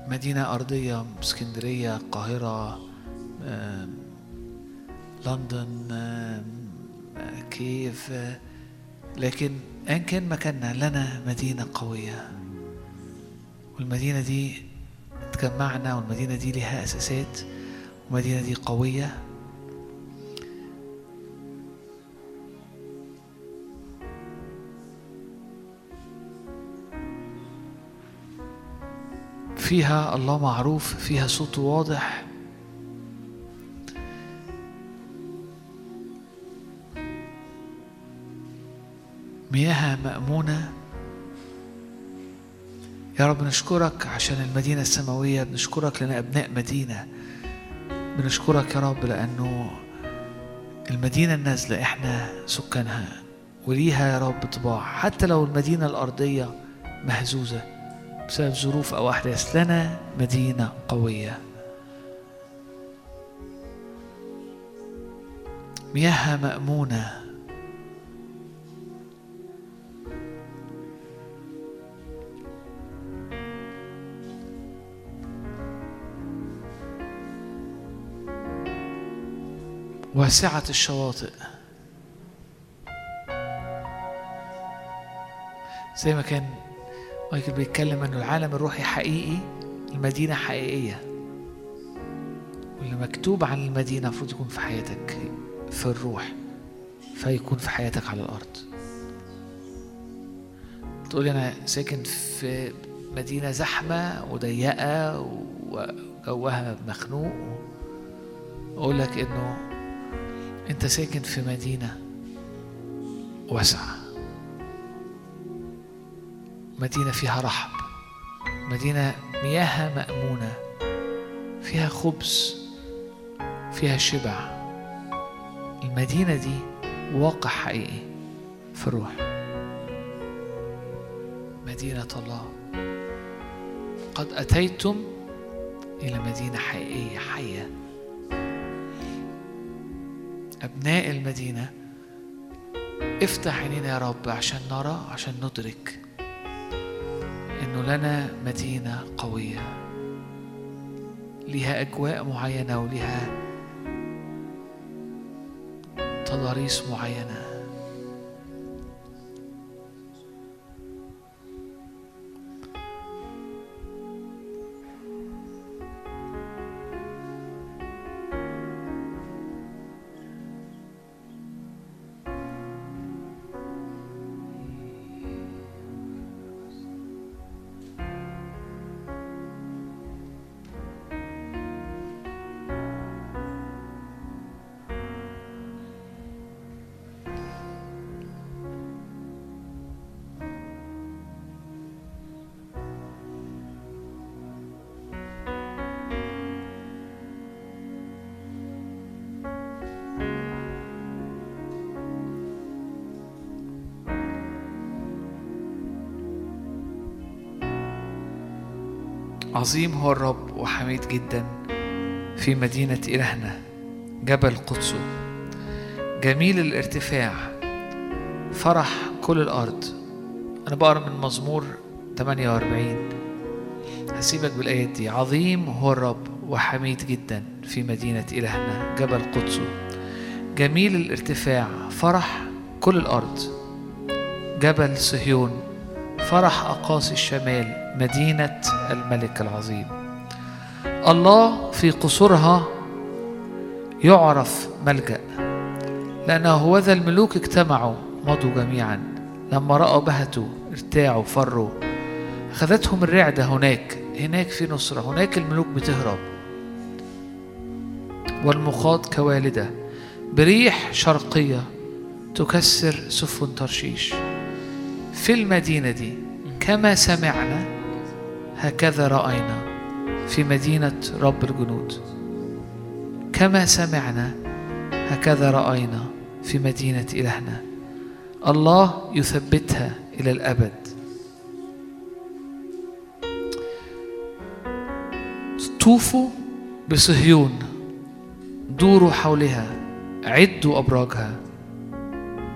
مدينة أرضية اسكندرية القاهرة لندن كيف لكن أيا كان مكاننا لنا مدينة قوية. والمدينة دي تجمعنا والمدينة دي لها أساسات والمدينة دي قوية. فيها الله معروف فيها صوته واضح. مياه مأمونة. يا رب نشكرك عشان المدينة السماوية بنشكرك لنا أبناء مدينة. بنشكرك يا رب لأنه المدينة النازلة إحنا سكانها وليها يا رب طباع. حتى لو المدينة الأرضية مهزوزة بسبب ظروف أو أحداث لنا مدينة قوية. مياهها مأمونة. واسعة الشواطئ. زي ما كان مايكل بيتكلم إنه العالم الروحي حقيقي المدينة حقيقية. واللي مكتوب عن المدينة المفروض يكون في حياتك في الروح فيكون في حياتك على الأرض. تقولي أنا ساكن في مدينة زحمة وضيقة وجوها مخنوق. أقول لك إنه أنت ساكن في مدينة واسعة. مدينة فيها رحب مدينة مياهها مأمونة فيها خبز فيها شبع. المدينة دي واقع حقيقي في الروح. مدينة الله. قد أتيتم إلى مدينة حقيقية حية. أبناء المدينة افتح عينينا يا رب عشان نرى عشان ندرك. إنه لنا مدينة قوية ليها أجواء معينة وليها تضاريس معينة. عظيم هو الرب وحميد جدا في مدينة إلهنا جبل قدسه جميل الارتفاع فرح كل الأرض. أنا بقرأ من مزمور 48 هسيبك بالآيات دي. عظيم هو الرب وحميد جدا في مدينة إلهنا جبل قدسه جميل الارتفاع فرح كل الأرض. جبل صهيون فرح أقاصي الشمال مدينة الملك العظيم. الله في قصورها يعرف ملجأ لأنه هوذا الملوك اجتمعوا مضوا جميعا لما رأوا بهتوا ارتاعوا فروا. أخذتهم الرعدة هناك هناك في نصرة هناك الملوك بتهرب. والمخاض كوالدة بريح شرقية تكسر سفن ترشيش. في المدينة دي كما سمعنا هكذا رأينا في مدينة رب الجنود. كما سمعنا هكذا رأينا في مدينة إلهنا. الله يثبتها إلى الأبد. طوفوا بصهيون. دوروا حولها. عدوا أبراجها.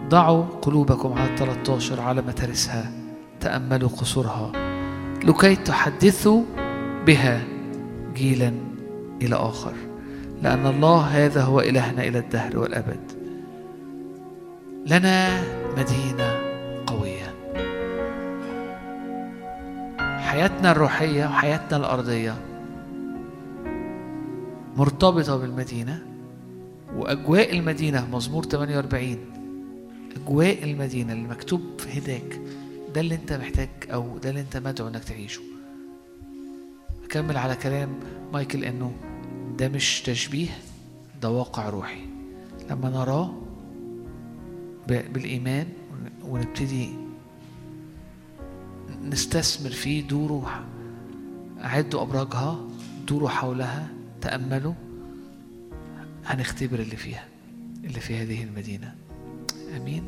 ضعوا قلوبكم على 13 على متارسها. تأملوا قصورها. لكي تحدثوا بها جيلا إلى آخر. لأن الله هذا هو إلهنا إلى الدهر والأبد. لنا مدينة قوية. حياتنا الروحية وحياتنا الأرضية مرتبطة بالمدينة وأجواء المدينة مزمور 48 أجواء المدينة اللي مكتوب هداك. ده اللي أنت محتاج أو ده اللي أنت مدعو إنك تعيشه. أكمل على كلام مايكل إنه ده مش تشبيه ده واقع روحي. لما نراه ب- بالإيمان ونبتدي نستثمر فيه دوروا أعدوا أبراجها دوروا حولها تأملوا هنختبر اللي فيها اللي في هذه المدينة. آمين.